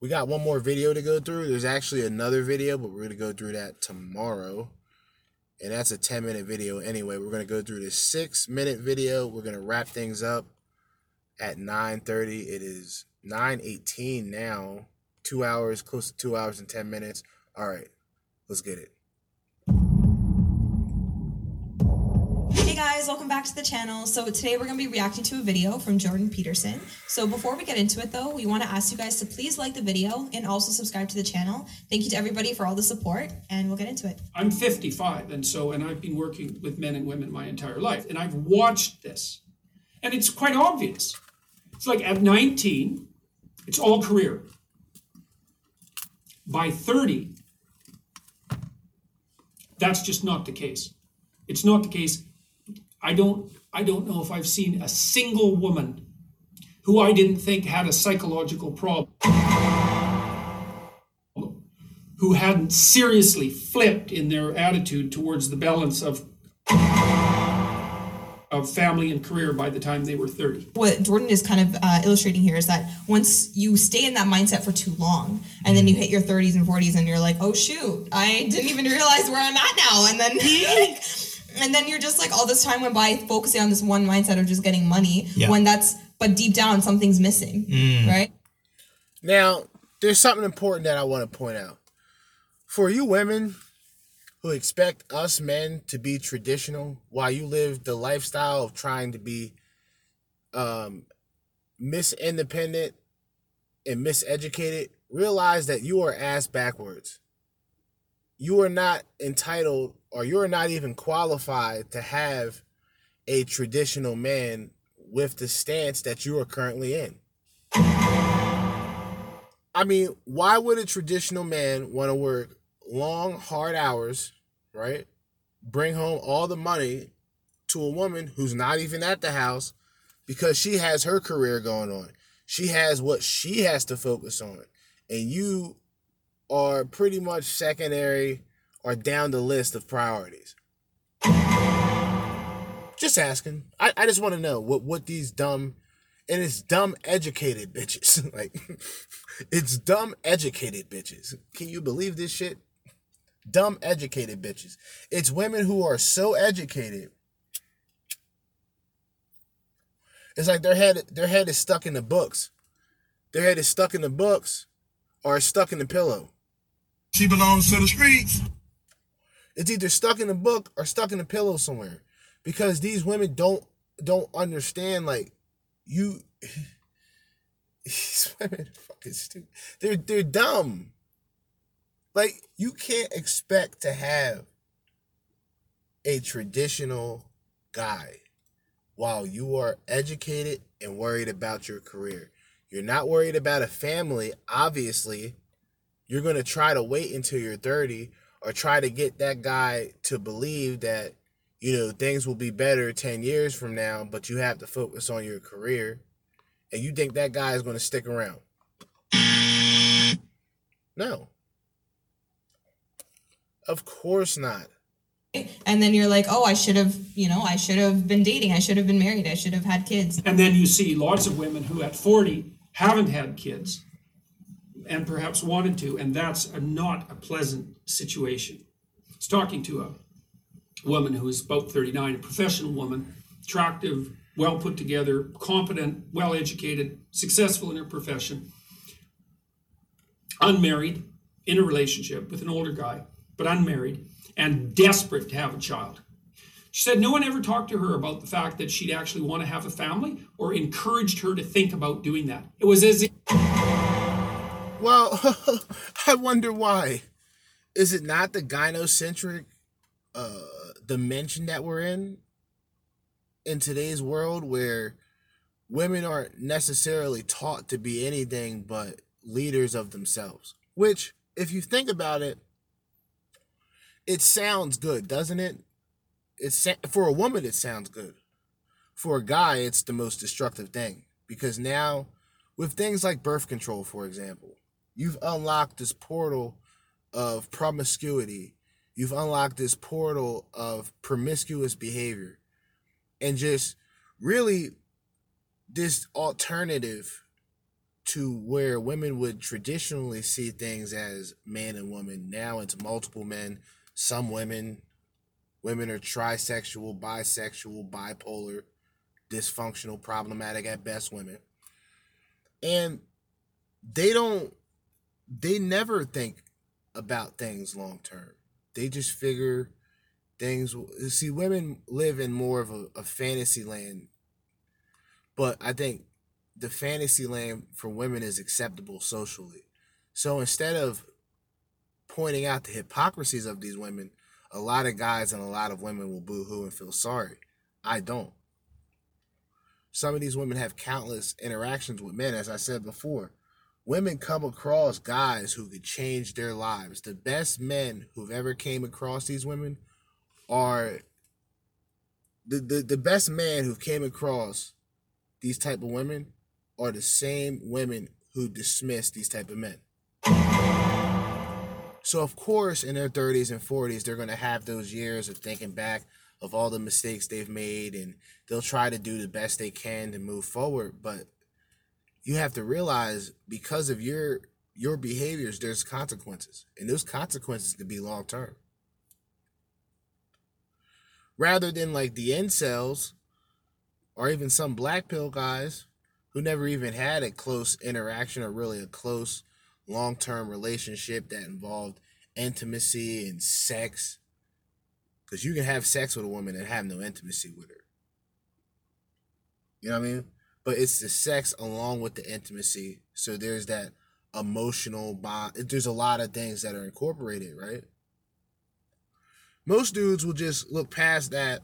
We got one more video to go through. There's actually another video, but we're going to go through that tomorrow. And that's a 10 minute video anyway. We're going to go through this six minute video. We're going to wrap things up at 9.30. It is 9.18 now. Two hours, close to two hours and 10 minutes. All right, let's get it. Hey guys, welcome back to the channel. So today we're going to be reacting to a video from Jordan Peterson. So before we get into it though, we want to ask you guys to please like the video and also subscribe to the channel. Thank you to everybody for all the support and we'll get into it. I'm 55, and so, and I've been working with men and women my entire life, and I've watched this, and it's quite obvious. It's like at 19, it's all career. By 30, that's just not the case. It's not the case. I don't, I don't know if I've seen a single woman who I didn't think had a psychological problem who hadn't seriously flipped in their attitude towards the balance of of family and career by the time they were 30. What Jordan is kind of uh, illustrating here is that once you stay in that mindset for too long and then you hit your 30s and 40s and you're like, oh shoot, I didn't even realize where I'm at now. And then and then you're just like all this time went by focusing on this one mindset of just getting money Yeah. when that's but deep down something's missing, right? Now, there's something important that I want to point out. For you women who expect us men to be traditional while you live the lifestyle of trying to be um miss independent and miseducated, realize that you are ass backwards. You are not entitled or you are not even qualified to have a traditional man with the stance that you are currently in. I mean, why would a traditional man want to work long, hard hours, right? Bring home all the money to a woman who's not even at the house because she has her career going on. She has what she has to focus on. And you are pretty much secondary or down the list of priorities. Just asking. I, I just want to know what, what these dumb and it's dumb educated bitches. like it's dumb educated bitches. Can you believe this shit? Dumb educated bitches. It's women who are so educated. It's like their head their head is stuck in the books. Their head is stuck in the books or stuck in the pillow. She belongs to the streets. It's either stuck in the book or stuck in the pillow somewhere. Because these women don't don't understand like you these women fucking stupid. They're they're dumb. Like you can't expect to have a traditional guy while you are educated and worried about your career. You're not worried about a family, obviously. You're going to try to wait until you're 30 or try to get that guy to believe that you know things will be better 10 years from now, but you have to focus on your career and you think that guy is going to stick around. No. Of course not. And then you're like, oh, I should have, you know, I should have been dating. I should have been married. I should have had kids. And then you see lots of women who at 40 haven't had kids and perhaps wanted to, and that's a, not a pleasant situation. I was talking to a woman who is about 39, a professional woman, attractive, well put together, competent, well educated, successful in her profession, unmarried, in a relationship with an older guy, but unmarried, and desperate to have a child. She said no one ever talked to her about the fact that she'd actually want to have a family or encouraged her to think about doing that. It was as if. Well, I wonder why. Is it not the gynocentric uh, dimension that we're in in today's world where women aren't necessarily taught to be anything but leaders of themselves? Which, if you think about it, it sounds good, doesn't it? It's for a woman, it sounds good. For a guy, it's the most destructive thing because now, with things like birth control, for example, you've unlocked this portal of promiscuity. You've unlocked this portal of promiscuous behavior and just really this alternative to where women would traditionally see things as man and woman. Now it's multiple men, some women. Women are trisexual, bisexual, bipolar, dysfunctional, problematic at best women. And they don't, they never think about things long term. They just figure things. See, women live in more of a, a fantasy land, but I think the fantasy land for women is acceptable socially. So instead of pointing out the hypocrisies of these women, a lot of guys and a lot of women will boo hoo and feel sorry. I don't. Some of these women have countless interactions with men, as I said before. Women come across guys who could change their lives. The best men who've ever came across these women are the, the, the best man who came across these type of women are the same women who dismiss these type of men. So of course, in their 30s and 40s, they're going to have those years of thinking back of all the mistakes they've made and they'll try to do the best they can to move forward, but you have to realize because of your your behaviors there's consequences and those consequences could be long term rather than like the incels or even some black pill guys who never even had a close interaction or really a close long term relationship that involved intimacy and sex. Because you can have sex with a woman and have no intimacy with her. You know what I mean? But it's the sex along with the intimacy. So there's that emotional bond. There's a lot of things that are incorporated, right? Most dudes will just look past that.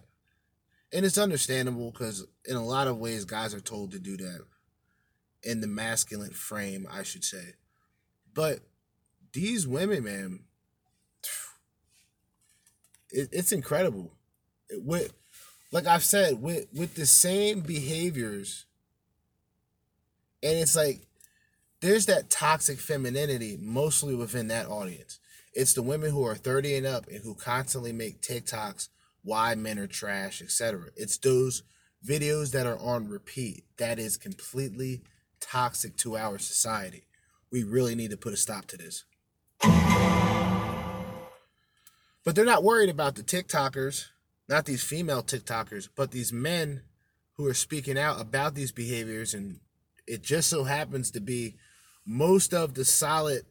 And it's understandable because in a lot of ways, guys are told to do that in the masculine frame, I should say. But these women, man, it, it's incredible. It, with like I've said, with with the same behaviors, and it's like there's that toxic femininity mostly within that audience. It's the women who are 30 and up and who constantly make TikToks why men are trash, etc. It's those videos that are on repeat that is completely toxic to our society. We really need to put a stop to this. But they're not worried about the TikTokers, not these female TikTokers, but these men who are speaking out about these behaviors. And it just so happens to be most of the solid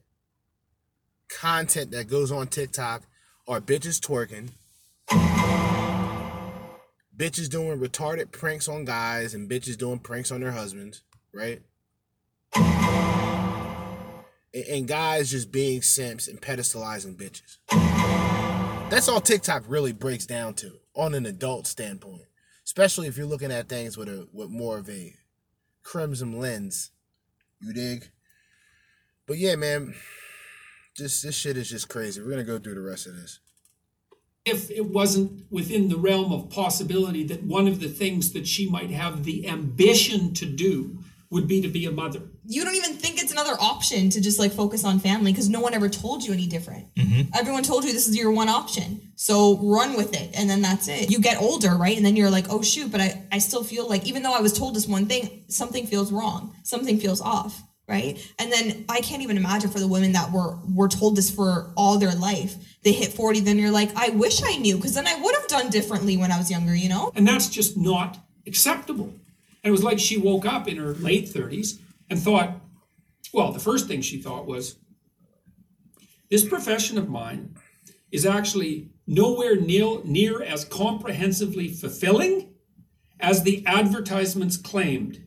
content that goes on TikTok are bitches twerking, bitches doing retarded pranks on guys, and bitches doing pranks on their husbands, right? And, and guys just being simps and pedestalizing bitches. That's all TikTok really breaks down to on an adult standpoint, especially if you're looking at things with a with more of a crimson lens. You dig? But yeah, man, this this shit is just crazy. We're gonna go through the rest of this. if it wasn't within the realm of possibility that one of the things that she might have the ambition to do would be to be a mother. You don't even think it's another option to just like focus on family because no one ever told you any different. Mm-hmm. Everyone told you this is your one option. So run with it. And then that's it. You get older, right? And then you're like, oh shoot, but I, I still feel like even though I was told this one thing, something feels wrong. Something feels off. Right. And then I can't even imagine for the women that were were told this for all their life. They hit 40, then you're like, I wish I knew, because then I would have done differently when I was younger, you know? And that's just not acceptable. And it was like she woke up in her late 30s and thought, well, the first thing she thought was, this profession of mine is actually nowhere near, near as comprehensively fulfilling as the advertisements claimed,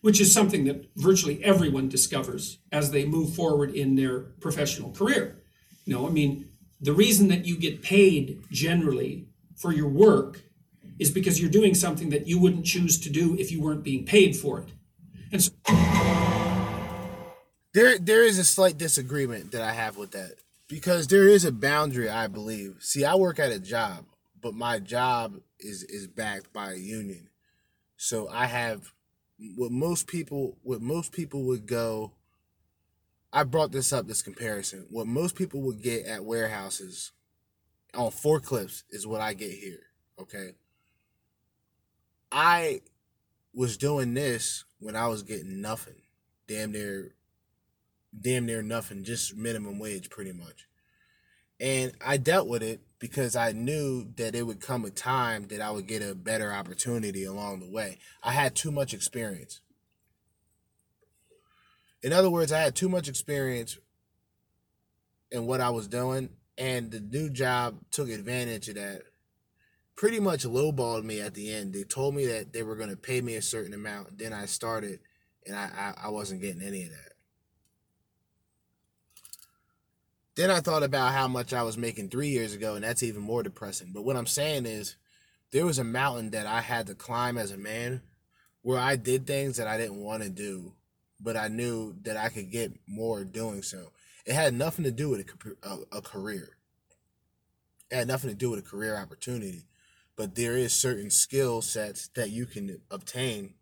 which is something that virtually everyone discovers as they move forward in their professional career. You know, I mean, the reason that you get paid generally for your work is because you're doing something that you wouldn't choose to do if you weren't being paid for it. There there is a slight disagreement that I have with that. Because there is a boundary, I believe. See, I work at a job, but my job is is backed by a union. So I have what most people what most people would go I brought this up this comparison. What most people would get at warehouses on forklifts is what I get here. Okay. I was doing this when I was getting nothing. Damn near damn near nothing, just minimum wage pretty much. And I dealt with it because I knew that it would come a time that I would get a better opportunity along the way. I had too much experience. In other words, I had too much experience in what I was doing, and the new job took advantage of that. Pretty much lowballed me at the end. They told me that they were going to pay me a certain amount. Then I started, and I, I, I wasn't getting any of that. Then I thought about how much I was making three years ago, and that's even more depressing. But what I'm saying is, there was a mountain that I had to climb as a man where I did things that I didn't want to do, but I knew that I could get more doing so. It had nothing to do with a, a, a career, it had nothing to do with a career opportunity. But there is certain skill sets that you can obtain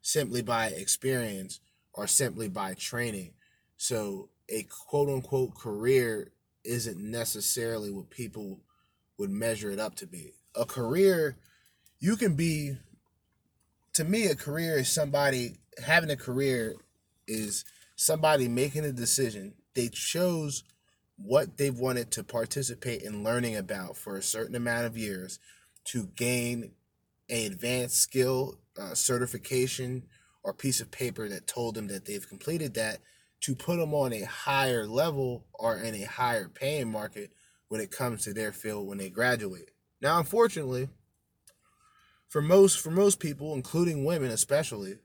simply by experience or simply by training. So a quote unquote career isn't necessarily what people would measure it up to be. A career, you can be, to me, a career is somebody having a career is somebody making a decision. They chose what they've wanted to participate in learning about for a certain amount of years to gain an advanced skill, uh, certification, or piece of paper that told them that they've completed that to put them on a higher level or in a higher paying market when it comes to their field when they graduate. Now, unfortunately, for most for most people, including women especially,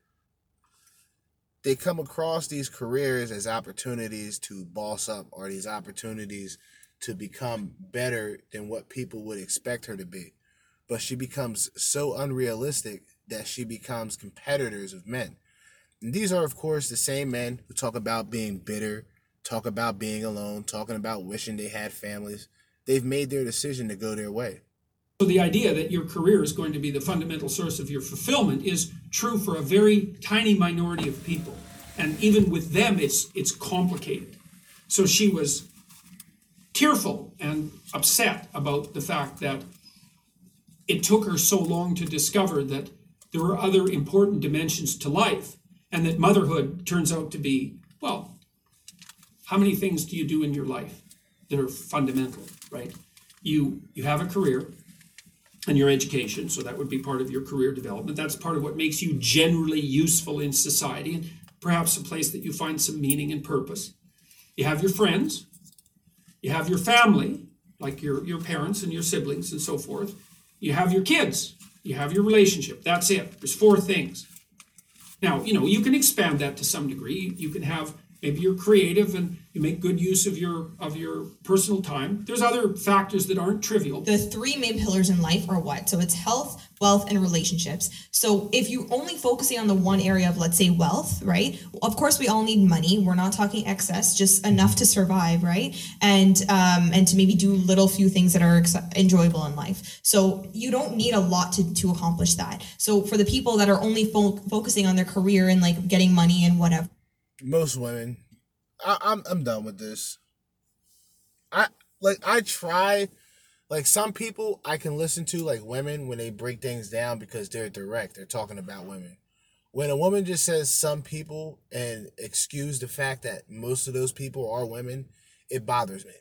they come across these careers as opportunities to boss up or these opportunities to become better than what people would expect her to be. But she becomes so unrealistic that she becomes competitors of men. And these are, of course, the same men who talk about being bitter, talk about being alone, talking about wishing they had families. They've made their decision to go their way. So the idea that your career is going to be the fundamental source of your fulfillment is true for a very tiny minority of people. And even with them, it's it's complicated. So she was tearful and upset about the fact that it took her so long to discover that there were other important dimensions to life and that motherhood turns out to be well how many things do you do in your life that are fundamental right you you have a career and your education. So that would be part of your career development. That's part of what makes you generally useful in society and perhaps a place that you find some meaning and purpose. You have your friends. You have your family like your your parents and your siblings and so forth. You have your kids. You have your relationship. That's it. There's four things. Now you know you can expand that to some degree. You can have maybe you're creative and you make good use of your of your personal time there's other factors that aren't trivial. The three main pillars in life are what? So it's health wealth and relationships. So if you're only focusing on the one area of let's say wealth right? Of course we all need money. We're not talking excess just enough to survive right? And um and to maybe do little few things that are ex- enjoyable in life. So you don't need a lot to to accomplish that. So for the people that are only fo- focusing on their career and like getting money and whatever most women I, I'm I'm done with this. I like I try like some people I can listen to like women when they break things down because they're direct. They're talking about women. When a woman just says some people and excuse the fact that most of those people are women, it bothers me.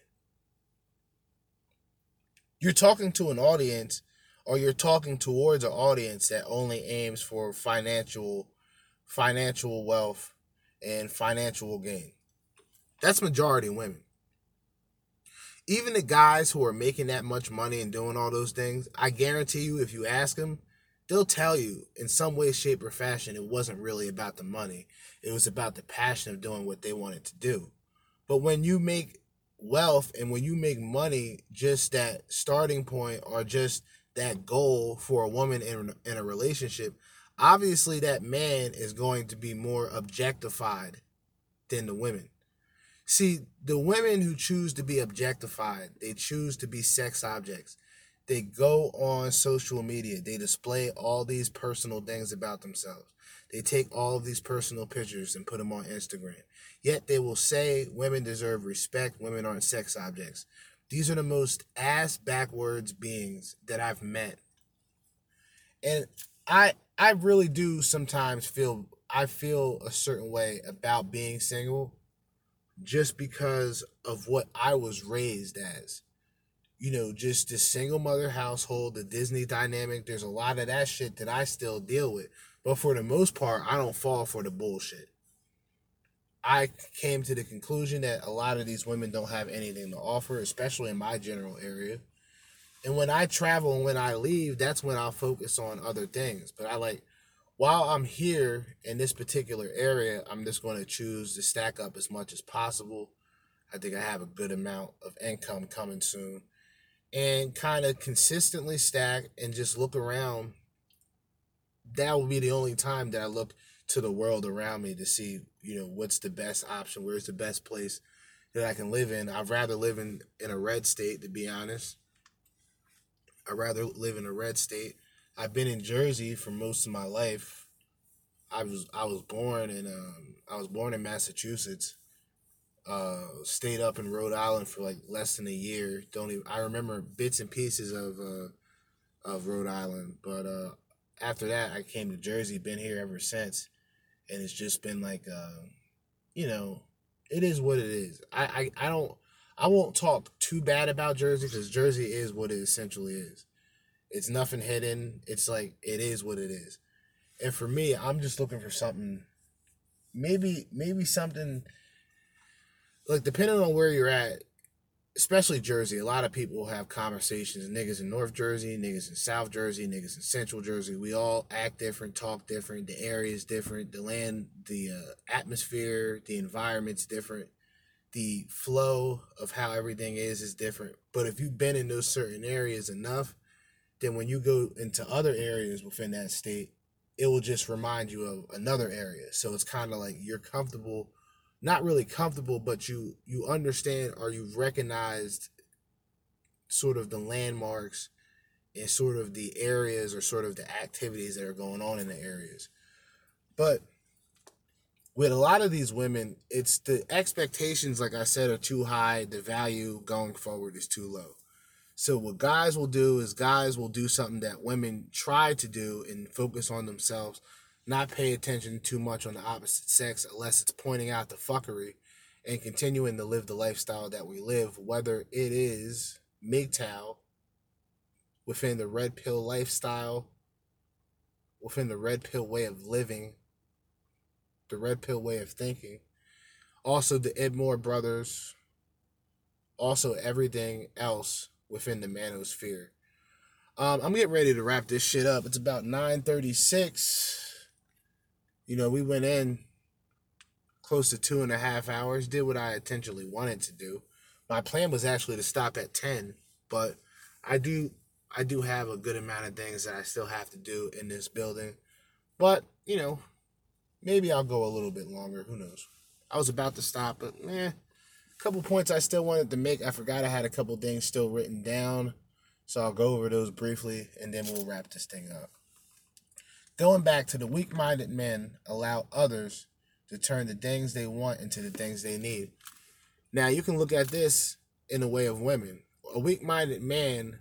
You're talking to an audience or you're talking towards an audience that only aims for financial financial wealth and financial gain. That's majority women. Even the guys who are making that much money and doing all those things, I guarantee you, if you ask them, they'll tell you in some way, shape, or fashion it wasn't really about the money. It was about the passion of doing what they wanted to do. But when you make wealth and when you make money, just that starting point or just that goal for a woman in, in a relationship, obviously that man is going to be more objectified than the women. See, the women who choose to be objectified, they choose to be sex objects. They go on social media, they display all these personal things about themselves. They take all of these personal pictures and put them on Instagram. Yet they will say women deserve respect, women aren't sex objects. These are the most ass backwards beings that I've met. And I I really do sometimes feel I feel a certain way about being single just because of what I was raised as. You know, just the single mother household, the Disney dynamic, there's a lot of that shit that I still deal with. But for the most part, I don't fall for the bullshit. I came to the conclusion that a lot of these women don't have anything to offer, especially in my general area. And when I travel and when I leave, that's when I'll focus on other things. But I like, while I'm here in this particular area, I'm just going to choose to stack up as much as possible. I think I have a good amount of income coming soon. And kind of consistently stack and just look around. That will be the only time that I look to the world around me to see, you know, what's the best option, where's the best place that I can live in. I'd rather live in, in a red state, to be honest. I'd rather live in a red state. I've been in Jersey for most of my life. I was I was born in um I was born in Massachusetts. Uh, stayed up in Rhode Island for like less than a year. Don't even I remember bits and pieces of uh of Rhode Island, but uh after that I came to Jersey. Been here ever since, and it's just been like uh, you know, it is what it is. I I, I don't I won't talk too bad about Jersey because Jersey is what it essentially is. It's nothing hidden. It's like it is what it is. And for me, I'm just looking for something maybe maybe something like depending on where you're at, especially Jersey, a lot of people will have conversations. Niggas in North Jersey, niggas in South Jersey, niggas in Central Jersey. We all act different, talk different. The area is different. The land, the uh, atmosphere, the environment's different. The flow of how everything is is different. But if you've been in those certain areas enough, then when you go into other areas within that state, it will just remind you of another area. So it's kind of like you're comfortable, not really comfortable, but you you understand or you've recognized sort of the landmarks and sort of the areas or sort of the activities that are going on in the areas. But with a lot of these women, it's the expectations, like I said, are too high. The value going forward is too low. So what guys will do is guys will do something that women try to do and focus on themselves, not pay attention too much on the opposite sex unless it's pointing out the fuckery and continuing to live the lifestyle that we live, whether it is MGTOW within the red pill lifestyle, within the red pill way of living, the red pill way of thinking, also the Edmore brothers, also everything else within the manosphere. Um, I'm getting ready to wrap this shit up. It's about 9:36. You know, we went in close to two and a half hours. Did what I intentionally wanted to do. My plan was actually to stop at 10, but I do I do have a good amount of things that I still have to do in this building. But, you know, maybe I'll go a little bit longer. Who knows? I was about to stop, but eh. A couple points I still wanted to make. I forgot I had a couple things still written down. So I'll go over those briefly and then we'll wrap this thing up. Going back to the weak minded men allow others to turn the things they want into the things they need. Now you can look at this in the way of women. A weak minded man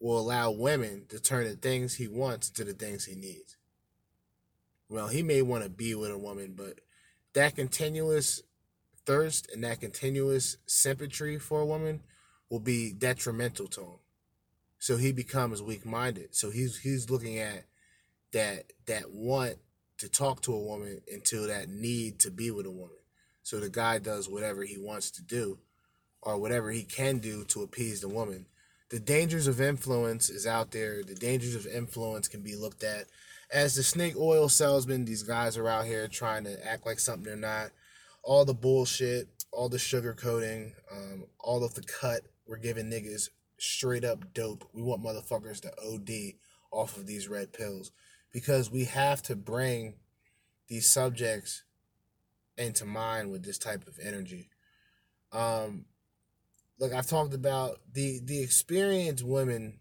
will allow women to turn the things he wants into the things he needs. Well, he may want to be with a woman, but that continuous thirst and that continuous sympathy for a woman will be detrimental to him. So he becomes weak minded. So he's he's looking at that that want to talk to a woman until that need to be with a woman. So the guy does whatever he wants to do or whatever he can do to appease the woman. The dangers of influence is out there. The dangers of influence can be looked at as the snake oil salesman. These guys are out here trying to act like something they're not. All the bullshit, all the sugar coating, um, all of the cut we're giving niggas straight up dope. We want motherfuckers to OD off of these red pills because we have to bring these subjects into mind with this type of energy. Um, look, I've talked about the the experienced women,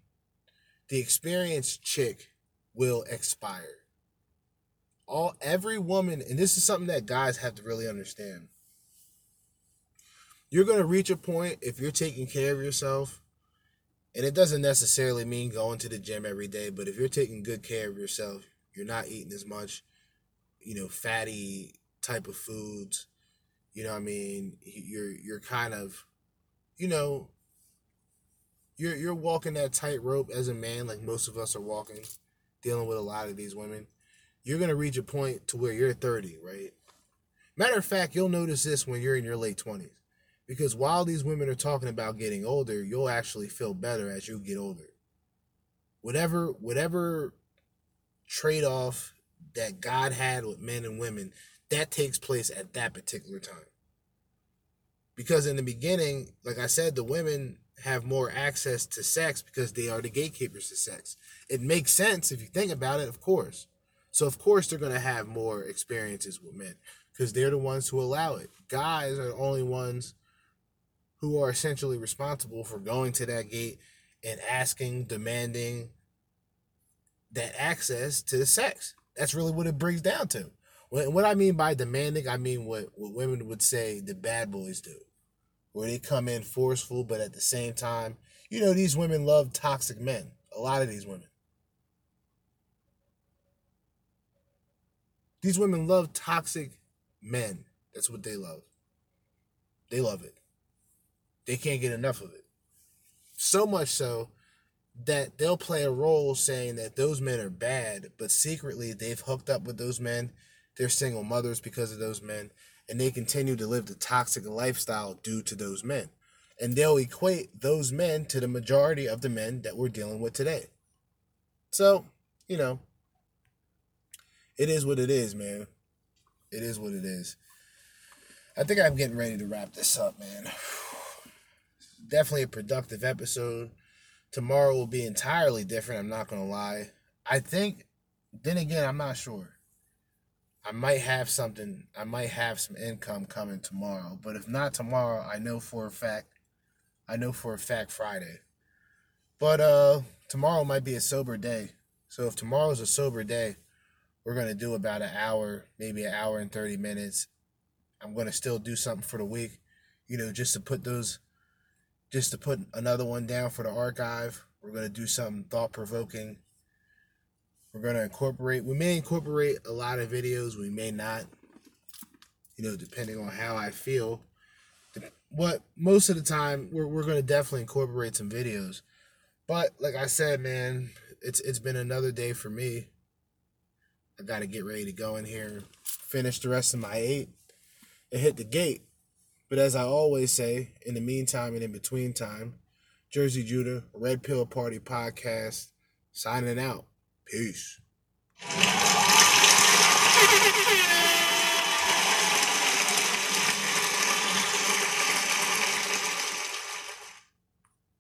the experienced chick will expire. All every woman, and this is something that guys have to really understand. You're gonna reach a point if you're taking care of yourself, and it doesn't necessarily mean going to the gym every day, but if you're taking good care of yourself, you're not eating as much, you know, fatty type of foods. You know I mean? You're you're kind of, you know, you're you're walking that tightrope as a man, like most of us are walking, dealing with a lot of these women. You're gonna reach a point to where you're 30, right? Matter of fact, you'll notice this when you're in your late 20s. Because while these women are talking about getting older, you'll actually feel better as you get older. Whatever whatever trade-off that God had with men and women, that takes place at that particular time. Because in the beginning, like I said, the women have more access to sex because they are the gatekeepers to sex. It makes sense if you think about it, of course. So of course they're going to have more experiences with men because they're the ones who allow it. Guys are the only ones who are essentially responsible for going to that gate and asking, demanding that access to sex. That's really what it brings down to. What I mean by demanding, I mean what, what women would say the bad boys do, where they come in forceful, but at the same time, you know, these women love toxic men. A lot of these women. These women love toxic men. That's what they love. They love it. They can't get enough of it. So much so that they'll play a role saying that those men are bad, but secretly they've hooked up with those men. They're single mothers because of those men, and they continue to live the toxic lifestyle due to those men. And they'll equate those men to the majority of the men that we're dealing with today. So, you know, it is what it is, man. It is what it is. I think I'm getting ready to wrap this up, man. Definitely a productive episode. Tomorrow will be entirely different, I'm not going to lie. I think, then again, I'm not sure. I might have something, I might have some income coming tomorrow. But if not tomorrow, I know for a fact, I know for a fact Friday. But uh tomorrow might be a sober day. So if tomorrow's a sober day, we're gonna do about an hour, maybe an hour and thirty minutes. I'm gonna still do something for the week, you know, just to put those, just to put another one down for the archive. We're gonna do something thought provoking. We're gonna incorporate. We may incorporate a lot of videos. We may not. You know, depending on how I feel. What most of the time, we're we're gonna definitely incorporate some videos. But like I said, man, it's it's been another day for me. I got to get ready to go in here, finish the rest of my eight, and hit the gate. But as I always say, in the meantime and in between time, Jerzee Judah, Red Pill Party Podcast, signing out. Peace.